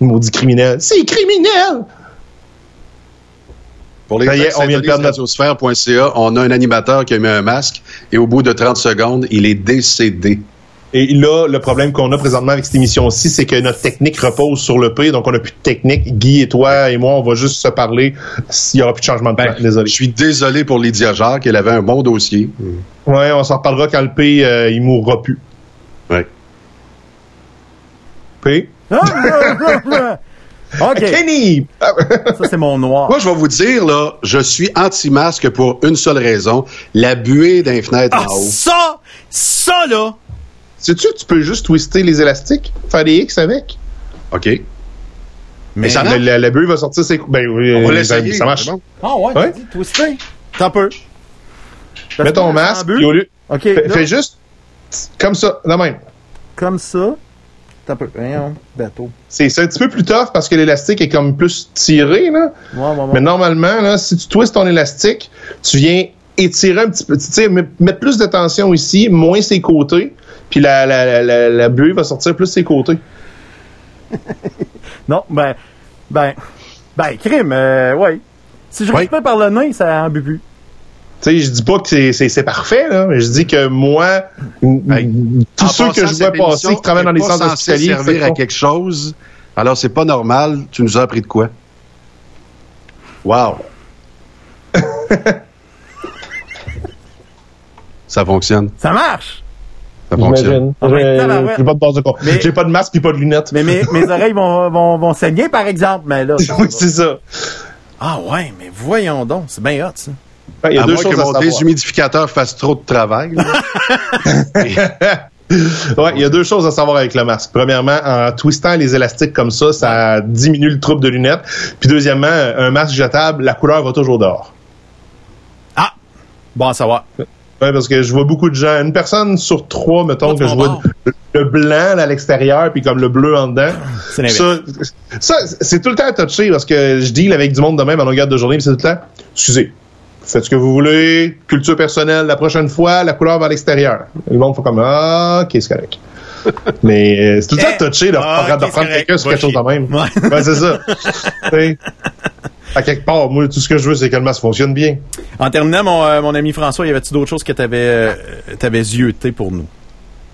Maudit criminel. C'est criminel! Pour les Ça y est, on vient de perdre notre- on a un animateur qui a mis un masque et au bout de 30 secondes, il est décédé. Et là, le problème qu'on a présentement avec cette émission-ci, c'est que notre technique repose sur le P, donc on n'a plus de technique. Guy et toi et moi, on va juste se parler s'il n'y aura plus de changement de plan. Ben, Désolé. Je suis désolé pour Lydia Jacques, elle avait un bon dossier. Ouais, on s'en reparlera quand le P, euh, il mourra plus. Ouais. P? OK. Kenny! Ça, c'est mon noir. Moi, je vais vous dire, là, je suis anti-masque pour une seule raison, la buée d'un fenêtre Ah, en haut. ça, ça, là, Sais-tu, tu peux juste twister les élastiques, faire des X avec? OK? Mais ça le, le bulle va sortir ses... Ben oui, On va euh, l'essayer. ça marche. bon. Ah ouais, Ouais. tu dis, twisté. T'en peux. Mets ton masque, puis au lieu... OK, Fais, juste comme ça, de même. comme ça. Bateau. C'est un petit peu plus tough parce que l'élastique est comme plus tiré, là. Ouais, ouais, ouais. Mais normalement, là, si tu twists ton élastique, tu viens étirer un petit peu, tu sais, met- mettre plus de tension ici, moins ses côtés, puis la, la, la, la, la bulle va sortir plus ses côtés. Non, ben, ben, ben, crime, euh, ouais. Si je Oui. récupère par le nez, ça en bu plus. Tu sais, je dis pas que c'est- parfait, là, mais je dis que moi, Hey, tous ceux que je vois passer qui travaillent dans les centres hospitaliers, servir à quelque chose. Alors, c'est pas normal. Tu nous as appris de quoi? Wow. Ça fonctionne. Ça marche! Ça fonctionne. Ah ben, J'ai pas de base de J'ai pas de masque puis pas de lunettes. Mais mes, mes oreilles vont, vont, vont saigner, par exemple, mais là. oui, c'est ça. Ah ouais, mais voyons donc, c'est bien hot, ça. Il y a à deux choses que à mon savoir. déshumidificateur fasse trop de travail. Ouais, il y a deux choses à savoir avec le masque. Premièrement, en twistant les élastiques comme ça, ça diminue le trouble de lunettes. Puis deuxièmement, un masque jetable, la couleur va toujours dehors. Ah! Bon à savoir. Ouais, parce que je vois beaucoup de gens, une personne sur trois, mettons, que je vois le, blanc à l'extérieur, puis comme le bleu en dedans. C'est l'inverse. Ça, ça c'est tout le temps touché parce que je deal avec du monde de même en longueur de journée, puis c'est tout le temps, excusez, faites ce que vous voulez, culture personnelle, la prochaine fois, la couleur va à l'extérieur. Le monde fait comme, ah, ok, c'est correct. Mais euh, c'est tout le temps Eh, touché de, ah, de prendre quelqu'un sur quelque chose de même. Ouais. Ouais, c'est ça. Tu à quelque part, moi, tout ce que je veux, c'est que le masque fonctionne bien. En terminant, mon, euh, mon ami François, y avait-tu d'autres choses que t'avais, euh, t'avais zioté pour nous?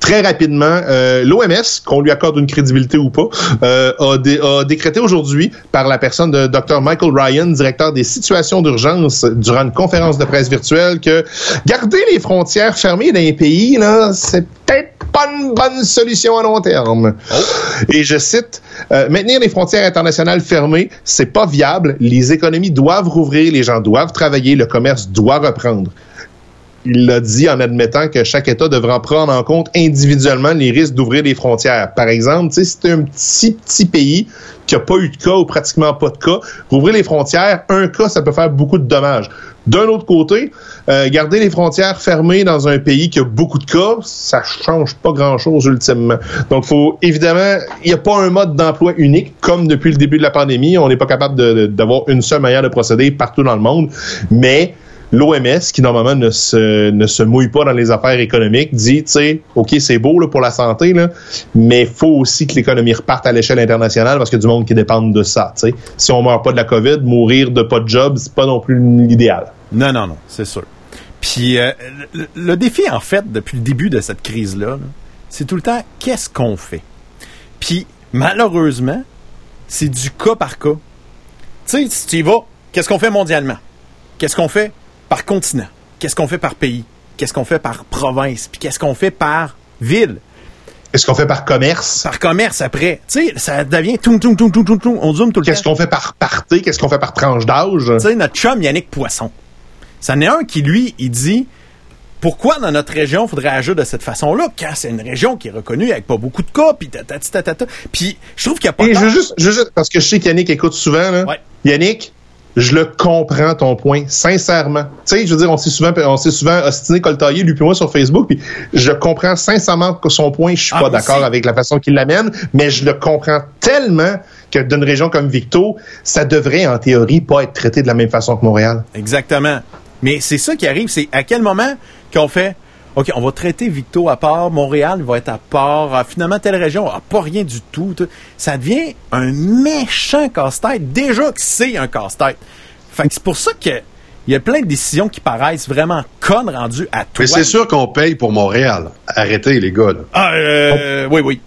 Très rapidement, euh, l'OMS, qu'on lui accorde une crédibilité ou pas, euh, a, dé- a décrété aujourd'hui par la personne de Dr. Michael Ryan, directeur des situations d'urgence, durant une conférence de presse virtuelle, que garder les frontières fermées dans les pays, là, c'est peut-être pas une bonne solution à long terme. Et je cite, euh, maintenir les frontières internationales fermées, c'est pas viable. Les économies doivent rouvrir, les gens doivent travailler, le commerce doit reprendre il l'a dit en admettant que chaque État devra prendre en compte individuellement les risques d'ouvrir les frontières. Par exemple, si c'est un petit, petit pays qui n'a pas eu de cas ou pratiquement pas de cas, rouvrir les frontières, un cas, ça peut faire beaucoup de dommages. D'un autre côté, euh, garder les frontières fermées dans un pays qui a beaucoup de cas, ça change pas grand-chose ultimement. Donc, faut évidemment, il n'y a pas un mode d'emploi unique comme depuis le début de la pandémie. On n'est pas capable d'avoir une seule manière de procéder partout dans le monde, mais l'OMS, qui normalement ne se, ne se mouille pas dans les affaires économiques, dit, tu sais, OK, c'est beau pour la santé, là, mais faut aussi que l'économie reparte à l'échelle internationale parce qu'il y a du monde qui dépend de ça. Si on meurt pas de la COVID, mourir de pas de job, c'est pas non plus l'idéal. Non, non, non, c'est sûr. Puis euh, le, défi, en fait, depuis le début de cette crise-là, là, c'est tout le temps qu'est-ce qu'on fait? Puis malheureusement, c'est du cas par cas. Tu sais, si tu y vas, qu'est-ce qu'on fait mondialement? Qu'est-ce qu'on fait? Par continent? Qu'est-ce qu'on fait par pays? Qu'est-ce qu'on fait par province? Puis qu'est-ce qu'on fait par ville? Qu'est-ce qu'on fait par commerce? Par commerce après. Tu sais, ça devient tout, tout, tout, tout, tout, tout. On zoome tout le temps. Qu'est-ce qu'on fait par party? Qu'est-ce qu'on fait par tranche d'âge? Tu sais, notre chum Yannick Poisson. C'en est un qui, lui, il dit pourquoi dans notre région faudrait agir de cette façon-là quand c'est une région qui est reconnue avec pas beaucoup de cas, puis. Puis je trouve qu'il n'y a pas Et tort. je veux juste, je veux juste- parce que je sais qu'Yannick écoute souvent, là. Ouais. Yannick, je le comprends ton point, sincèrement. Tu sais, je veux dire, on s'est souvent, on s'est souvent ostiné, coltaillé, lui puis moi sur Facebook, puis je comprends sincèrement que son point. Je suis Ah, pas d'accord avec la façon qu'il l'amène, mais je le comprends tellement que d'une région comme Victo, ça devrait en théorie pas être traité de la même façon que Montréal. Exactement. Mais c'est ça qui arrive, c'est à quel moment qu'on fait OK, on va traiter Victo à part, Montréal va être à part, ah, finalement telle région a pas rien du tout. Ça devient un méchant casse-tête. Déjà que c'est un casse-tête. Fait que c'est pour ça que il y a plein de décisions qui paraissent vraiment connes rendues à toi. Mais c'est sûr qu'on paye pour Montréal. Arrêtez, les gars. là. Ah, euh, oui, oui.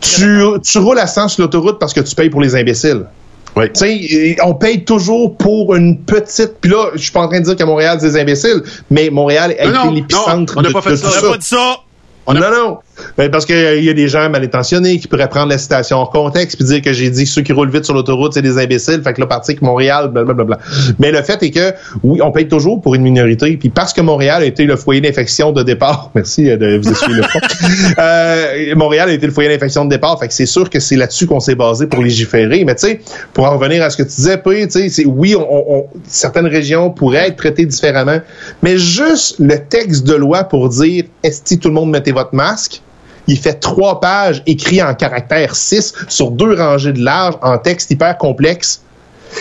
Tu, tu roules à 100 sur l'autoroute parce que tu payes pour les imbéciles. Oui. Tu sais, on paye toujours pour une petite. Puis là, je suis pas en train de dire qu'à Montréal, c'est des imbéciles, mais Montréal a Non, non, été l'épicentre non, on n'a de, pas fait de ça. tout On On n'a pas dit ça. On a- Non, non. Ben, parce qu'il y a des gens mal intentionnés qui pourraient prendre la citation hors contexte puis dire que j'ai dit ceux qui roulent vite sur l'autoroute, c'est des imbéciles, fait que le parti que Montréal, blablabla. Mais le fait est que, oui, on paye toujours pour une minorité, puis parce que Montréal a été le foyer d'infection de départ, merci euh, de vous essuyer le front, euh, Montréal a été le foyer d'infection de départ, fait que c'est sûr que c'est là-dessus qu'on s'est basé pour légiférer. Mais tu sais, pour en revenir à ce que tu disais, tu sais, oui, on, on- certaines régions pourraient être traitées différemment, mais juste le texte de loi pour dire est-ce que tout le monde mettez votre masque, il fait trois pages écrits en caractère 6 sur deux rangées de large en texte hyper complexe.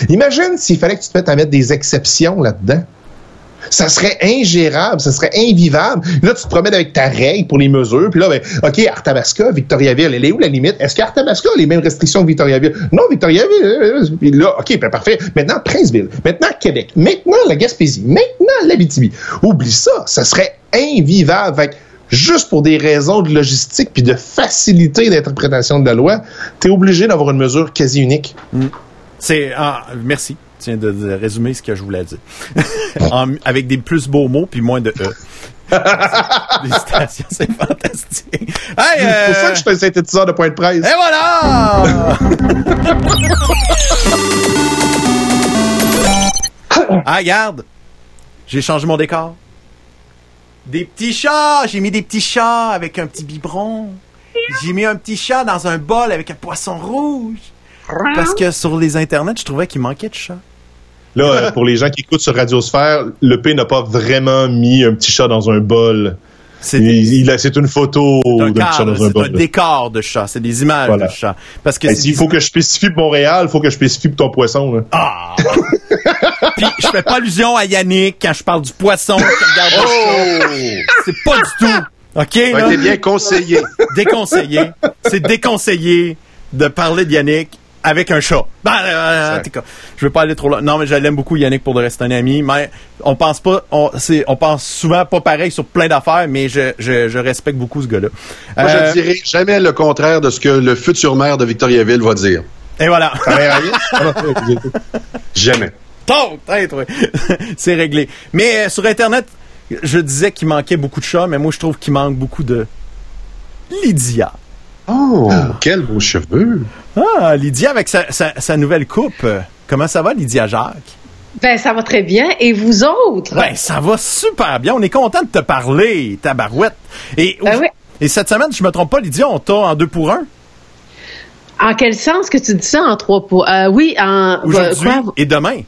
Imagine s'il fallait que tu te mettes à mettre des exceptions là-dedans. Ça serait ingérable, ça serait invivable. Là, tu te promènes avec ta règle pour les mesures, puis là, ben, OK, Arthabasca, Victoriaville, elle est où la limite? Est-ce qu'Arthabasca a les mêmes restrictions que Victoriaville? Non, Victoriaville, euh, euh, puis là, OK, ben, parfait. Maintenant, Princeville, maintenant, Québec, maintenant, la Gaspésie, maintenant, l'Abitibi. Oublie ça, ça serait invivable. Fait juste pour des raisons de logistique puis de facilité d'interprétation de la loi, tu es obligé d'avoir une mesure quasi unique. C'est ah, merci. Tu viens de, de résumer ce que je voulais dire. En- avec des plus beaux mots puis moins de E. Félicitations, c'est fantastique. Hey, C'est pour ça euh, que je suis un synthétiseur de point de presse. Et voilà! ah, regarde! J'ai changé mon décor. Des petits chats! J'ai mis des petits chats avec un petit biberon. J'ai mis un petit chat dans un bol avec un poisson rouge. Parce que sur les internets, je trouvais qu'il manquait de chats. Là, euh, pour les gens qui écoutent sur Radiosphère, le P n'a pas vraiment mis un petit chat dans un bol. C'est une photo un, d'un chat dans un c'est un bol. décor de chat. C'est des images Voilà. de chat. Parce que S'il faut que je spécifie Montréal, il faut que je spécifie ton poisson. Là. Ah! Puis je fais pas allusion à Yannick quand je parle du poisson qui regarde le chat. C'est pas du tout. OK, Ouais, là? t'es bien conseillé. Déconseillé. C'est déconseillé de parler de Yannick avec un chat. Ben, euh, je vais pas aller trop loin. Non, mais je l'aime beaucoup, Yannick, pour le reste un ami. Mais on pense pas, on, c'est, on pense souvent pas pareil sur plein d'affaires, mais je, je, je respecte beaucoup ce gars-là. Moi, Euh, je dirais jamais le contraire de ce que le futur maire de Victoriaville va dire. Et voilà. Va rien? Jamais. Tôt, peut-être, oui. c'est réglé. Mais euh, sur Internet, je disais qu'il manquait beaucoup de chats, mais moi, je trouve qu'il manque beaucoup de Lydia. Oh, quels beaux cheveux. Ah, Lydia avec sa, sa, sa nouvelle coupe. Comment ça va, Lydia Jacques? Ben, ça va très bien. Et vous autres? Ben, ça va super bien. On est content de te parler, tabarouette. Et, Ben oui. et cette semaine, je me trompe pas, Lydia, on t'a en deux pour un? En quel sens que tu dis ça en trois pots? Euh, oui, en. aujourd'hui euh, et demain.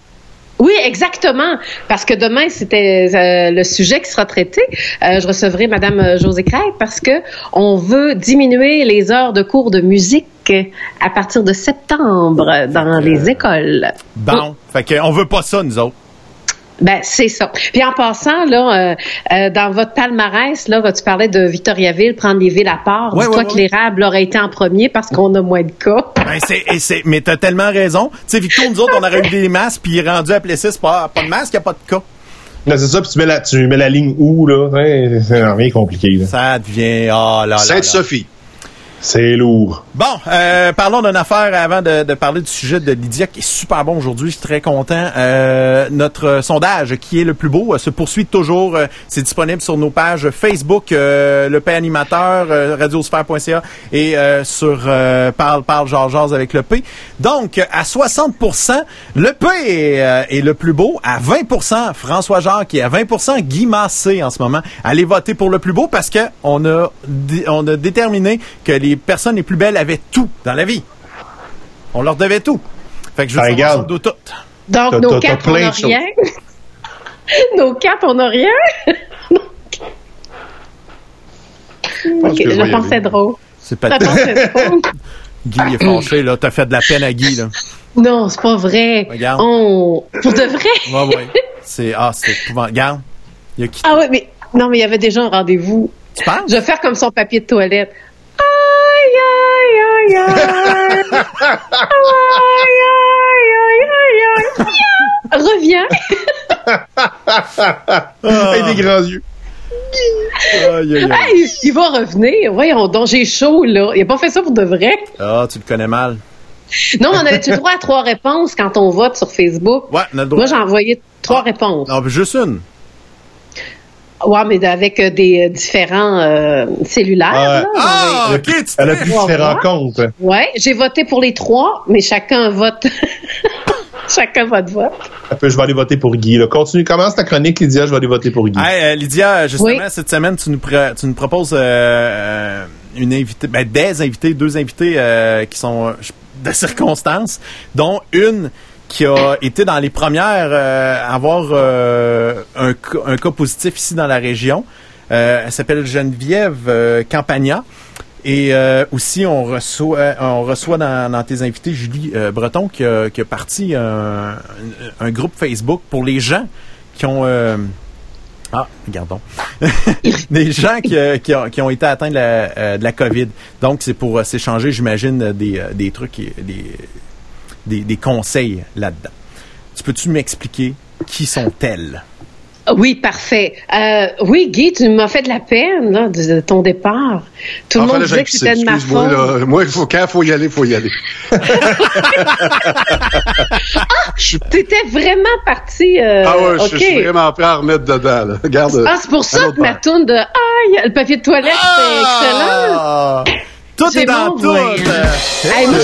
Oui, exactement. Parce que demain, c'était euh, le sujet qui sera traité. Euh, je recevrai Madame euh, José Craig parce que on veut diminuer les heures de cours de musique à partir de septembre dans les écoles. Bon, fait que on veut pas ça, nous autres. Ben, c'est ça. Puis en passant, là, euh, euh, dans votre palmarès, là, tu parlais de Victoriaville, prendre les villes à part? Ouais, Dis-toi ouais, que ouais. l'érable aurait été en premier parce qu'on a moins de cas. Ben, c'est, et c'est, mais t'as tellement raison. Tu sais, Victor, nous autres, on aurait eu des masques, puis rendu à Plessis, pas, pas de masque, y a pas de cas. Non, c'est ça, puis tu mets la, tu mets la ligne où, là? Ouais, c'est rien compliqué, là. Ça devient, oh là là. là. Sainte-Sophie. C'est lourd. Bon, euh, parlons d'une affaire avant de, de parler du sujet de Lydia qui est super bon aujourd'hui. Je suis très content. Euh, notre sondage qui est le plus beau euh, se poursuit toujours. Euh, c'est disponible sur nos pages Facebook, euh, le P animateur, euh, radiosphère.ca et sur Parle Parle Georges avec le P. Donc à 60%, le P est, est le plus beau. À 20%, François Jacques et à 20%, Guy Massé en ce moment. Allez voter pour le plus beau parce que on a on a déterminé que les personnes les plus belles avaient tout dans la vie. On leur devait tout. Fait que je veux savoir regarde. tout. Donc, nos quatre, on n'a rien. nos quatre, on n'a rien. ok, je pensais drôle. C'est pas drôle. Guy est fâché là, t'as fait de la peine à Guy là. Non, c'est pas vrai. Regarde. On... Pour de vrai? Ouais ouais. C'est ah, c'est épouvant- Regarde. Il a quitté. Ah oui, mais non, mais il y avait déjà un rendez-vous. Tu penses? Je vais faire comme son papier de toilette. Reviens. Avec des grands yeux. Aïe, aïe, aïe. Hey, il va revenir. Voyons donc, j'ai chaud, là. Il a pas fait ça pour de vrai. Ah, tu le connais mal. Non, on avait-tu le droit à trois réponses quand on vote sur Facebook? Ouais, on a le droit. Moi, j'ai envoyé trois réponses. Non, juste une. Ouais, mais avec euh, des euh, différents euh, cellulaires. là. Ah, ok, tu Elle a plus différents comptes. Ouais, j'ai voté pour les trois, mais chacun vote. chacun vote vote. Je vais aller voter pour Guy. là. Continue, commence ta chronique, Lydia, je vais aller voter pour Guy. Hey, euh, Lydia, justement, Oui. cette semaine, tu nous, tu nous proposes euh, une invitée, ben, des invités, deux invités euh, qui sont euh, de circonstances, dont une qui a été dans les premières euh, à avoir euh, un, ca- un cas positif ici dans la région. Euh, elle s'appelle Geneviève Campagna. Et euh, aussi, on reçoit, euh, on reçoit dans, dans tes invités Julie euh, Breton qui a, qui a parti un, un groupe Facebook pour les gens qui ont... ah, regardons. des gens qui, qui, ont, qui ont été atteints de la, de la COVID. Donc, c'est pour s'échanger, j'imagine, des, des trucs, des, des, des conseils là-dedans. Tu peux-tu m'expliquer qui sont-elles? Oui, parfait. Euh, oui, Guy, tu m'as fait de la peine là, de, de ton départ. Tout le Ah, monde disait que c'était de ma faute. là. Moi, il faut, quand il faut y aller, il faut y aller. T'étais vraiment parti. euh, ah ouais, je- suis vraiment prêt à remettre dedans. Là. Regarde. Ah, c'est pour ça que ma tourne de Aïe, le papier de toilette, c'est excellent. Tout C'est est dans tout! Euh, Hey, moi,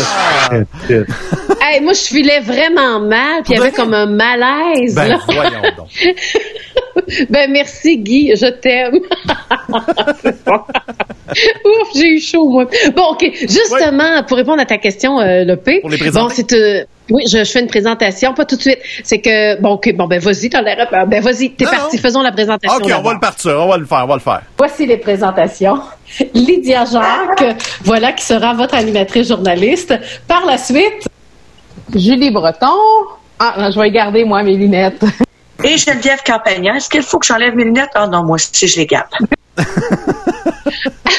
je, hey, moi, je filais vraiment mal, puis il y avait comme un malaise. Ben, là. voyons donc. Ben merci Guy, je t'aime. Ouf, j'ai eu chaud moi. Bon, ok, justement pour répondre à ta question, euh, le P. Pour les présenter. Bon, c'est euh, oui, je, je fais une présentation, pas tout de suite. C'est que bon, ok, bon ben vas-y, t'as l'air. Ben vas-y, t'es parti, non. faisons la présentation. OK, on va le partir, on va le faire, on va le faire. Voici les présentations. Lydia Jacques, voilà qui sera votre animatrice journaliste. Par la suite, Julie Breton. Ah, je vais garder, moi, mes lunettes. Et Geneviève Campagna, est-ce qu'il faut que j'enlève mes lunettes? Ah non, moi aussi, je les garde.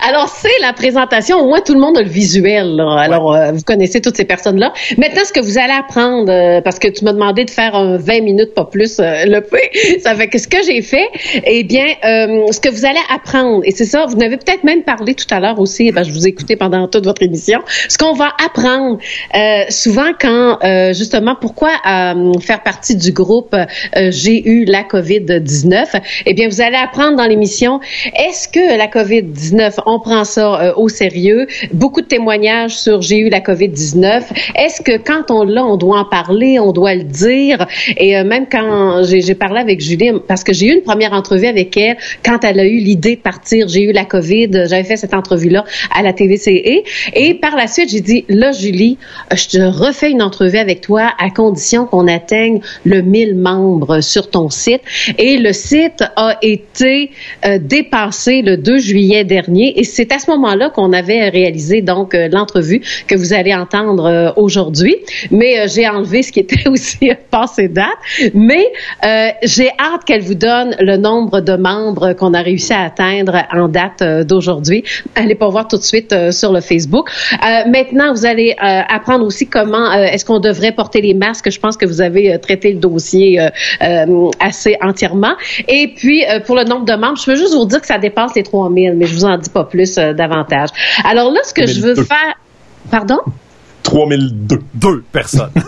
Alors, c'est la présentation. Au moins, tout le monde a le visuel. là. Alors, euh, vous connaissez toutes ces personnes-là. Maintenant, ce que vous allez apprendre, euh, parce que tu m'as demandé de faire un 20 minutes, pas plus, euh, le P, ça fait que ce que j'ai fait, eh bien, euh, ce que vous allez apprendre, et c'est ça, vous n'avez peut-être même parlé tout à l'heure aussi, ben, je vous ai écouté pendant toute votre émission, ce qu'on va apprendre euh, souvent quand, euh, justement, pourquoi euh, faire partie du groupe euh, J'ai eu la COVID-19, eh bien, vous allez apprendre dans l'émission, est-ce que la COVID-19, on prend ça euh, au sérieux? Beaucoup de témoignages sur J'ai eu la COVID-19. Est-ce que quand on l'a, on doit en parler, on doit le dire? Et euh, même quand j'ai parlé avec Julie, parce que j'ai eu une première entrevue avec elle quand elle a eu l'idée de partir, j'ai eu la COVID, j'avais fait cette entrevue-là à la TVCE. Et par la suite, j'ai dit, là, Julie, euh, je te refais une entrevue avec toi à condition qu'on atteigne le 1000 membres sur ton site. Et le site a été euh, dépassé le 2 juillet dernier. Et c'est à ce moment-là qu'on avait réalisé donc euh, l'entrevue que vous allez entendre euh, aujourd'hui. Mais euh, j'ai enlevé ce qui était aussi passé date. Mais euh, j'ai hâte qu'elle vous donne le nombre de membres qu'on a réussi à atteindre en date d'aujourd'hui. Allez pas voir tout de suite sur le Facebook. Euh, maintenant, vous allez euh, apprendre aussi comment est-ce qu'on devrait porter les masques. Je pense que vous avez traité le dossier assez entièrement. Et puis, pour le nombre de membres, je veux juste vous dire que ça dépasse les 3000, mais je vous en dis pas plus euh, davantage. Alors là, ce que je veux 3002. faire... Pardon? 3002. Deux personnes.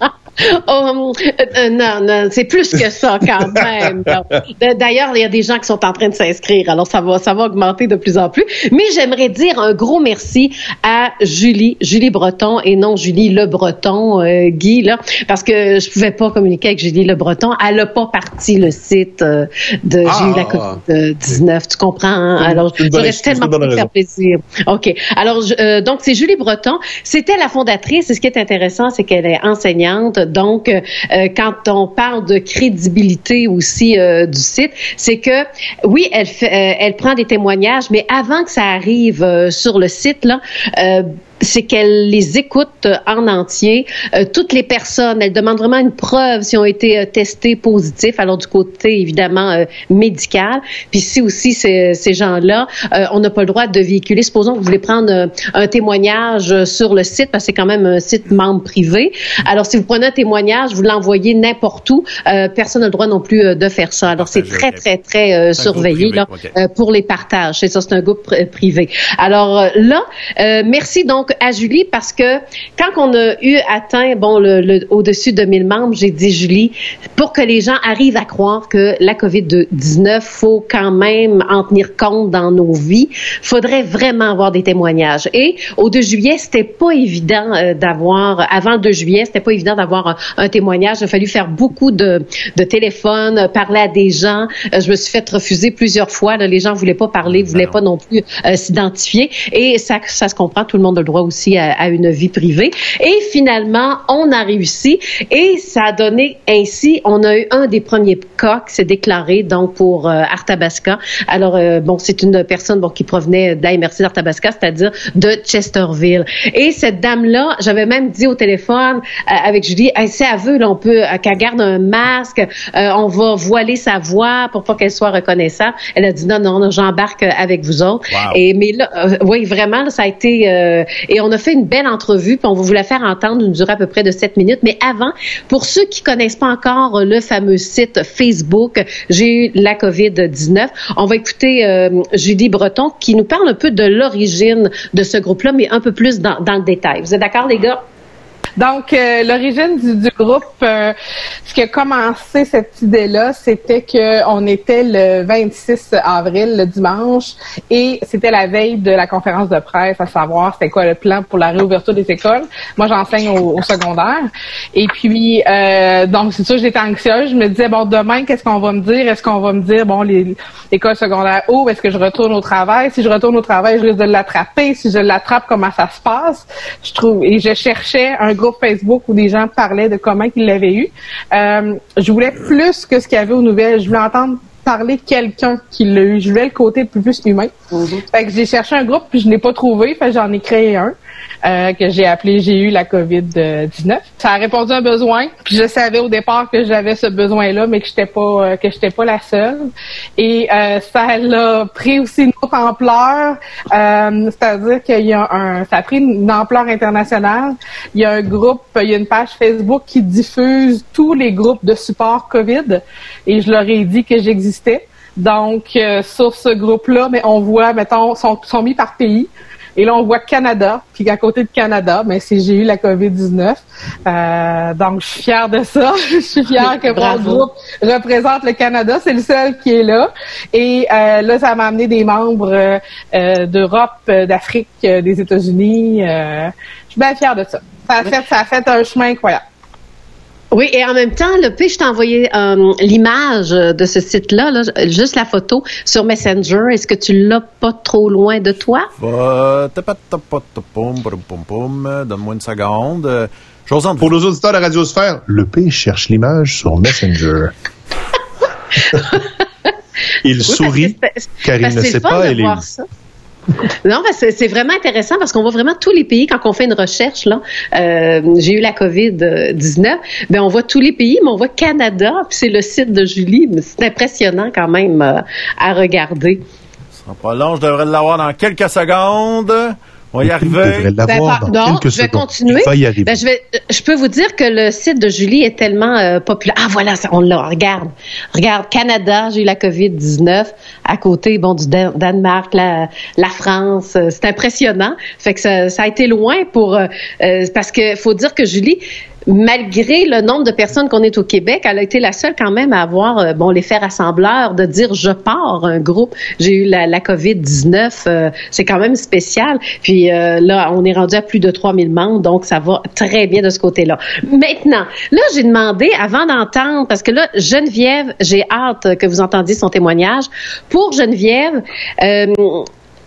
Oh, euh, euh, non, non, c'est plus que ça quand même. D'ailleurs, il y a des gens qui sont en train de s'inscrire, alors ça va, ça va augmenter de plus en plus. Mais j'aimerais dire un gros merci à Julie, Julie Breton et non Julie Le Breton, euh, Guy là, parce que je pouvais pas communiquer avec Julie Le Breton. Elle a pas parti le site euh, de Ah. J'ai eu la COVID-19. Tu comprends hein? Alors, j'aurais tellement pu faire plaisir. OK. Alors, je- donc, c'est Julie Breton. C'était la fondatrice. Et ce qui est intéressant, c'est qu'elle est enseignante. Donc, euh, euh, quand on parle de crédibilité aussi euh, du site, c'est que, oui, elle, fait, elle prend des témoignages, mais avant que ça arrive sur le site, là, c'est qu'elle les écoute en entier, euh, toutes les personnes. Elle demande vraiment une preuve si ont été euh, testés positifs. Alors du côté évidemment euh, médical. Puis si aussi ces, ces gens-là, euh, on n'a pas le droit de véhiculer. Supposons que vous voulez prendre euh, un témoignage euh, sur le site, parce que c'est quand même un site membre privé. Alors si vous prenez un témoignage, vous l'envoyez n'importe où, euh, personne n'a le droit non plus euh, de faire ça. Alors c'est très très très euh, surveillé là ok. euh, pour les partages. C'est ça, c'est un groupe pr- privé. Alors euh, là, euh, merci donc à Julie parce que quand on a eu atteint bon le, le- au-dessus de 1000 membres, j'ai dit Julie, pour que les gens arrivent à croire que la COVID-19 faut quand même en tenir compte dans nos vies, faudrait vraiment avoir des témoignages. Et au 2 juillet, c'était pas évident euh, d'avoir avant le 2 juillet, c'était pas évident d'avoir un, un témoignage. Il a fallu faire beaucoup de, de téléphones, euh, parler à des gens. Euh, je me suis fait refuser plusieurs fois. là. les gens voulaient pas parler, voulaient pas non plus euh, s'identifier. Et ça, ça se comprend. Tout le monde a le droit aussi à, à une vie privée. Et finalement, on a réussi. Et ça a donné ainsi, on a eu un des premiers cas qui s'est déclaré donc pour euh, Arthabasca. Alors euh, bon, c'est une personne bon qui provenait de la MRC d'Arthabasca, c'est-à-dire de Chesterville. Et cette dame-là, j'avais même dit au téléphone euh, avec Julie, hey, si elle veut, là, on peut euh, qu'elle garde un masque, euh, on va voiler sa voix pour pas qu'elle soit reconnaissable. Elle a dit non, non, non, j'embarque avec vous autres. Wow. Et mais là, euh, oui, vraiment, là, ça a été euh, et on a fait une belle entrevue, puis on va vous la faire entendre, une durée à peu près de 7 minutes. Mais avant, pour ceux qui connaissent pas encore le fameux site Facebook, j'ai eu la COVID-19. On va écouter euh, Julie Breton qui nous parle un peu de l'origine de ce groupe-là, mais un peu plus dans, dans le détail. Vous êtes d'accord, les gars? Donc, euh, l'origine du, groupe, euh, ce qui a commencé cette idée-là, c'était que on était le 26 avril, le dimanche, et c'était la veille de la conférence de presse, à savoir c'était quoi le plan pour la réouverture des écoles. Moi, j'enseigne au, secondaire, et puis euh, donc c'est sûr, j'étais anxieuse. Je me disais bon, demain, qu'est-ce qu'on va me dire? Est-ce qu'on va me dire bon, l'école secondaire où Est-ce que je retourne au travail? Si je retourne au travail, je risque de l'attraper. Si je l'attrape, comment ça se passe? Je trouve et je cherchais un groupe Facebook où des gens parlaient de comment ils l'avaient eu. Euh, je voulais plus que ce qu'il y avait aux nouvelles. Je voulais entendre parler de quelqu'un qui l'a eu. Je voulais le côté le plus humain. Fait que j'ai cherché un groupe puis je n'ai pas trouvé. Fait j'en ai créé un euh, que j'ai appelé J'ai eu la COVID-19. Ça a répondu à un besoin. Je savais au départ que j'avais ce besoin-là, mais que j'étais pas euh, que j'étais pas la seule. Et euh, ça l'a pris aussi une autre ampleur. Euh, C'est-à-dire qu'il y a un, ça a pris une ampleur internationale. Il y a un groupe, il y a une page Facebook qui diffuse tous les groupes de support COVID. Et je leur ai dit que j'existais. Donc, euh, sur ce groupe-là, mais on voit, mettons, sont, sont mis par pays. Et là, on voit Canada, puis à côté de Canada, mais c'est j'ai eu la COVID-19. Euh, donc, je suis fière de ça. je suis fière que mon groupe représente le Canada. C'est le seul qui est là. Et euh, là, ça m'a amené des membres euh, euh, d'Europe, euh, d'Afrique, euh, des États-Unis. Euh, je suis bien fière de ça. Ça a fait, ça a fait un chemin incroyable. Oui, et en même temps, le P, je t'ai envoyé euh, l'image de ce site-là, là, juste la photo sur Messenger. Est-ce que tu l'as pas trop loin de toi? Donne-moi une seconde. Pour nos auditeurs de Radiosphère, le P cherche l'image sur Messenger. il sourit parce que c'est- car il ne sait pas elle est voir où. ça. Non, c'est vraiment intéressant parce qu'on voit vraiment tous les pays quand on fait une recherche euh, J'ai eu la COVID 19, ben on voit tous les pays, mais on voit Canada, puis c'est le site de Julie. C'est impressionnant quand même euh, à regarder. ce sera pas long, je devrais l'avoir dans quelques secondes. On va y Il arriver. devrait l'avoir Ben, quelques je vais secondes. continuer. Il va y arriver. Ben, je, vais, je peux vous dire que le site de Julie est tellement euh, populaire. Ah voilà, ça, on l'a. Regarde, regarde, Canada, j'ai eu la COVID 19 à côté, bon du Dan- Danemark, la, la France. euh, c'est impressionnant. Fait que ça, ça a été loin pour euh, euh, parce que faut dire que Julie. Malgré le nombre de personnes qu'on est au Québec, elle a été la seule quand même à avoir euh, bon l'effet rassembleur de dire je pars un groupe. J'ai eu la, la COVID 19, c'est quand même spécial. Puis euh, là, on est rendu à plus de 3000 membres, donc ça va très bien de ce côté-là. Maintenant, là, j'ai demandé, avant d'entendre, parce que là, Geneviève, j'ai hâte que vous entendiez son témoignage. Pour Geneviève, euh,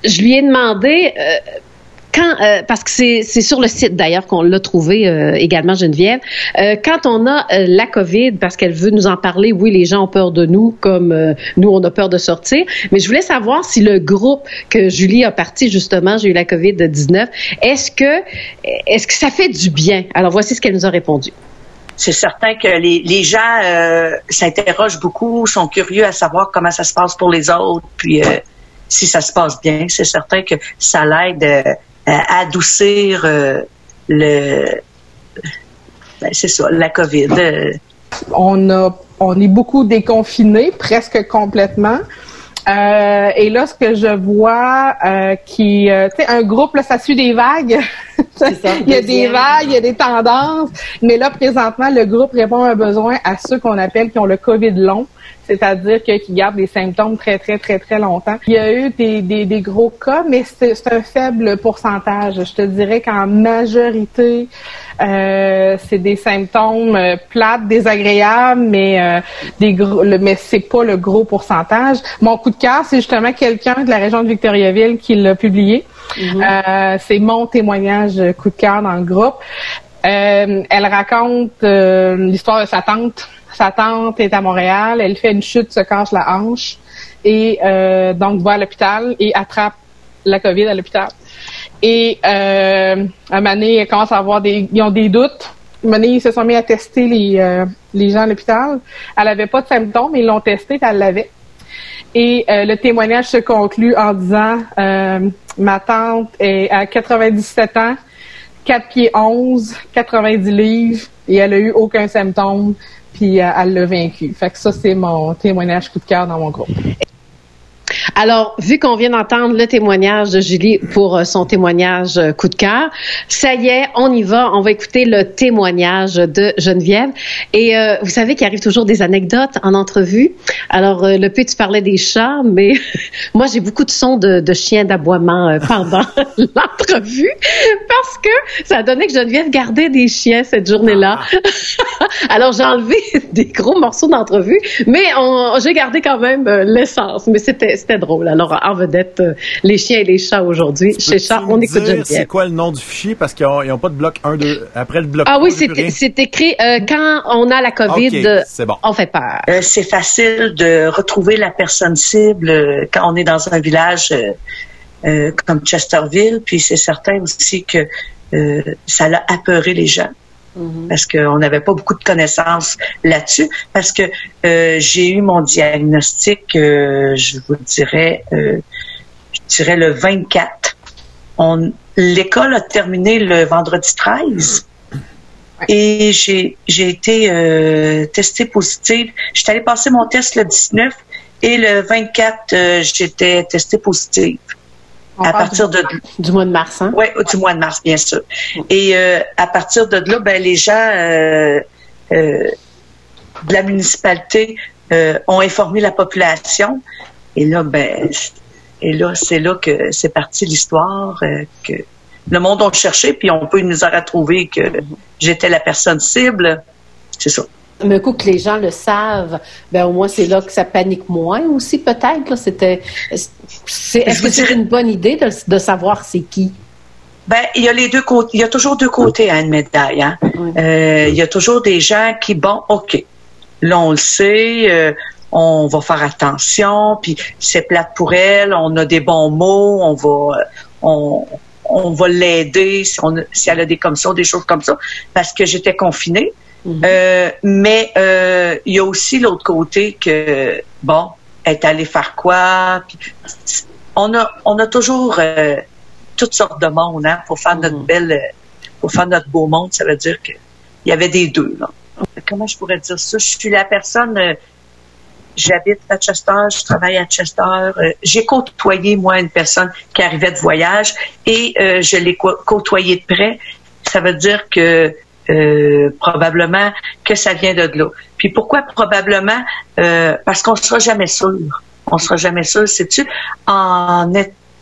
je lui ai demandé... quand, euh, parce que c'est sur le site d'ailleurs qu'on l'a trouvé euh, également Geneviève. Euh, quand on a euh, la COVID, parce qu'elle veut nous en parler, oui, les gens ont peur de nous, comme euh, nous on a peur de sortir. Mais je voulais savoir si le groupe que Julie a parti justement, j'ai eu la COVID 19, est-ce que est-ce que ça fait du bien? Alors voici ce qu'elle nous a répondu. C'est certain que les, les gens euh, s'interrogent beaucoup, sont curieux à savoir comment ça se passe pour les autres, puis euh, si ça se passe bien, c'est certain que ça l'aide euh, adoucir euh, le, ben, c'est ça, la COVID. euh. on a on est beaucoup déconfinés, presque complètement. Euh, et là, ce que je vois, euh, qui, euh, tu sais, un groupe, là, ça suit des vagues. il y a des vagues, il y a des tendances. Mais là, présentement, le groupe répond à un besoin à ceux qu'on appelle qui ont le COVID long c'est-à-dire que, qui gardent des symptômes très, très, très, très longtemps. Il y a eu des, des, des gros cas, mais c'est un faible pourcentage. Je te dirais qu'en majorité, euh, c'est des symptômes euh, plates, désagréables, mais euh, des gros, le, mais c'est pas le gros pourcentage. Mon coup de cœur, c'est justement quelqu'un de la région de Victoriaville qui l'a publié. Mm-hmm. Euh, c'est mon témoignage coup de cœur dans le groupe. Euh, elle raconte euh, l'histoire de sa tante. Sa tante est à Montréal. Elle fait une chute, se casse la hanche et euh, donc va à l'hôpital et attrape la COVID à l'hôpital. Et euh, à un moment donné, elle commence à avoir des, ils ont des doutes. À ils se sont mis à tester les, euh, les gens à l'hôpital. Elle avait pas de symptômes, ils l'ont testé, elle l'avait. Et euh, le témoignage se conclut en disant euh, ma tante est à 97 ans, 4 pieds 11, 90 livres, et elle a eu aucun symptôme, puis euh, elle l'a vaincu. Fait que ça, c'est mon témoignage coup de cœur dans mon groupe. Alors, vu qu'on vient d'entendre le témoignage de Julie pour euh, son témoignage euh, coup de cœur, ça y est, on y va. On va écouter le témoignage de Geneviève. Et euh, vous savez qu'il arrive toujours des anecdotes en entrevue. Alors, euh, le peu, tu parlais des chats, mais moi, j'ai beaucoup de sons de, de chiens d'aboiement euh, pendant l'entrevue parce que ça a donné que Geneviève gardait des chiens cette journée-là. Alors, j'ai enlevé des gros morceaux d'entrevue, mais j'ai gardé quand même l'essence. Mais c'était drôle. Alors, en vedette, euh, les chiens et les chats aujourd'hui. Chez Chat, on écoute Geneviève. C'est quoi le nom du fichier? Parce qu'ils n'ont pas de bloc 1, 2. Après le bloc Ah 3, oui, c'est écrit euh, quand on a la COVID, bon. on fait peur. Euh, c'est facile de retrouver la personne cible euh, quand on est dans un village euh, euh, comme Chesterville. Puis c'est certain aussi que euh, ça l'a apeuré les gens parce qu'on n'avait pas beaucoup de connaissances là-dessus. Parce que euh, j'ai eu mon diagnostic, euh, je vous dirais, euh, je dirais le 24. On, l'école a terminé le vendredi 13. Et j'ai, j'ai été testée positive. J'étais allée passer mon test le 19 et le 24, euh, j'étais testée positive. On à partir du- de du mois de mars, hein? oui, du mois de mars, bien sûr. Et euh, à partir de là, ben, les gens euh, euh, de la municipalité euh, ont informé la population. Et là, ben, et là, c'est là que c'est parti l'histoire euh, que le monde a cherché, puis on peut nous a retrouvé que j'étais la personne cible. C'est ça. Mais coup que les gens le savent, ben au moins c'est là que ça panique moins aussi peut-être. C'était, est-ce que c'est une bonne idée de, de savoir c'est qui? Ben, il y a les deux côtés. Il y a toujours deux côtés à une médaille. Hein? Euh, il y a toujours des gens qui, bon, ok, là on le sait, euh, on va faire attention, puis c'est plate pour elle, on a des bons mots, on va, on, on va l'aider si, on, si elle a des commissions, des choses comme ça, parce que j'étais confinée. Euh, mais euh, il y a aussi l'autre côté que bon, elle est allée faire quoi puis On a on a toujours euh, toutes sortes de monde hein, pour faire notre belle, euh, pour faire notre beau monde. Ça veut dire que il y avait des deux. Là. Comment je pourrais dire ça? Je suis la personne. euh, J'habite à Chester, je travaille à Chester. euh, J'ai côtoyé, moi, une personne qui arrivait de voyage et euh, je l'ai co- côtoyé de près. Ça veut dire que euh, probablement que ça vient de là. Puis pourquoi probablement? Euh, parce qu'on sera jamais sûr. On sera jamais sûr, sais-tu? En,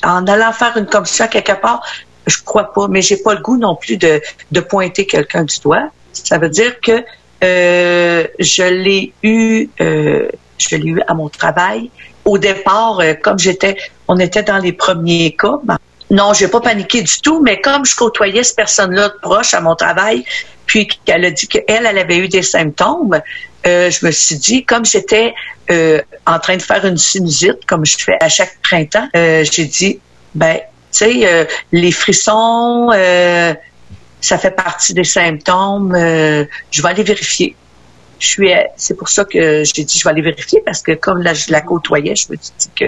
en allant faire une commission quelque part, je crois pas, mais j'ai pas le goût non plus de, de pointer quelqu'un du doigt. Ça veut dire que euh, je l'ai eu, euh, je l'ai eu à mon travail. Au départ, euh, comme j'étais, on était dans les premiers cas. Non, j'ai pas paniqué du tout, mais comme je côtoyais cette personne-là de proche à mon travail, puis qu'elle a dit qu'elle, elle avait eu des symptômes, euh, je me suis dit, comme j'étais euh, en train de faire une sinusite, comme je fais à chaque printemps, euh, j'ai dit, ben, tu sais, euh, les frissons, ça fait partie des symptômes. je vais aller vérifier. Je suis, c'est pour ça que j'ai dit, je vais aller vérifier parce que comme là, je la côtoyais, je me suis dit que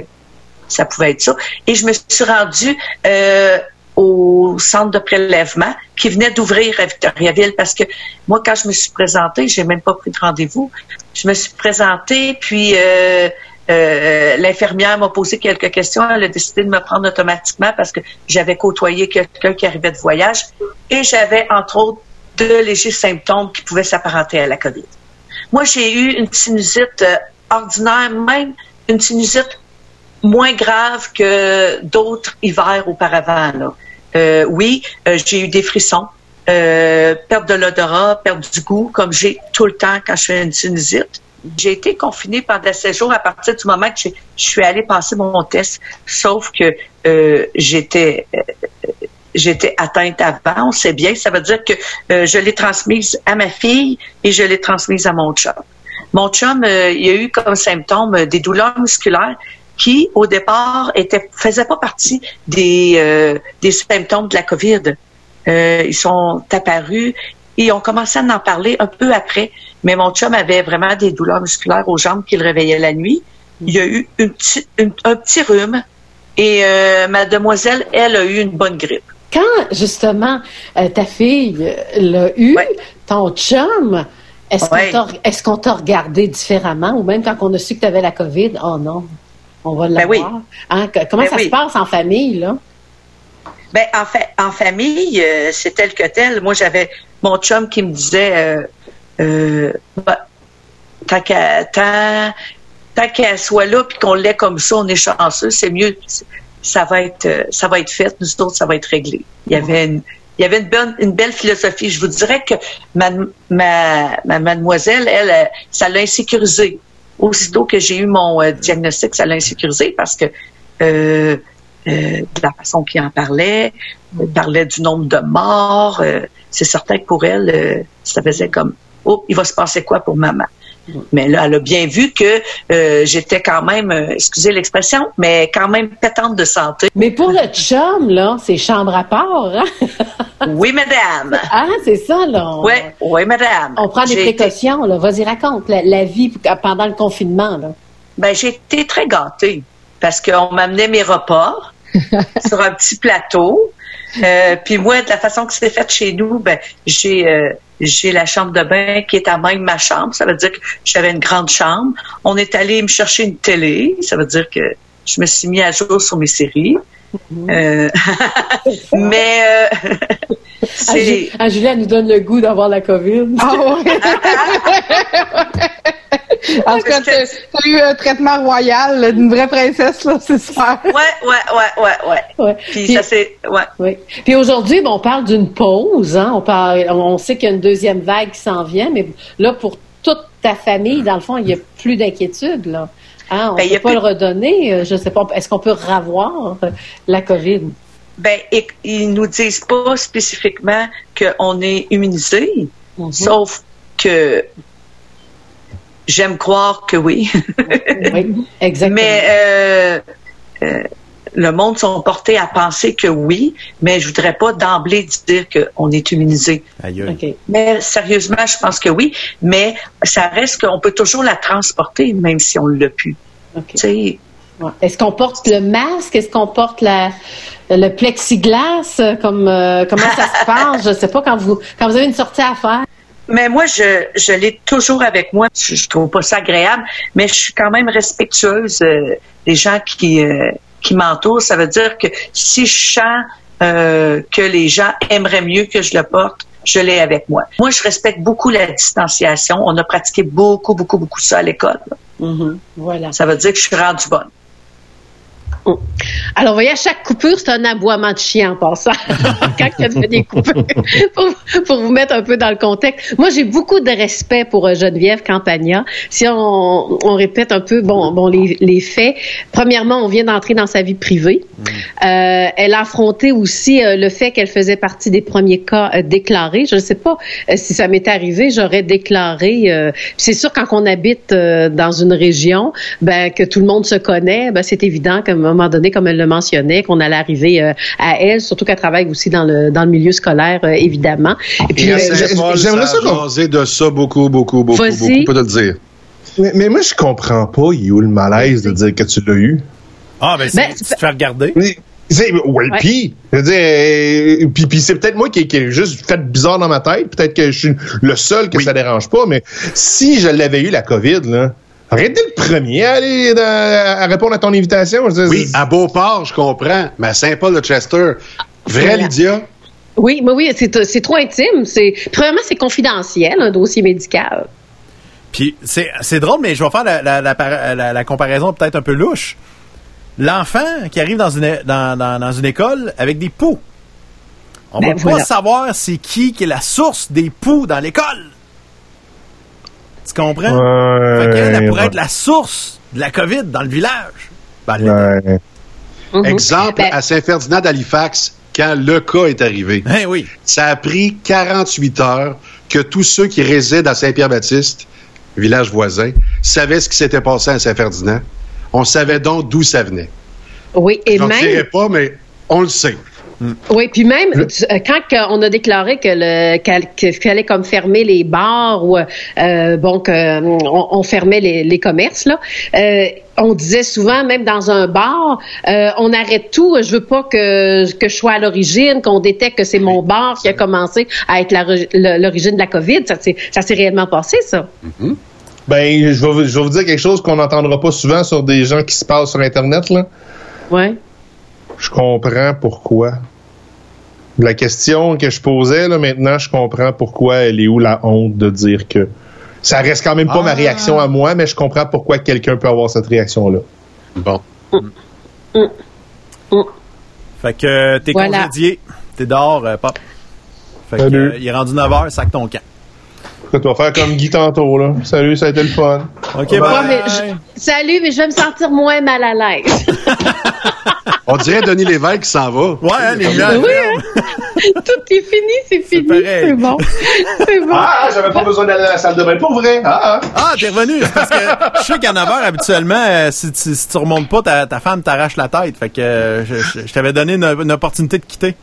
ça pouvait être ça. Et je me suis rendue euh, au centre de prélèvement qui venait d'ouvrir à Victoriaville parce que moi, quand je me suis présentée, j'ai même pas pris de rendez-vous. Je me suis présentée, puis euh, euh, l'infirmière m'a posé quelques questions. Elle a décidé de me prendre automatiquement parce que j'avais côtoyé quelqu'un qui arrivait de voyage et j'avais, entre autres, de légers symptômes qui pouvaient s'apparenter à la COVID. Moi, j'ai eu une sinusite ordinaire, même une sinusite moins grave que d'autres hivers auparavant. Là. Euh, oui, euh, j'ai eu des frissons, euh, perte de l'odorat, perte du goût, comme j'ai tout le temps quand je fais une sinusite. J'ai été confinée pendant sept jours à partir du moment que je suis allée passer mon test, sauf que euh, j'étais euh, j'étais atteinte avant, on sait bien. Ça veut dire que je l'ai transmise à ma fille et je l'ai transmise à mon chum. Mon chum, il a eu comme symptôme des douleurs musculaires qui, au départ, étaient, faisaient pas partie des, euh, des symptômes de la COVID. Euh, ils sont apparus et on commencé à en parler un peu après. Mais mon chum avait vraiment des douleurs musculaires aux jambes qui le réveillaient la nuit. Il y a eu une petite- une- un petit rhume et euh, mademoiselle, elle a eu une bonne grippe. Quand, justement, euh, ta fille l'a eu, ton chum, est-ce Ouais. qu'on t'a est-ce qu'on t'a regardé différemment ou même quand on a su que tu avais la COVID, oh non, on va l'avoir. oui. Hein, comment Ben ça oui. se passe en famille, là? Ben, en fait, en famille, euh, c'est tel que tel. Moi, j'avais mon chum qui me disait, euh, euh, bah, tant qu'elle soit là puis qu'on l'ait comme ça, on est chanceux, c'est mieux. Ça va être, ça va être fait. Nous autres, ça va être réglé. Il y avait une, il y avait une bonne, une belle philosophie. Je vous dirais que ma, ma, ma mademoiselle, elle, ça l'a insécurisée. Aussitôt que j'ai eu mon euh, diagnostic, ça l'a insécurisée parce que euh, euh, de la façon qu'il en parlait, il parlait du nombre de morts. c'est certain que pour elle, ça faisait comme oh, il va se passer quoi pour maman? Mais là, elle a bien vu que euh, j'étais quand même, euh, excusez l'expression, mais quand même pétante de santé. Mais pour le chum, là, c'est chambre à part, hein? Oui, madame. Ah, c'est ça, là. On, Oui, oui, madame. on prend des été- précautions, là. Vas-y, raconte la, la vie pendant le confinement, là. Ben, j'ai été très gâtée parce qu'on m'amenait mes repas sur un petit plateau. Euh, puis moi, de la façon que c'est fait chez nous, ben, j'ai euh, j'ai la chambre de bain qui est à même ma chambre. Ça veut dire que j'avais une grande chambre. On est allé me chercher une télé. Ça veut dire que je me suis mis à jour sur mes séries. Euh, mais euh, Ah, c'est ah, Julie, elle nous donne le goût d'avoir la COVID. Ah ouais. en tout cas, t'as t'as eu un traitement royal d'une vraie princesse, là, c'est super. ouais, ouais, ouais, ouais, ouais. Ouais. Puis Puis- ça c'est ouais. Oui. Puis aujourd'hui, bon, on parle d'une pause. Hein? On, parle, on sait qu'il y a une deuxième vague qui s'en vient, mais là, pour toute ta famille, dans le fond, il n'y a plus d'inquiétude. Là. Hein? On Ben, ne peut pas le redonner. euh, Je sais pas. Est-ce qu'on peut revoir euh, la COVID? Ben, et- ils nous disent pas spécifiquement qu'on est immunisé, Mhm. sauf que j'aime croire que oui. Oui, exactement. mais euh, euh, le monde sont portés à penser que oui, mais je voudrais pas d'emblée dire qu'on est immunisé. Aïe, aïe. OK. Mais sérieusement, je pense que oui, mais ça reste qu'on peut toujours la transporter, même si on l'a pu. OK. Tu sais, Ouais. Est-ce qu'on porte le masque? Est-ce qu'on porte la, le plexiglas? Comme, euh, comment ça se passe? Je sais pas, quand vous, quand vous avez une sortie à faire. Mais moi, je, je l'ai toujours avec moi. Je, je trouve pas ça agréable, mais je suis quand même respectueuse euh, des gens qui, euh, qui m'entourent. Ça veut dire que si je sens euh, que les gens aimeraient mieux que je le porte, je l'ai avec moi. Moi, je respecte beaucoup la distanciation. On a pratiqué beaucoup, beaucoup, beaucoup ça à l'école. Mhm. Voilà. Ça veut dire que je suis rendue bonne. Alors, vous voyez, à chaque coupure, c'est un aboiement de chien en passant. Quand il y a des coupures. pour, pour vous mettre un peu dans le contexte. Moi, j'ai beaucoup de respect pour euh, Geneviève Campagna. Si on, on répète un peu, bon, bon, les, les faits. Premièrement, on vient d'entrer dans sa vie privée. Euh, elle a affronté aussi euh, le fait qu'elle faisait partie des premiers cas euh, déclarés. Je ne sais pas si ça m'est arrivé, j'aurais déclaré. c'est sûr quand on habite dans une région, ben que tout le monde se connaît, ben c'est évident un moment donné, comme elle le mentionnait, qu'on allait arriver euh, à elle, surtout qu'elle travaille aussi dans le dans le milieu scolaire, euh, évidemment. Et puis euh, j'aimerais ça qu'on- de ça beaucoup, beaucoup, beaucoup, beaucoup, pas te le dire. Mais, mais moi, je comprends pas, il est où le malaise de dire que tu l'as eu? Ah, ben, c'est Ben, tu te fais regarder. Mais, Ouais. puis, je veux dire, euh, puis, puis c'est peut-être moi qui, qui ai juste fait bizarre dans ma tête. Peut-être que je suis le seul que ça dérange pas, mais si je l'avais eu la COVID, là, Arrêtez le premier à aller dans- à répondre à ton invitation. Je veux dire, Oui, à Beauport, je comprends, mais à Saint-Paul-de-Chester, vrai. Lydia? Oui, mais oui, c'est trop intime. C'est premièrement, c'est confidentiel, un dossier médical. Puis c'est drôle, mais je vais faire la, la, la, par- la- la comparaison peut-être un peu louche. L'enfant qui arrive dans une, dans, dans, dans une école avec des poux. On Ben va pas savoir c'est qui qui est la source des poux dans l'école. Tu comprends? Ouais, fait qu'elle, elle pourrait ouais. être la source de la COVID dans le village. Ben, elle l'était. Ouais. Mhm. Exemple, Ben, à Saint-Ferdinand d'Halifax, quand le cas est arrivé, Ben oui. ça a pris 48 heures que tous ceux qui résident à Saint-Pierre-Baptiste, village voisin, savaient ce qui s'était passé à Saint-Ferdinand. On savait donc d'où ça venait. oui, et dirai même, pas, mais on le sait. Oui, puis même tu- euh, quand on a déclaré que le qu'al- qu'il fallait comme fermer les bars ou euh, bon que euh, on, on fermait les, les commerces là, euh, on disait souvent même dans un bar, euh, on arrête tout. Je veux pas que que je sois à l'origine, qu'on détecte que c'est mon bar qui a commencé à être l'origine de la COVID. Ça s'est réellement passé ça. Ben, je vais, vous- je vais vous dire quelque chose qu'on n'entendra pas souvent sur des gens qui se passent sur Internet. Là. Ouais. Je comprends pourquoi. La question que je posais, là, maintenant, je comprends pourquoi elle est où la honte de dire que. Ça reste quand même pas ma Ah. réaction à moi, mais je comprends pourquoi quelqu'un peut avoir cette réaction-là. Bon. Fait que euh, t'es Voilà. congédié. T'es dehors, euh, pop. Fait que, Salut. euh, il est rendu 9h, sac ton camp. Tu vas faire comme Guy tantôt, là. Salut, ça a été le fun. OK, Ouais, bye. Ouais, mais je- salut, mais je vais me sentir moins mal à l'aise. On dirait Denis Lévesque qui s'en va. Ouais, hein, les gens. Oui, hein? Tout est fini, c'est fini. C'est bon. C'est bon. Ah, j'avais pas besoin d'aller à la salle de bain pour vrai. Ah, ah. Ah, t'es revenu. Parce que je sais qu'à 9h, habituellement, euh, si, tu- si tu remontes pas, ta, ta femme t'arrache la tête. Fait que euh, je, je- je t'avais donné une, une opportunité de quitter.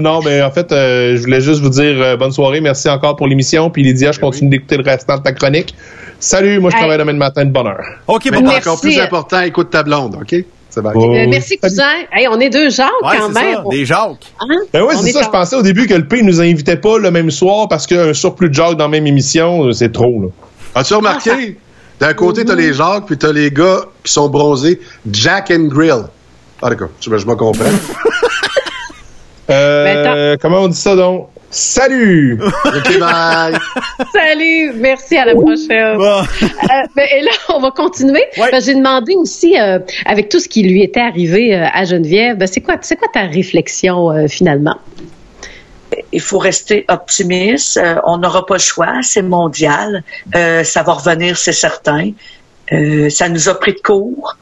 Non, mais en fait, euh, je voulais juste vous dire euh, bonne soirée. Merci encore pour l'émission. Puis Lydia, je continue d'écouter le restant de ta chronique. Salut, moi je Hey. travaille demain matin de bonne heure. OK, bon. Merci. encore plus important, écoute ta blonde, OK? Ça va. Oh. Euh, merci, cousin. Hey, on est deux Jacques Ouais, quand même. ça, des Jacques. Hein? Ben oui, On c'est est ça. Je en- pensais au début que le P nous invitait pas le même soir parce qu'un surplus de Jacques dans la même émission, euh, c'est trop, là. As-tu remarqué? D'un côté, t'as les Jacques, puis t'as les gars qui sont bronzés. Jack and Grill. Ah, d'accord. Je, je me comprends. Euh, comment on dit ça donc? Salut! OK, bye. Salut, merci, à la prochaine. Bon. Euh, ben, et là, on va continuer. Ouais. Ben, J'ai demandé aussi, euh, avec tout ce qui lui était arrivé euh, à Geneviève, ben, c'est quoi, c'est quoi ta réflexion euh, finalement? il faut rester optimiste. Euh, on n'aura pas le choix, c'est mondial. Euh, ça va revenir, c'est certain. Euh, ça nous a pris de court.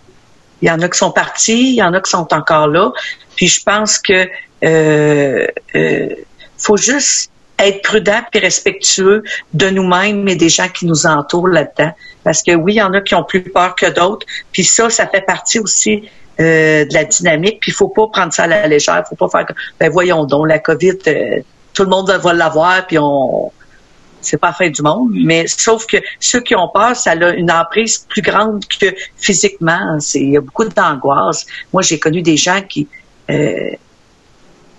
Il y en a qui sont partis, il y en a qui sont encore là. Puis je pense que euh, euh, faut juste être prudent et respectueux de nous-mêmes et des gens qui nous entourent là-dedans. Parce que oui, il y en a qui ont plus peur que d'autres. Puis ça, ça fait partie aussi euh, de la dynamique. Puis il faut pas prendre ça à la légère. faut pas faire ben voyons donc, la COVID, euh, tout le monde va l'avoir, puis on c'est pas la fin du monde. Mais sauf que ceux qui ont peur, ça a une emprise plus grande que physiquement. Il y a beaucoup d'angoisse. Moi, j'ai connu des gens qui euh,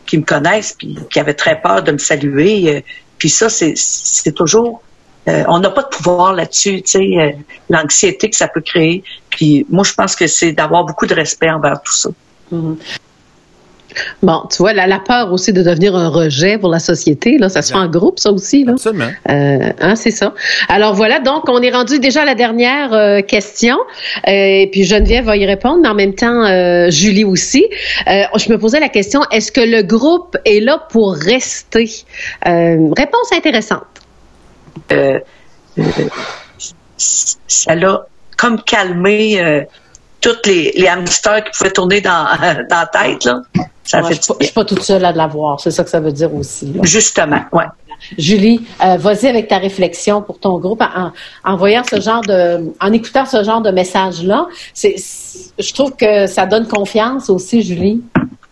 qui me connaissent puis qui avaient très peur de me saluer. euh, puis ça, c'est toujours euh, on n'a pas de pouvoir là-dessus, tu sais, euh, l'anxiété que ça peut créer. Puis moi, je pense que c'est d'avoir beaucoup de respect envers tout ça. Bon, tu vois, la, la peur aussi de devenir un rejet pour la société, là, ça se fait en groupe, ça aussi, là. Absolument. Euh, hein, c'est ça. Alors voilà, donc on est rendu déjà à la dernière euh, question. Euh, et puis Geneviève va y répondre, mais en même temps euh, Julie aussi. Euh, je me posais la question est-ce que le groupe est là pour rester? Euh, Réponse intéressante. Euh, euh, ça l'a comme calmé euh, tous les, les hamsters qui pouvaient tourner dans, dans la tête. Là. Ça Ouais, fait je je suis pas toute seule à l'avoir, c'est ça que ça veut dire aussi. là. Justement, ouais. Julie, euh, vas-y avec ta réflexion pour ton groupe en, en voyant ce genre de, en écoutant ce genre de message-là. C'est, c'est- je trouve que ça donne confiance aussi, Julie.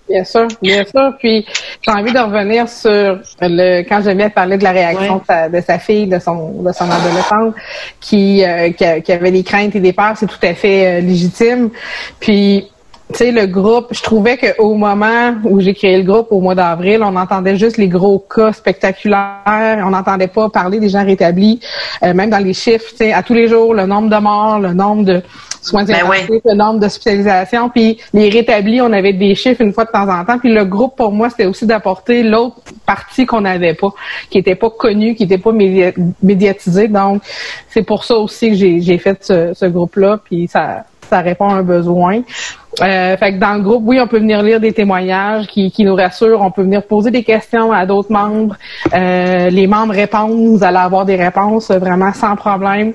Bien sûr, bien sûr. Puis j'ai envie de revenir sur le quand Geneviève parlait de la réaction Ouais. de, sa, de sa fille, de son de son adolescente, qui, euh, qui, a- qui avait des craintes et des peurs, c'est tout à fait euh, légitime. Puis tu sais, le groupe, je trouvais qu'au moment où j'ai créé le groupe, au mois d'avril, on entendait juste les gros cas spectaculaires. On n'entendait pas parler des gens rétablis, euh, même dans les chiffres, tu sais, à tous les jours, le nombre de morts, le nombre de soins Ben intensifs, le nombre d'hospitalisations, puis les rétablis, on avait des chiffres une fois de temps en temps. Puis le groupe, pour moi, c'était aussi d'apporter l'autre partie qu'on n'avait pas, qui était pas connue, qui était pas média- médiatisée. Donc, c'est pour ça aussi que j'ai j'ai fait ce, ce groupe-là, puis ça, ça répond à un besoin. Euh, fait que dans le groupe, oui, on peut venir lire des témoignages qui, qui nous rassurent. On peut venir poser des questions à d'autres membres. Euh, les membres répondent. Vous allez avoir des réponses vraiment sans problème.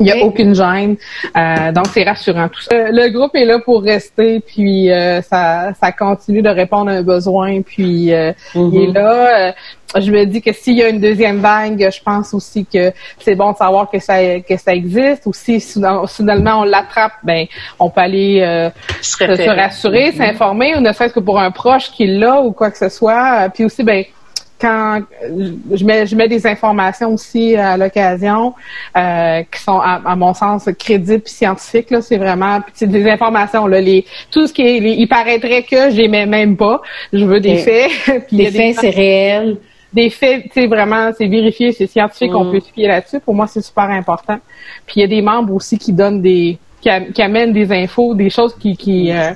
Il n'y a aucune gêne. Euh, donc, c'est rassurant tout ça. Euh, Le groupe est là pour rester, puis euh, ça, ça continue de répondre à un besoin, puis euh, il est là. Euh, je me dis que s'il y a une deuxième vague, je pense aussi que c'est bon de savoir que ça que ça existe. Ou si soudainement on l'attrape, ben on peut aller euh, se, se rassurer, Mhm. s'informer, ou ne serait-ce que pour un proche qui l'a ou quoi que ce soit. Puis aussi, ben quand euh, je mets, je mets des informations aussi à l'occasion euh, qui sont à, à mon sens crédibles et scientifiques là c'est vraiment c'est des informations là les tout ce qui est les- il paraîtrait que je les mets même pas je veux des Et- faits Des faits, c'est réel. des faits, tu sais, vraiment, c'est vérifié, c'est scientifique, on Mm. peut se fier là-dessus. Pour moi, c'est super important. Puis il y a des membres aussi qui donnent des, qui, am- qui amènent des infos, des choses qui, qui, euh,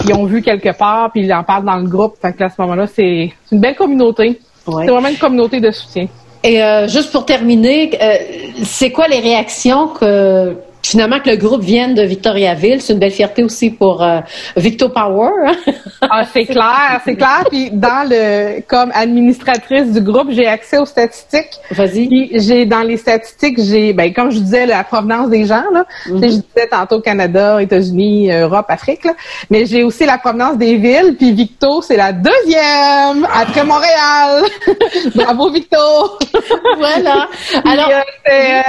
qui ont vu quelque part, puis ils en parlent dans le groupe. Fait que à ce moment-là, c'est c'est une belle communauté. Ouais. C'est vraiment une communauté de soutien. Et euh, juste pour terminer, euh, c'est quoi les réactions que finalement que le groupe vienne de Victoriaville? C'est une belle fierté aussi pour euh, Victo Power. hein? Ah, c'est clair, c'est clair. Puis dans le, comme administratrice du groupe, j'ai accès aux statistiques. Vas-y. Puis j'ai dans les statistiques, j'ai, ben comme je disais, la provenance des gens là. Sais, Je disais tantôt Canada, États-Unis, Europe, Afrique là. Mais j'ai aussi la provenance des villes. Puis Victo, c'est la deuxième après Montréal. Bravo Victo. voilà. Alors c'était, euh,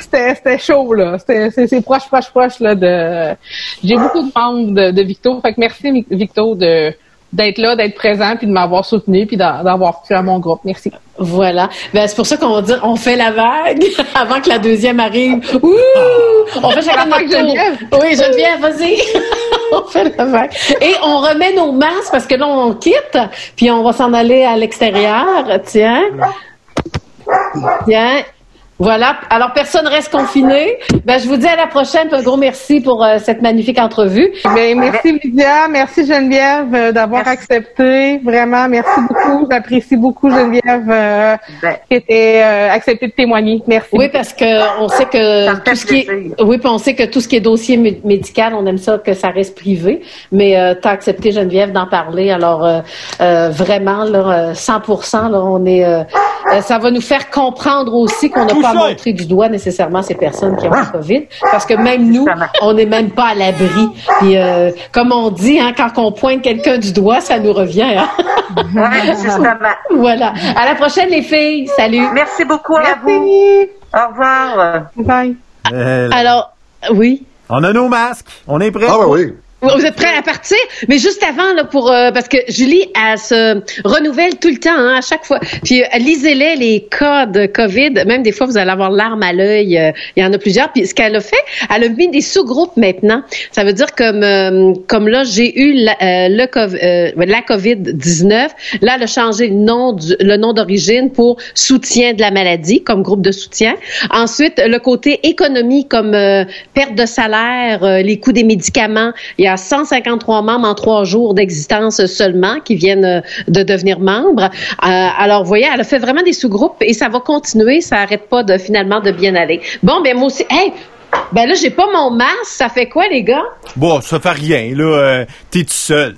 c'était, c'était chaud là. C'était, c'est, c'est proche, proche, proche là de. J'ai beaucoup de membres de, de Victo. Fait que merci Victo de d'être là, d'être présent, puis de m'avoir soutenu, puis d'a- d'avoir cru à mon groupe. Merci. Voilà. Ben, c'est pour ça qu'on va dire on fait la vague avant que la deuxième arrive. Ouh! On fait chacun La notre. Geneviève. Oui, Geneviève, vas-y. on fait la vague. Et on remet nos masques parce que là, on quitte, puis on va s'en aller à l'extérieur. Tiens. Tiens. Voilà. Alors, personne reste confiné. Ben, je vous dis à la prochaine. Un gros merci pour euh, cette magnifique entrevue. Ben, merci Lydia, merci Geneviève euh, d'avoir accepté. Vraiment, merci beaucoup. J'apprécie beaucoup Geneviève euh, qui était euh, accepté de témoigner. Merci. Oui, parce que on sait que tout ce qui est, oui, puis on sait que tout ce qui est dossier mé- médical, on aime ça que ça reste privé. Mais euh, t'as accepté Geneviève d'en parler, alors euh, euh, vraiment là, euh, 100%, là, on est, ça va nous faire comprendre aussi qu'on n'a pas à montrer du doigt nécessairement ces personnes qui ont la COVID, parce que même nous, on n'est même pas à l'abri. Puis euh, comme on dit, hein, quand on pointe quelqu'un du doigt, ça nous revient. Hein? Ouais, justement. voilà. À la prochaine, les filles. Salut. Merci beaucoup à vous. Au revoir. Bye. Euh, Alors, oui. On a nos masques. On est prêts? Ah, oui, oui. Vous êtes prêts à partir? Mais juste avant, là, pour euh, parce que Julie, elle se renouvelle tout le temps, hein, à chaque fois. Puis euh, lisez-les les de COVID. Même des fois, vous allez avoir l'arme à l'œil. euh, Il y en a plusieurs. Puis ce qu'elle a fait, elle a mis des sous-groupes maintenant. Ça veut dire comme euh, comme là, j'ai eu la, le la COVID 19. Là, elle a changé le nom du, le nom d'origine pour soutien de la maladie comme groupe de soutien. Ensuite, le côté économie comme perte de salaire, les coûts des médicaments. A 153 membres en trois jours d'existence seulement qui viennent euh, de devenir membres. Euh, alors, vous voyez, elle a fait vraiment des sous-groupes et ça va continuer. Ça arrête pas de finalement de bien aller. Bon, ben moi aussi, hey, ben là, j'ai pas mon masque. Ça fait quoi, les gars? Bon, ça fait rien, là. euh, T'es tout seul.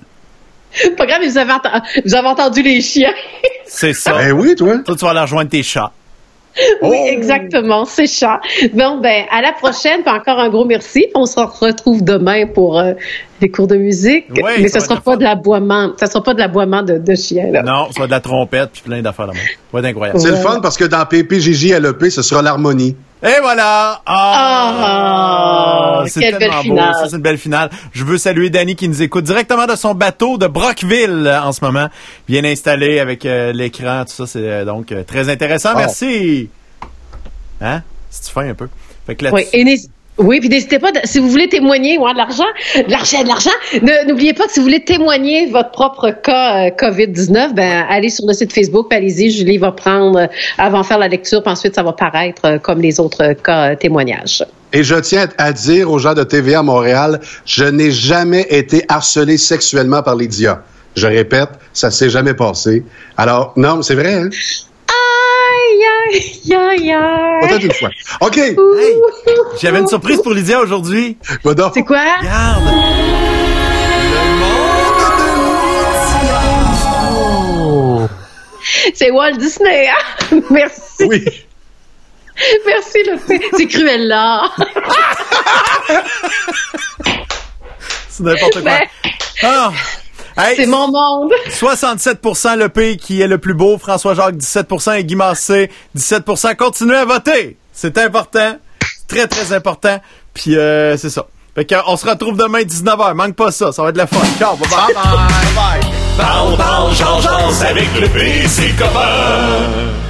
Pas grave, mais vous avez, vous avez entendu les chiens. C'est ça. Ben oui, toi. Toi, tu vas aller rejoindre tes chats. Oui, exactement, c'est chat. Bon, ben, à la prochaine, puis encore un gros merci. On se retrouve demain pour euh, les cours de musique. Oui, mais ça ce sera pas de l'aboiement. Ça sera pas de l'aboiement de, de chien, là. Non, ça va de la trompette puis plein d'affaires là Ça va être incroyable. C'est le fun parce que dans PPJJ LEP, ce sera l'harmonie. Et voilà! Ah! Ah, c'est quelle tellement belle beau. finale. Ça, c'est une belle finale. Je veux saluer Danny qui nous écoute directement de son bateau de Brockville euh, en ce moment. Bien installé avec euh, l'écran, tout ça. C'est euh, donc euh, très intéressant. Wow. Merci! Hein? C'est-tu fin un peu? Fait que là Oui, et Oui, puis n'hésitez pas, de- si vous voulez témoigner, ouais, de l'argent, de l'argent, de l'argent, ne- n'oubliez pas que si vous voulez témoigner votre propre cas euh, COVID-19, ben allez sur le site Facebook, allez-y, Julie va prendre, euh, va en faire la lecture, puis ensuite ça va paraître euh, comme les autres cas témoignages. Et je tiens à dire aux gens de TVA Montréal, je n'ai jamais été harcelé sexuellement par Lydia. Je répète, ça s'est jamais passé. Alors, non, c'est vrai, hein? Aïe. Peut-être une fois. OK. Hey, j'avais une surprise pour Lydia aujourd'hui. Donc? C'est quoi? Regarde. C'est Walt Disney, hein? Merci. Oui. Merci, le fait. C'est cruel, là. C'est n'importe quoi. Ben, Ah. Hey, c'est mon monde. 67% le pays qui est le plus beau, François Jacques 17% et Guy Massé 17% Continuez à voter. C'est important. Très, très important. Puis euh, c'est ça. Fait que, on se retrouve demain 19h. Manque pas ça. Ça va être de la fun. Ciao. Bye bye. bye, bye. Parle, parle, avec le copain.